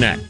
esisupply.net.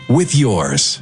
with yours.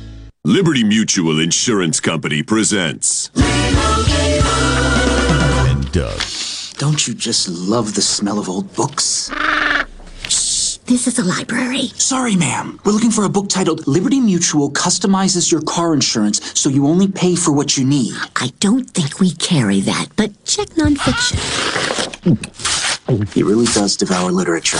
Liberty Mutual Insurance Company presents. And Doug. Don't you just love the smell of old books? Shh, this is a library. Sorry, ma'am. We're looking for a book titled Liberty Mutual Customizes Your Car Insurance so you only pay for what you need. I don't think we carry that, but check nonfiction. He really does devour literature.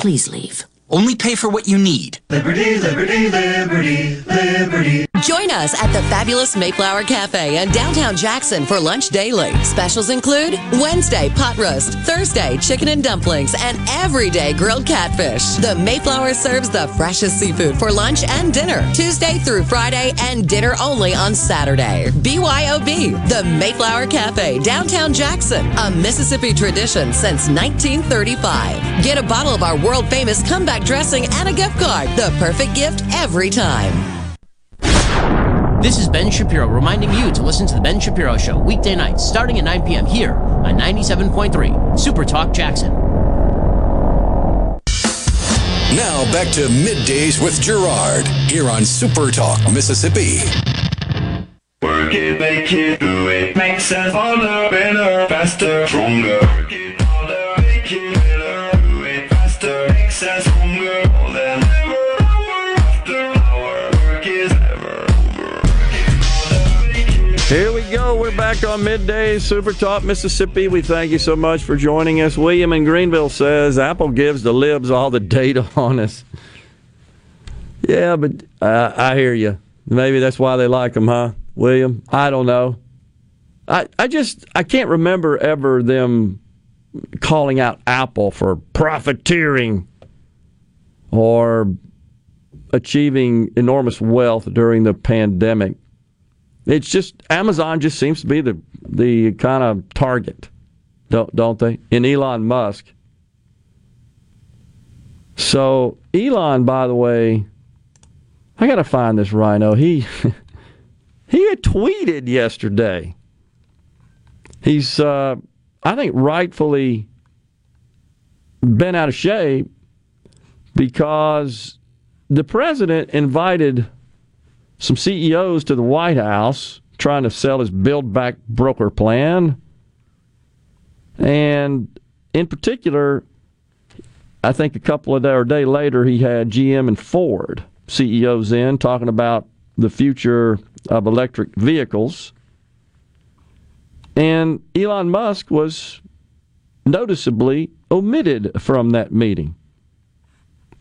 Please leave. Only pay for what you need. Liberty, liberty, liberty, liberty. Join us at the fabulous Mayflower Cafe in downtown Jackson for lunch daily. Specials include Wednesday pot roast, Thursday chicken and dumplings, and everyday grilled catfish. The Mayflower serves the freshest seafood for lunch and dinner, Tuesday through Friday, and dinner only on Saturday. BYOB, the Mayflower Cafe, downtown Jackson, a Mississippi tradition since 1935. Get a bottle of our world famous comeback dressing and a gift card. The perfect gift every time. This is Ben Shapiro reminding you to listen to The Ben Shapiro Show weekday nights starting at 9 p.m. here on 97.3 Super Talk Jackson. Now back to middays with Gerard here on Super Talk, Mississippi. Work it, make it, do it. Makes us harder, better, faster, stronger. We go. We're back on midday Super Talk Mississippi. We thank you so much for joining us. William in Greenville says Apple gives the libs all the data <laughs> on us. Yeah, but uh, I hear you. Maybe that's why they like them, huh, William? I don't know. I I just I can't remember ever them calling out Apple for profiteering or achieving enormous wealth during the pandemic. It's just Amazon just seems to be the the kind of target, don't don't they? In Elon Musk. So Elon, by the way, I got to find this rhino. He <laughs> he had tweeted yesterday. He's uh, I think rightfully been out of shape because the president invited some CEOs to the White House trying to sell his Build Back Broker plan. And in particular, I think a couple of days or day later, he had GM and Ford CEOs in talking about the future of electric vehicles. And Elon Musk was noticeably omitted from that meeting.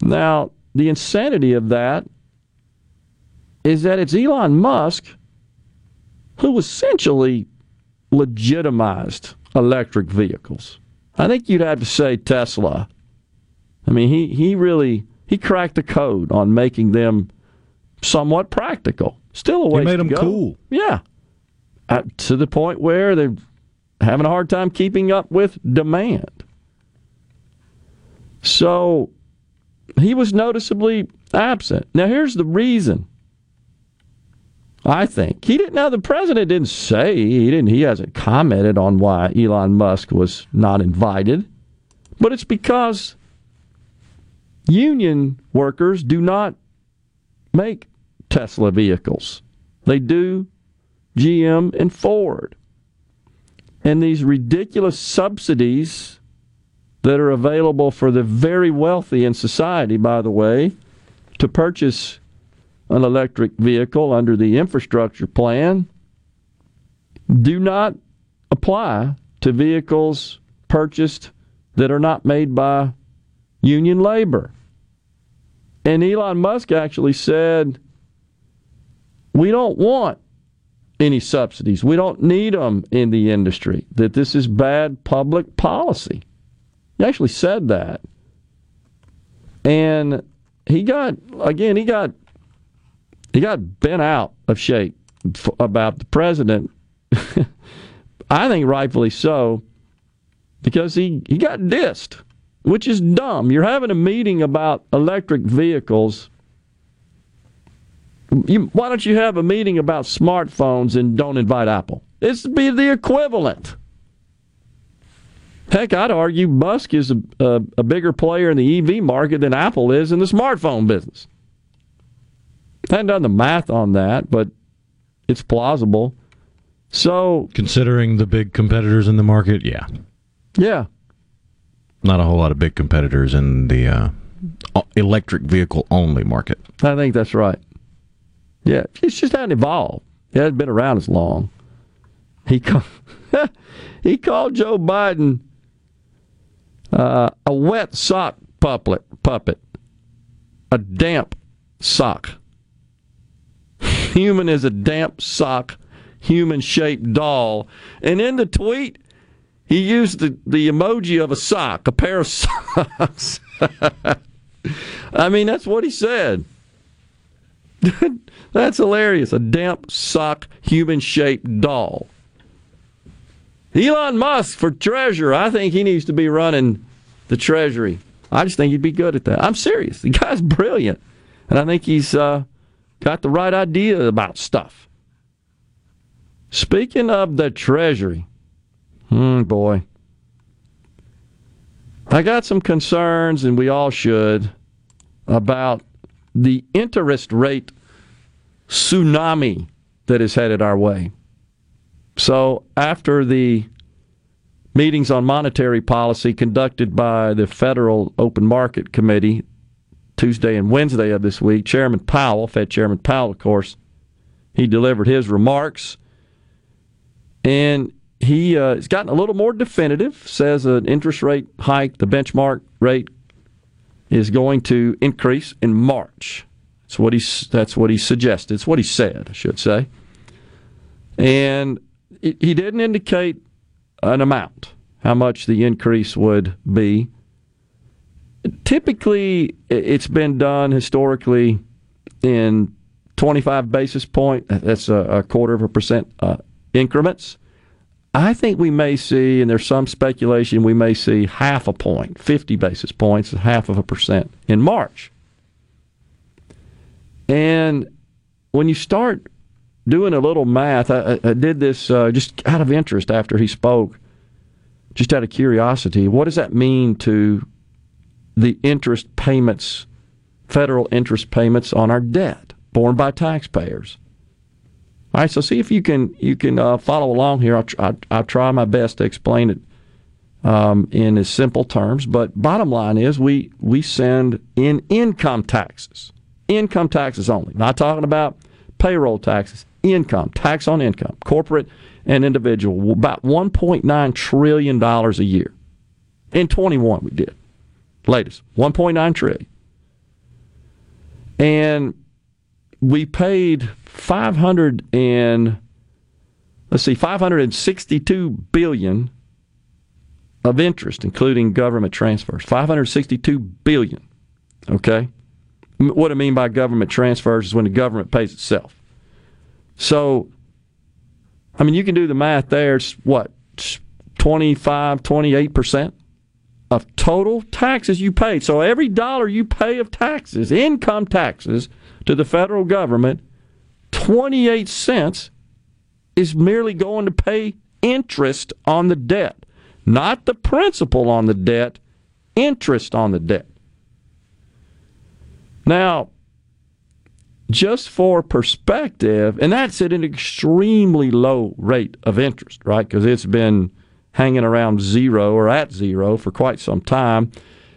Now, the insanity of that is that it's Elon Musk who essentially legitimized electric vehicles. I think you'd have to say Tesla. I mean, he, he really he cracked the code on making them somewhat practical. Still a way He made them go. cool. Yeah, Uh, to the point where they're having a hard time keeping up with demand. So he was noticeably absent. Now, here's the reason I think he didn't. Now the president didn't say he didn't. He hasn't commented on why Elon Musk was not invited, but it's because union workers do not make Tesla vehicles. They do GM and Ford. And these ridiculous subsidies that are available for the very wealthy in society, by the way, to purchase an electric vehicle under the infrastructure plan do not apply to vehicles purchased that are not made by union labor. And Elon Musk actually said, we don't want any subsidies. We don't need them in the industry, that this is bad public policy. He actually said that. And he got, again, he got he got bent out of shape about the president. <laughs> I think rightfully so, because he, he got dissed, which is dumb. You're having a meeting about electric vehicles. You, why don't you have a meeting about smartphones and don't invite Apple? This would be the equivalent. Heck, I'd argue Musk is a, a, a bigger player in the EV market than Apple is in the smartphone business. I haven't done the math on that, but it's plausible. So, considering the big competitors in the market, yeah, yeah, not a whole lot of big competitors in the uh, electric vehicle only market. I think that's right. Yeah, it's just hasn't evolved. It hasn't been around as long. He <laughs> called, he called Joe Biden uh, a wet sock puppet, puppet, a damp sock. Human is a damp sock, human shaped doll. And in the tweet, he used the, the emoji of a sock, a pair of <laughs> socks. I mean, that's what he said. <laughs> that's hilarious. A damp sock, human shaped doll. Elon Musk for treasurer. I think he needs to be running the treasury. I just think he'd be good at that. I'm serious. The guy's brilliant. And I think he's uh, got the right idea about stuff. Speaking of the Treasury, hmm, boy, I got some concerns, and we all should, about the interest rate tsunami that is headed our way. So, after the meetings on monetary policy conducted by the Federal Open Market Committee Tuesday and Wednesday of this week, Chairman Powell, Fed Chairman Powell, of course, he delivered his remarks. And he uh, has gotten a little more definitive, says an interest rate hike, the benchmark rate, is going to increase in March. That's what he, that's what he suggested. It's what he said, I should say. And he didn't indicate an amount, how much the increase would be typically it's been done historically in 25 basis point that's a, quarter of a percent uh, increments. I think we may see and there's some speculation we may see half a point 50 basis points half of a percent in march. And when you start doing a little math i, I did this uh, just out of interest after he spoke just out of curiosity what does that mean to the interest payments, federal interest payments on our debt borne by taxpayers. All right, so see if you can you can uh, follow along here. I'll, I'll, I'll, try my best to explain it um, in as simple terms. But bottom line is, we we send in income taxes, income taxes only. Not talking about payroll taxes, income tax on income, corporate and individual. About 1.9 trillion dollars a year. In 21, we did latest 1.9 trillion. And we paid 500 and let's see 562 billion of interest including government transfers. 562 billion okay? What i mean by government transfers is when the government pays itself. So i mean you can do the math there. It's what 25 28 percent of total taxes you paid. So every dollar you pay of taxes, income taxes to the federal government, 28 cents is merely going to pay interest on the debt, not the principal on the debt, interest on the debt. Now, just for perspective, and that's at an extremely low rate of interest, right? Because it's been hanging around zero or at zero for quite some time.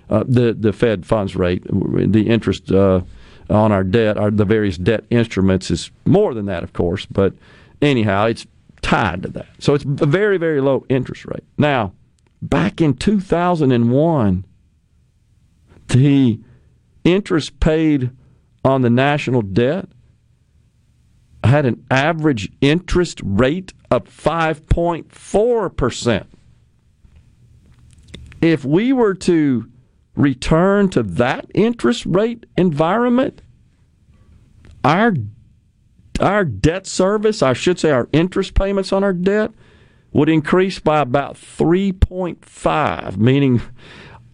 Uh, the the Fed funds rate, the interest uh, on our debt, our, the various debt instruments is more than that, of course. But anyhow, it's tied to that. So it's a very very low interest rate. Now, back in 2001, the interest paid on the national debt had an average interest rate of 5.4%. If we were to return to that interest rate environment, our our debt service, I should say our interest payments on our debt would increase by about 3.5, meaning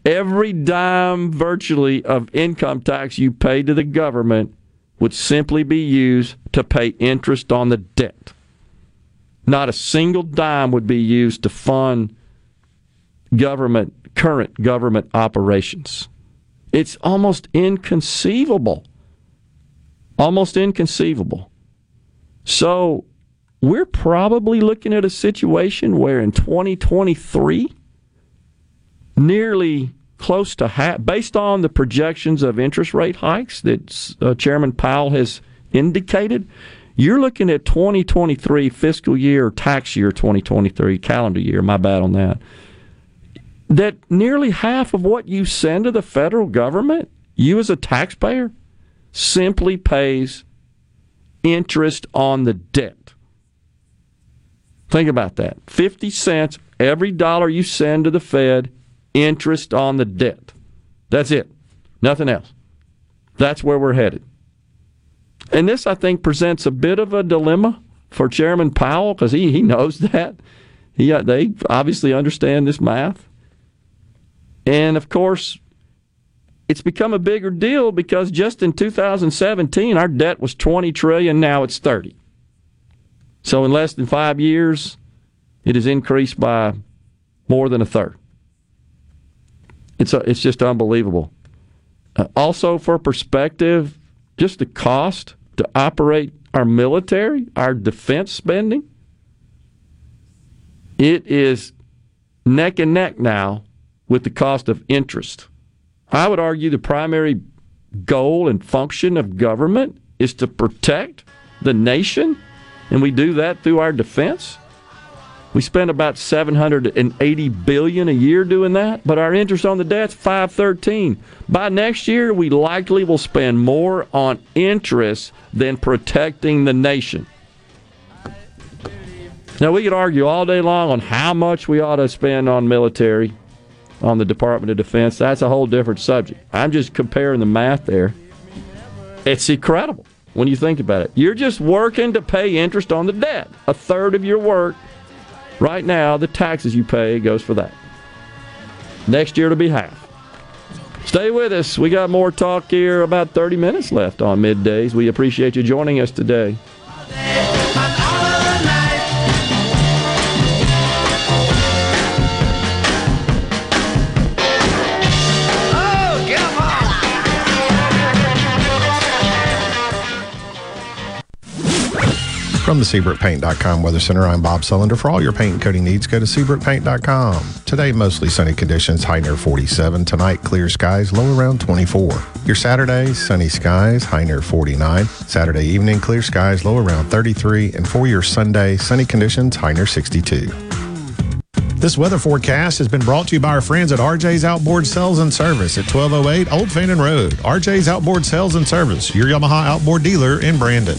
every dime virtually of income tax you pay to the government would simply be used to pay interest on the debt. Not a single dime would be used to fund government current government operations. It's almost inconceivable. Almost inconceivable. So, we're probably looking at a situation where in 2023 nearly close to half, based on the projections of interest rate hikes that uh, Chairman Powell has indicated, you're looking at 2023 fiscal year, tax year 2023, calendar year, my bad on that, that nearly half of what you send to the federal government, you as a taxpayer, simply pays interest on the debt. Think about that. 50 cents every dollar you send to the Fed interest on the debt. That's it. Nothing else. That's where we're headed. And this, I think, presents a bit of a dilemma for Chairman Powell because he, he knows <laughs> that. He, uh, they obviously understand this math. And of course, it's become a bigger deal because just in 2017, our debt was 20 trillion. Now it's 30. So in less than five years, it has increased by more than a third. It's a, it's just unbelievable. Uh, also, for perspective, just the cost to operate our military, our defense spending, it is neck and neck now with the cost of interest. I would argue the primary goal and function of government is to protect the nation, and we do that through our defense. We spend about 780 billion a year doing that, but our interest on the debt's 513. By next year, we likely will spend more on interest than protecting the nation. Now we could argue all day long on how much we ought to spend on military, on the Department of Defense. That's a whole different subject. I'm just comparing the math there. It's incredible when you think about it. You're just working to pay interest on the debt. A third of your work Right now, the taxes you pay goes for that. Next year it'll be half. Stay with us. We got more talk here. About 30 minutes left on middays. We appreciate you joining us today. From the SeabrookPaint.com Weather Center, I'm Bob Sullender. For all your paint and coating needs, go to SeabrookPaint.com. Today, mostly sunny conditions, high near 47. Tonight, clear skies, low around 24. Your Saturday, sunny skies, high near 49. Saturday evening, clear skies, low around 33. And for your Sunday, sunny conditions, high near 62. This weather forecast has been brought to you by our friends at RJ's Outboard Sales and Service at 1208 Old Fannin Road. RJ's Outboard Sales and Service, your Yamaha outboard dealer in Brandon.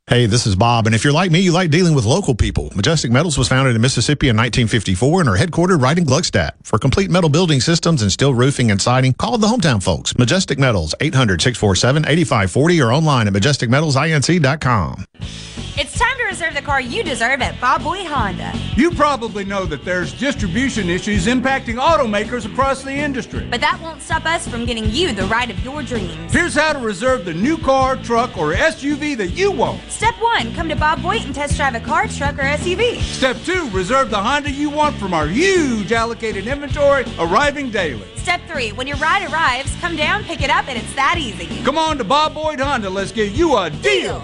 Hey, this is Bob, and if you're like me, you like dealing with local people. Majestic Metals was founded in Mississippi in 1954 and are headquartered right in Gluckstadt. For complete metal building systems and steel roofing and siding, call the hometown folks. Majestic Metals, 800-647-8540 or online at majesticmetalsinc.com. It's time to reserve the car you deserve at Bob Boyd Honda. You probably know that there's distribution issues impacting automakers across the industry. But that won't stop us from getting you the ride of your dreams. Here's how to reserve the new car, truck, or SUV that you want. Step one, come to Bob Boyd and test drive a car, truck, or SUV. Step two, reserve the Honda you want from our huge allocated inventory arriving daily. Step three, when your ride arrives, come down, pick it up, and it's that easy. Come on to Bob Boyd Honda. Let's give you a deal.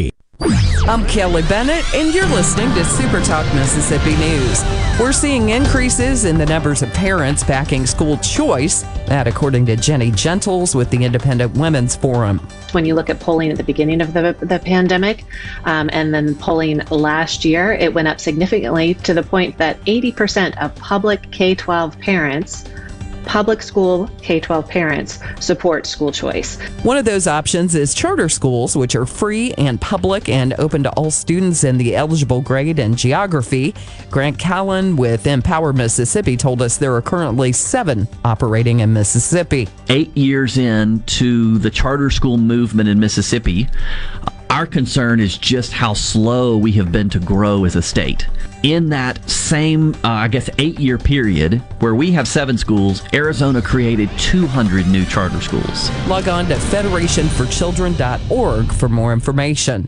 I'm Kelly Bennett, and you're listening to Super Talk Mississippi News. We're seeing increases in the numbers of parents backing school choice, that according to Ginny Gentles with the Independent Women's Forum. when you look at polling at the beginning of the, the pandemic um, and then polling last year, it went up significantly to the point that 80% of public K 12 parents, public school K 12 parents, support school choice. One of those options is charter schools, which are free and public and open to all students in the eligible grade and geography. Grant Callen with Empower Mississippi told us there are currently seven operating in Mississippi. eight years into the charter school movement in Mississippi, our concern is just how slow we have been to grow as a state. In that same, uh, I guess, eight year period where we have seven schools, Arizona created 200 new charter schools. Log on to federationforchildren.org for more information.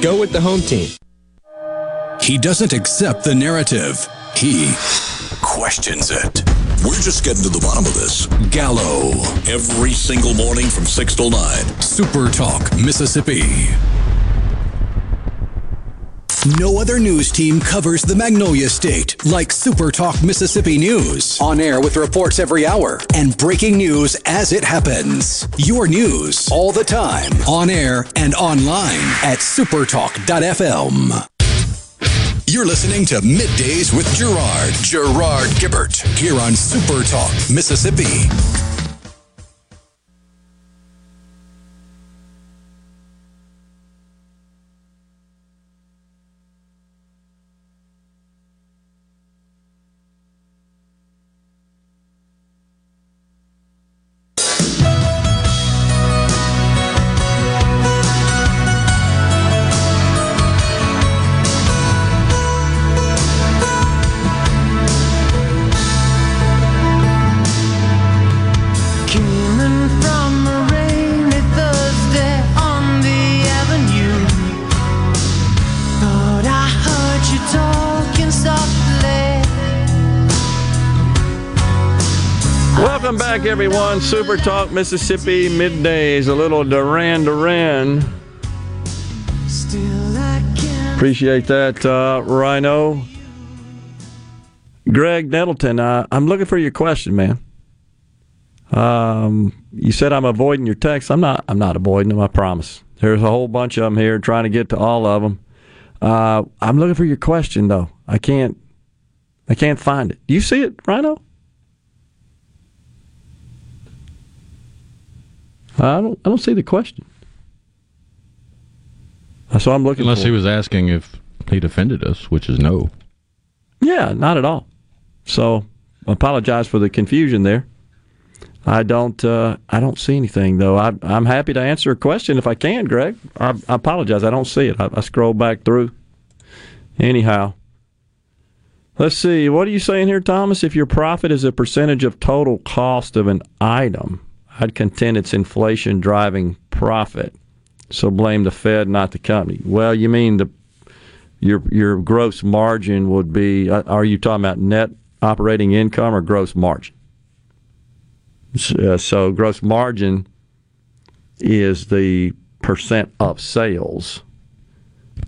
Go with the home team. He doesn't accept the narrative. He questions it. We're just getting to the bottom of this. Gallo. Every single morning from 6 till 9. Super Talk, Mississippi. No other news team covers the Magnolia State like Super Talk Mississippi News. On air with reports every hour and breaking news as it happens. Your news all the time. On air and online at supertalk.fm. You're listening to Middays with Gerard. Gerard Gibert. Here on Super Talk Mississippi. Back, everyone. Super Talk Mississippi middays. A little Duran Duran. Appreciate that, uh, Rhone. Greg Nettleton, uh, I'm looking for your question, man. Um, you said I'm avoiding your text. I'm not. I'm not avoiding them. I promise. There's a whole bunch of them here, trying to get to all of them. Uh, I'm looking for your question though. I can't. I can't find it. Do you see it, Rhone? I don't. I don't see the question. So I'm looking. Unless for he was asking if he defended us, which is no. Yeah, not at all. So apologize for the confusion there. I don't. Uh, I don't see anything though. I, I'm happy to answer a question if I can, Greg. I, I apologize. I don't see it. I, I scroll back through. Anyhow, let's see. What are you saying here, Thomas? If your profit is a percentage of total cost of an item, I'd contend it's inflation driving profit. So blame the Fed, not the company. Well, you mean the your your gross margin would be? uh, Are you talking about net operating income or gross margin? Uh, so gross margin is the percent of sales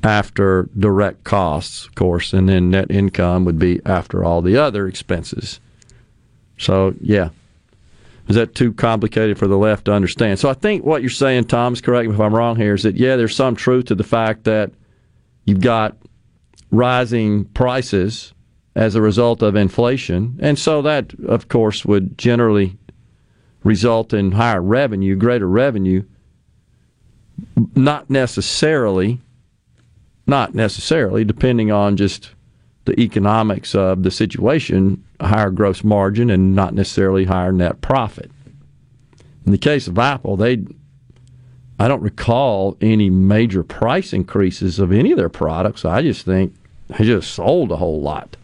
after direct costs, of course, and then net income would be after all the other expenses. So yeah, is that too complicated for the left to understand? So I think what you're saying, Tom's correct me if I'm wrong here, is that yeah, there's some truth to the fact that you've got rising prices as a result of inflation, and so that of course would generally result in higher revenue, greater revenue. Not necessarily, not necessarily, depending on just the economics of the situation, higher gross margin and not necessarily higher net profit. In the case of Apple, they I don't recall any major price increases of any of their products. I just think they just sold a whole lot.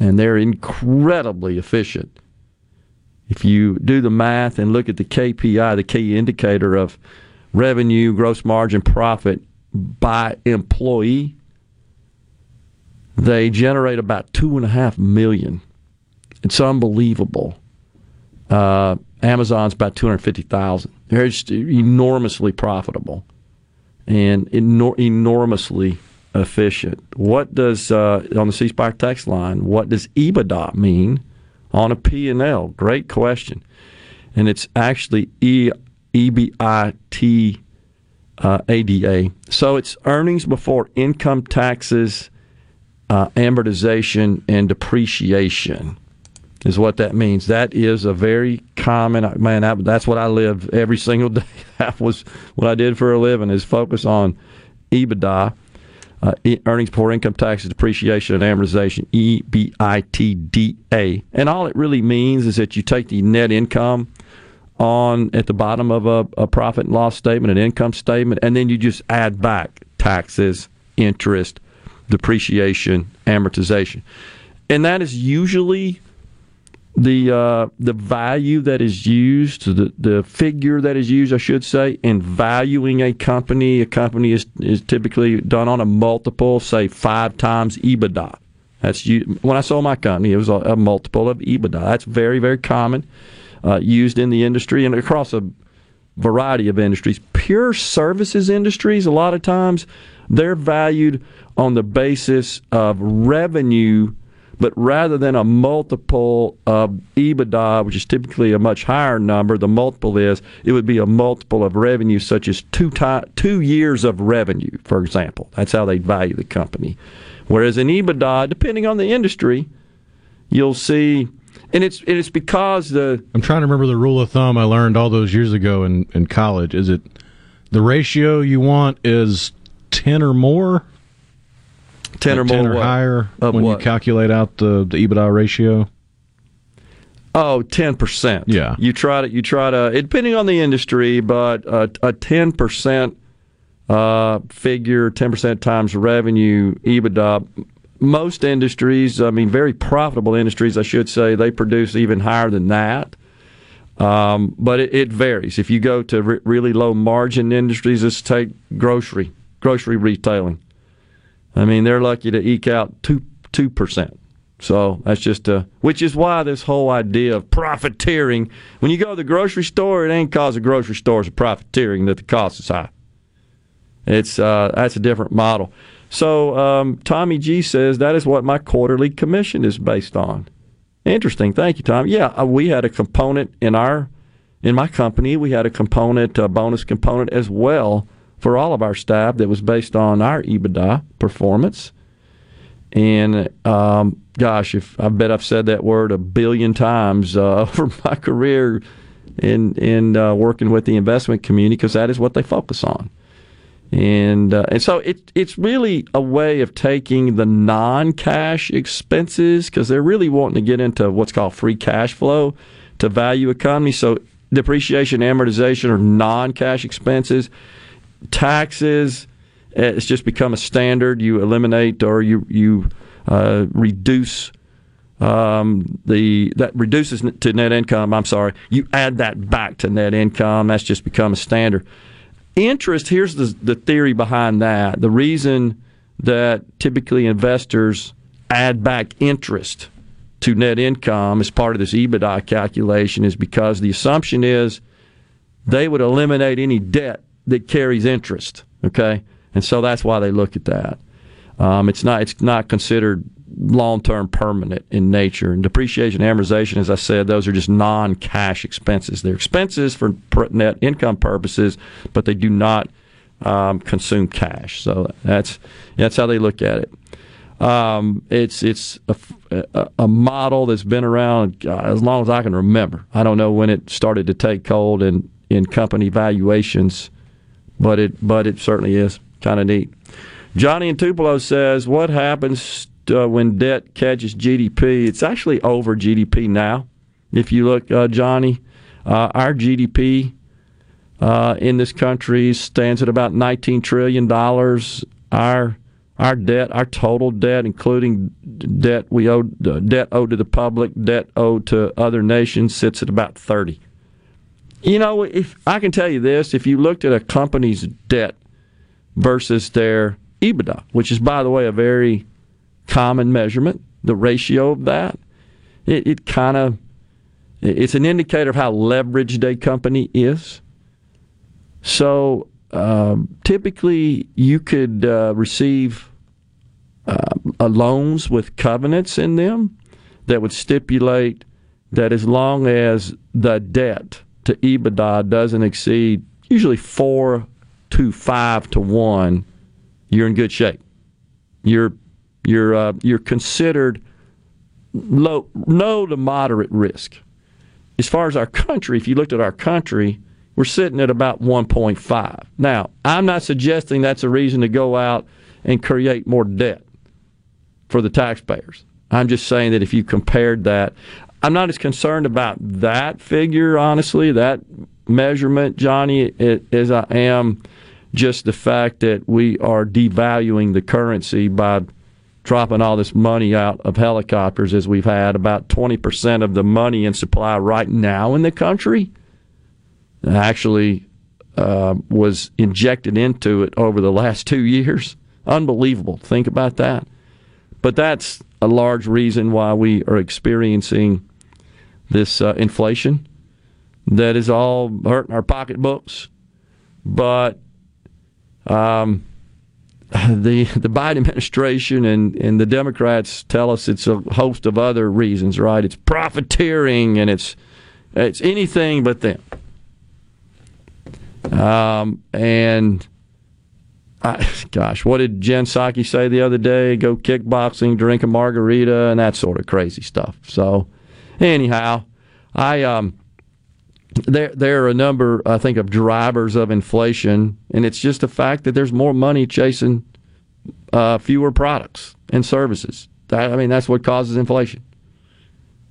And they're incredibly efficient. If you do the math and look at the KPI, the key indicator of revenue, gross margin, profit by employee, they generate about two and a half million. It's unbelievable. Uh, Amazon's about two hundred fifty thousand. They're just enormously profitable and enor- enormously efficient. What does uh, on the C Spire text line? What does EBITDA mean on a P and L? Great question, and it's actually E E B I T uh, ADA. So it's earnings before income taxes, uh, amortization, and depreciation is what that means. That is a very common man. That, that's what I live every single <laughs> day. That was what I did for a living. Is focus on EBITDA, uh, e- earnings before income taxes, depreciation, and amortization. E B I T D A. And all it really means is that you take the net income on at the bottom of a, a profit and loss statement, an income statement, and then you just add back taxes, interest, depreciation, amortization, and that is usually the uh, the value that is used, the the figure that is used, I should say, in valuing a company. A company is is typically done on a multiple, say five times EBITDA. That's. When I sold my company, it was a, a multiple of EBITDA. That's very very common, uh, used in the industry and across a variety of industries. Pure services industries, a lot of times, they're valued on the basis of revenue but rather than a multiple of EBITDA, which is typically a much higher number, the multiple is it would be a multiple of revenue, such as two two years of revenue, for example. That's how they value the company. Whereas in EBITDA, depending on the industry, you'll see, and it's and it's because the I'm trying to remember the rule of thumb I learned all those years ago in, in college. Is it the ratio you want is 10 or more? 10 or Like more or what? higher Of when what? you calculate out the, the EBITDA ratio? Oh, 10%. Yeah. You try to, you try to, it, depending on the industry, but a, a 10% uh, figure, 10% times revenue, EBITDA. Most industries, I mean, very profitable industries, I should say, they produce even higher than that. Um, but it, it varies. If you go to re- really low margin industries, let's take grocery, grocery retailing. I mean, they're lucky to eke out two two percent So that's just uh, which is why this whole idea of profiteering. When you go to the grocery store, it ain't cause the grocery stores are profiteering that the cost is high. It's uh, that's a different model. So um, Tommy G says that is what my quarterly commission is based on. Interesting. Thank you, Tom. Yeah, uh, we had a component in our in my company. We had a component, a bonus component as well for all of our staff that was based on our EBITDA performance. And um, gosh, if I bet I've said that word a billion times uh, <laughs> over my career in in uh, working with the investment community because that is what they focus on. And uh, and so it it's really a way of taking the non-cash expenses because they're really wanting to get into what's called free cash flow to value economy. So depreciation, amortization are non-cash expenses. Taxes, it's just become a standard. You eliminate or you you uh, reduce um, the that reduces to net income. I'm sorry, you add that back to net income. That's just become a standard. Interest, here's the, the theory behind that. The reason that typically investors add back interest to net income as part of this EBITDA calculation is because the assumption is they would eliminate any debt that carries interest. Okay, and so that's why they look at that. Um, it's not it's not considered long term permanent in nature. And depreciation, amortization, as I said, those are just non cash expenses. They're expenses for net income purposes, but they do not um, consume cash. So that's that's how they look at it. Um, it's it's a, a, a, model that's been around uh, as long as I can remember. I don't know when it started to take hold in, in company valuations, but it but it certainly is kind of neat. Johnny in Tupelo says, "What happens uh, when debt catches GDP, it's actually over GDP now. If you look, uh, Johnny, uh, our GDP uh, in this country stands at about $19 trillion. Our our debt, our total debt, including debt we owe, uh, debt owed to the public, debt owed to other nations, sits at about 30. You know, if I can tell you this, if you looked at a company's debt versus their EBITDA, which is, by the way, a very common measurement, the ratio of that, it, it kind of it's an indicator of how leveraged a company is. So um, typically, you could uh, receive uh, loans with covenants in them that would stipulate that as long as the debt to EBITDA doesn't exceed usually four to five to one, you're in good shape. You're you're uh, you're considered low, low to moderate risk. As far as our country, if you looked at our country, we're sitting at about 1.5. Now, I'm not suggesting that's a reason to go out and create more debt for the taxpayers. I'm just saying that if you compared that, I'm not as concerned about that figure, honestly, that measurement, Johnny, as I am just the fact that we are devaluing the currency by dropping all this money out of helicopters as we've had. About 20% of the money in supply right now in the country actually uh, was injected into it over the last two years. Unbelievable. Think about that. But that's a large reason why we are experiencing this uh, inflation that is all hurting our pocketbooks. But um, <laughs> the the Biden administration and, and the Democrats tell us it's a host of other reasons, right? It's profiteering and it's it's anything but them. Um, and I, <laughs> gosh, what did Jen Psaki say the other day? Go kickboxing, drink a margarita, and that sort of crazy stuff. So, anyhow, I um, there there are a number, I think, of drivers of inflation, and it's just the fact that there's more money chasing uh, fewer products and services. That, I mean, that's what causes inflation,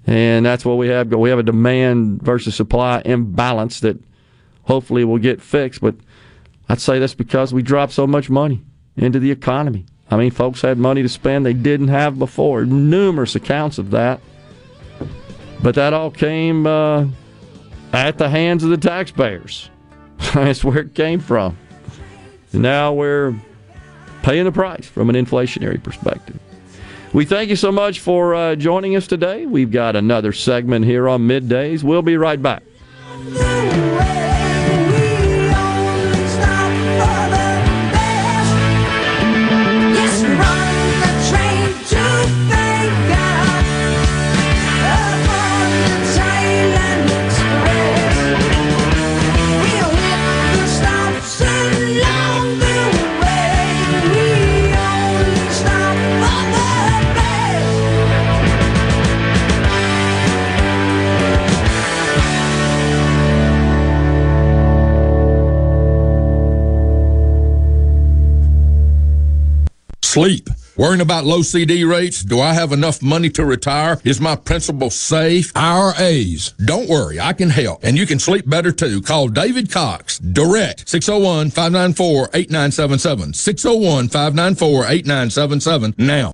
and that's what we have. We have a demand versus supply imbalance that hopefully will get fixed. But I'd say that's because we dropped so much money into the economy. I mean, folks had money to spend they didn't have before. Numerous accounts of that, but that all came. Uh, at the hands of the taxpayers. <laughs> That's where it came from. And Now we're paying the price from an inflationary perspective. We thank you so much for uh, joining us today. We've got another segment here on middays. We'll be right back. Sleep. Worrying about low CD rates? Do I have enough money to retire? Is my principal safe? IRAs. Don't worry, I can help. And you can sleep better too. Call David Cox. Direct 601-594-8977. 601-594-8977 now.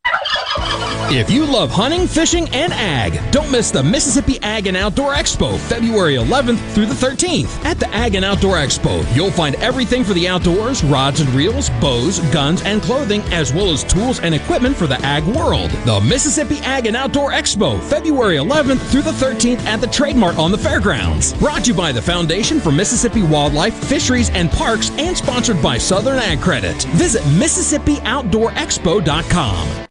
If you love hunting, fishing, and ag, don't miss the Mississippi Ag and Outdoor Expo, February 11th through the 13th. At the Ag and Outdoor Expo, you'll find everything for the outdoors rods and reels, bows, guns, and clothing, as well as tools and equipment for the ag world. The Mississippi Ag and Outdoor Expo, February 11th through the 13th at the Trademark on the fairgrounds. Brought to you by the Foundation for Mississippi Wildlife, Fisheries, and Parks, and sponsored by Southern Ag Credit. Visit MississippiOutdoorExpo.com.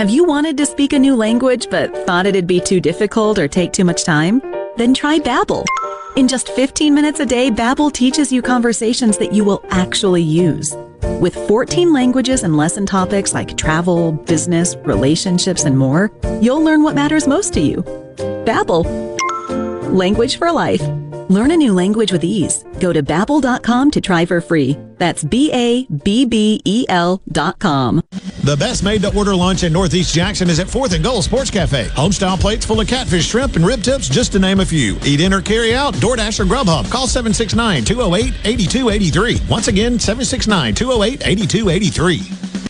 Have you wanted to speak a new language but thought it'd be too difficult or take too much time? Then try Babbel. In just 15 minutes a day, Babbel teaches you conversations that you will actually use. With 14 languages and lesson topics like travel, business, relationships, and more, you'll learn what matters most to you. Babbel. Language for life. Learn a new language with ease. Go to babbel.com to try for free. That's B A B B E L dot com. The best made to order lunch in Northeast Jackson is at 4th and Gold Sports Cafe. Homestyle plates full of catfish, shrimp, and rib tips, just to name a few. Eat in or carry out, DoorDash or Grubhub. Call 769 208 8283. Once again, 769 208 8283.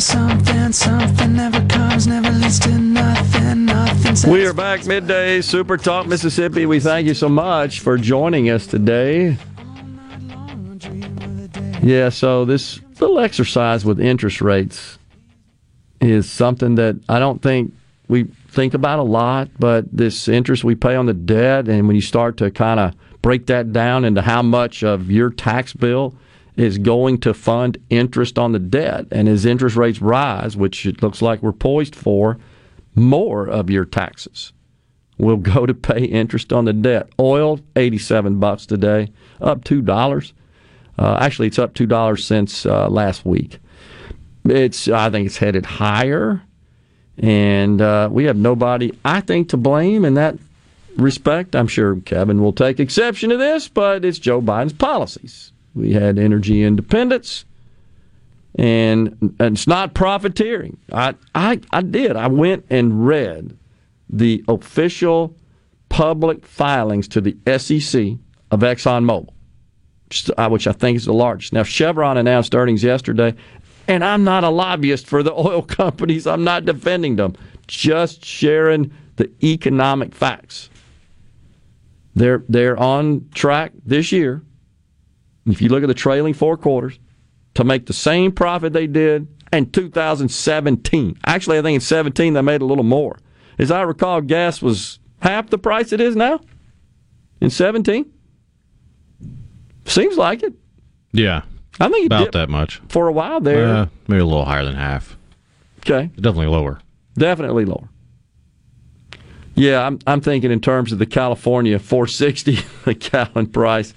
For something, something never comes, never leads to nothing, nothing. We are back midday, Super Talk Mississippi. We thank you so much for joining us today. Yeah, so this little exercise with interest rates is something that I don't think we think about a lot, but this interest we pay on the debt, and when you start to kind of break that down into how much of your tax bill is going to fund interest on the debt, and as interest rates rise, which it looks like we're poised for, more of your taxes will go to pay interest on the debt. Oil, 87 bucks today, up $2. Uh, actually, it's up $2 since uh, last week. It's I think it's headed higher, and uh, we have nobody I think to blame in that respect. I'm sure Kevin will take exception to this, but it's Joe Biden's policies. We had energy independence, and, and it's not profiteering. I, I I did. I went and read the official public filings to the SEC of ExxonMobil, which, uh, which I think is the largest. Now Chevron announced earnings yesterday. And I'm not a lobbyist for the <laughs> oil companies. I'm not defending them. Just sharing the economic facts. They're they're on track this year. If you look at the trailing four quarters, to make the same profit they did in 2017. Actually, I think in 17 they made a little more. As I recall, gas was half the price it is now in 17. Seems like it. Yeah. I think about that much. for a while there. Uh, maybe a little higher than half. Okay. Definitely lower. Definitely lower. Yeah, I'm I'm thinking in terms of the California 460 a <laughs> gallon price,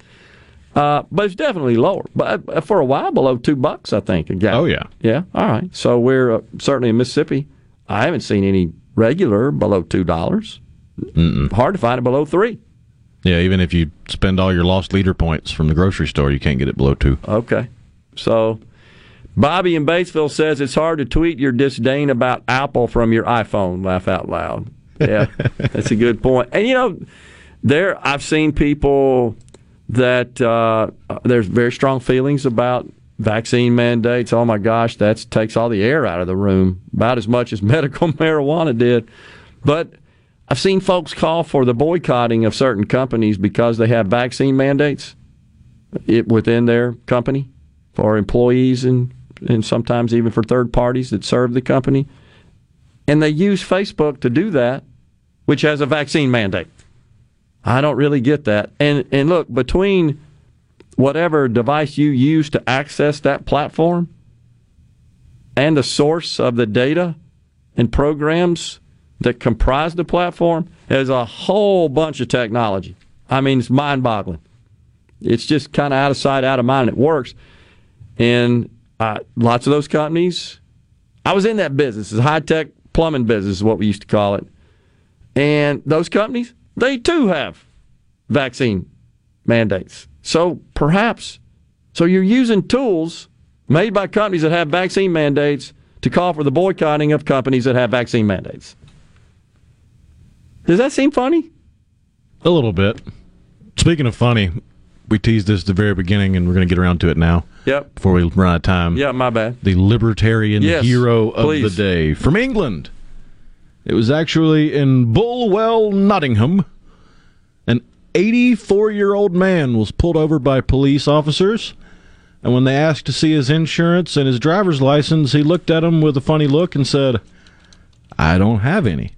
uh, but it's definitely lower. But uh, for a while, below two bucks, I think a gallon. Oh, yeah. yeah. All right. So we're uh, certainly in Mississippi. I haven't seen any regular below two dollars. Hard to find it below three. Yeah, even if you spend all your lost leader points from the grocery store, you can't get it below two. Okay. So Bobby in Batesville says it's hard to tweet your disdain about Apple from your iPhone. Laugh out loud. Yeah, <laughs> that's a good point. And you know, there I've seen people that uh, there's very strong feelings about vaccine mandates. Oh my gosh, that takes all the air out of the room, about as much as <laughs> medical marijuana did. But I've seen folks call for the boycotting of certain companies because they have vaccine mandates it, within their company for employees and, and sometimes even for third parties that serve the company. And they use Facebook to do that, which has a vaccine mandate. I don't really get that. And and look, between whatever device you use to access that platform and the source of the data and programs that comprise the platform, there's a whole bunch of technology. I mean, it's mind boggling. It's just kind of out of sight, out of mind. It works. And uh, lots of those companies, I was in that business, it's high tech plumbing business, is what we used to call it. And those companies, they too have vaccine mandates. So perhaps, so you're using tools made by companies that have vaccine mandates to call for the boycotting of companies that have vaccine mandates. Does that seem funny? A little bit. Speaking of funny, we teased this at the very beginning, and we're going to get around to it now. Yep. Before we run out of time. Yeah, my bad. The libertarian Yes, hero of please. the day from England. It was actually in Bulwell, Nottingham. An 84 year old man was pulled over by police officers. And when they asked to see his insurance and his driver's license, he looked at them with a funny look and said, I don't have any.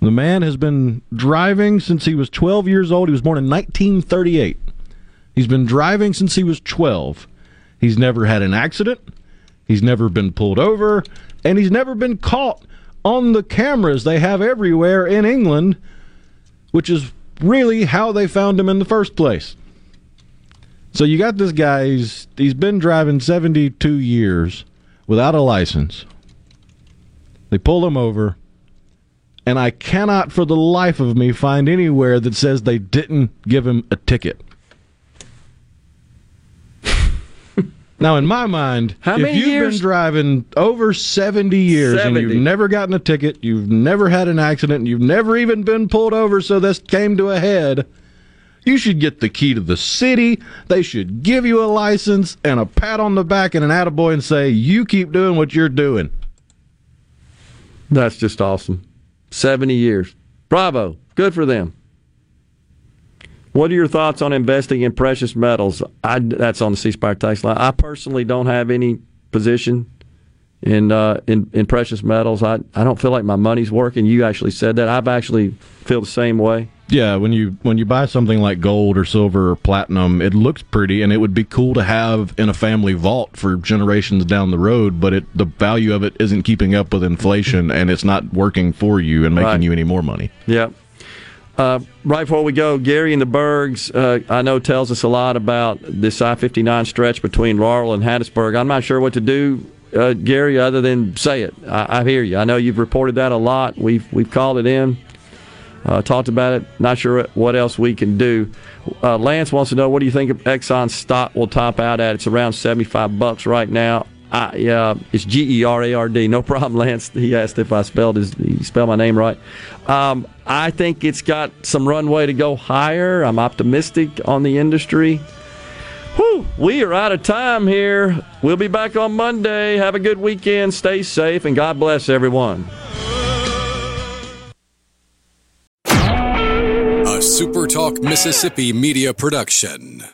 The man has been driving since he was 12 years old. He was born in 1938. He's been driving since he was 12. He's never had an accident. He's never been pulled over. And he's never been caught on the cameras they have everywhere in England, which is really how they found him in the first place. So you got this guy, he's, he's been driving 72 years without a license. They pull him over, and I cannot for the life of me find anywhere that says they didn't give him a ticket. Now, in my mind, How if you've years? been driving over 70 years and you've never gotten a ticket, you've never had an accident, you've never even been pulled over, so this came to a head, You should get the key to the city. They should give you a license and a pat on the back and an attaboy and say, you keep doing what you're doing. That's just awesome. 70 years. Bravo. Good for them. What are your thoughts on investing in precious metals? I, that's on the C Spire text line. I personally don't have any position in uh, in, in precious metals. I, I don't feel like my money's working. You actually said that. I've actually feel the same way. Yeah, when you when you buy something like gold or silver or platinum, it looks pretty and it would be cool to have in a family vault for generations down the road, but it the value of it isn't keeping up with inflation and it's not working for you and making Right. you any more money. Yeah. Uh, right before we go, Gary in the Bergs, uh, I know tells us a lot about this I 59 stretch between Laurel and Hattiesburg. I'm not sure what to do, uh, Gary, other than say it. I, I hear you. I know you've reported that a lot. We've, we've called it in, uh, talked about it. Not sure what else we can do. Uh, Lance wants to know what do you think Exxon stock will top out at? It's around 75 bucks right now. I, yeah, it's G E R A R D. No problem, <laughs> Lance. He asked if I spelled his he spelled my name right. Um, I think it's got some runway to go higher. I'm optimistic on the industry. Whew, we are out of time here. We'll be back on Monday. Have a good weekend. Stay safe, and God bless everyone. A SuperTalk Mississippi media production.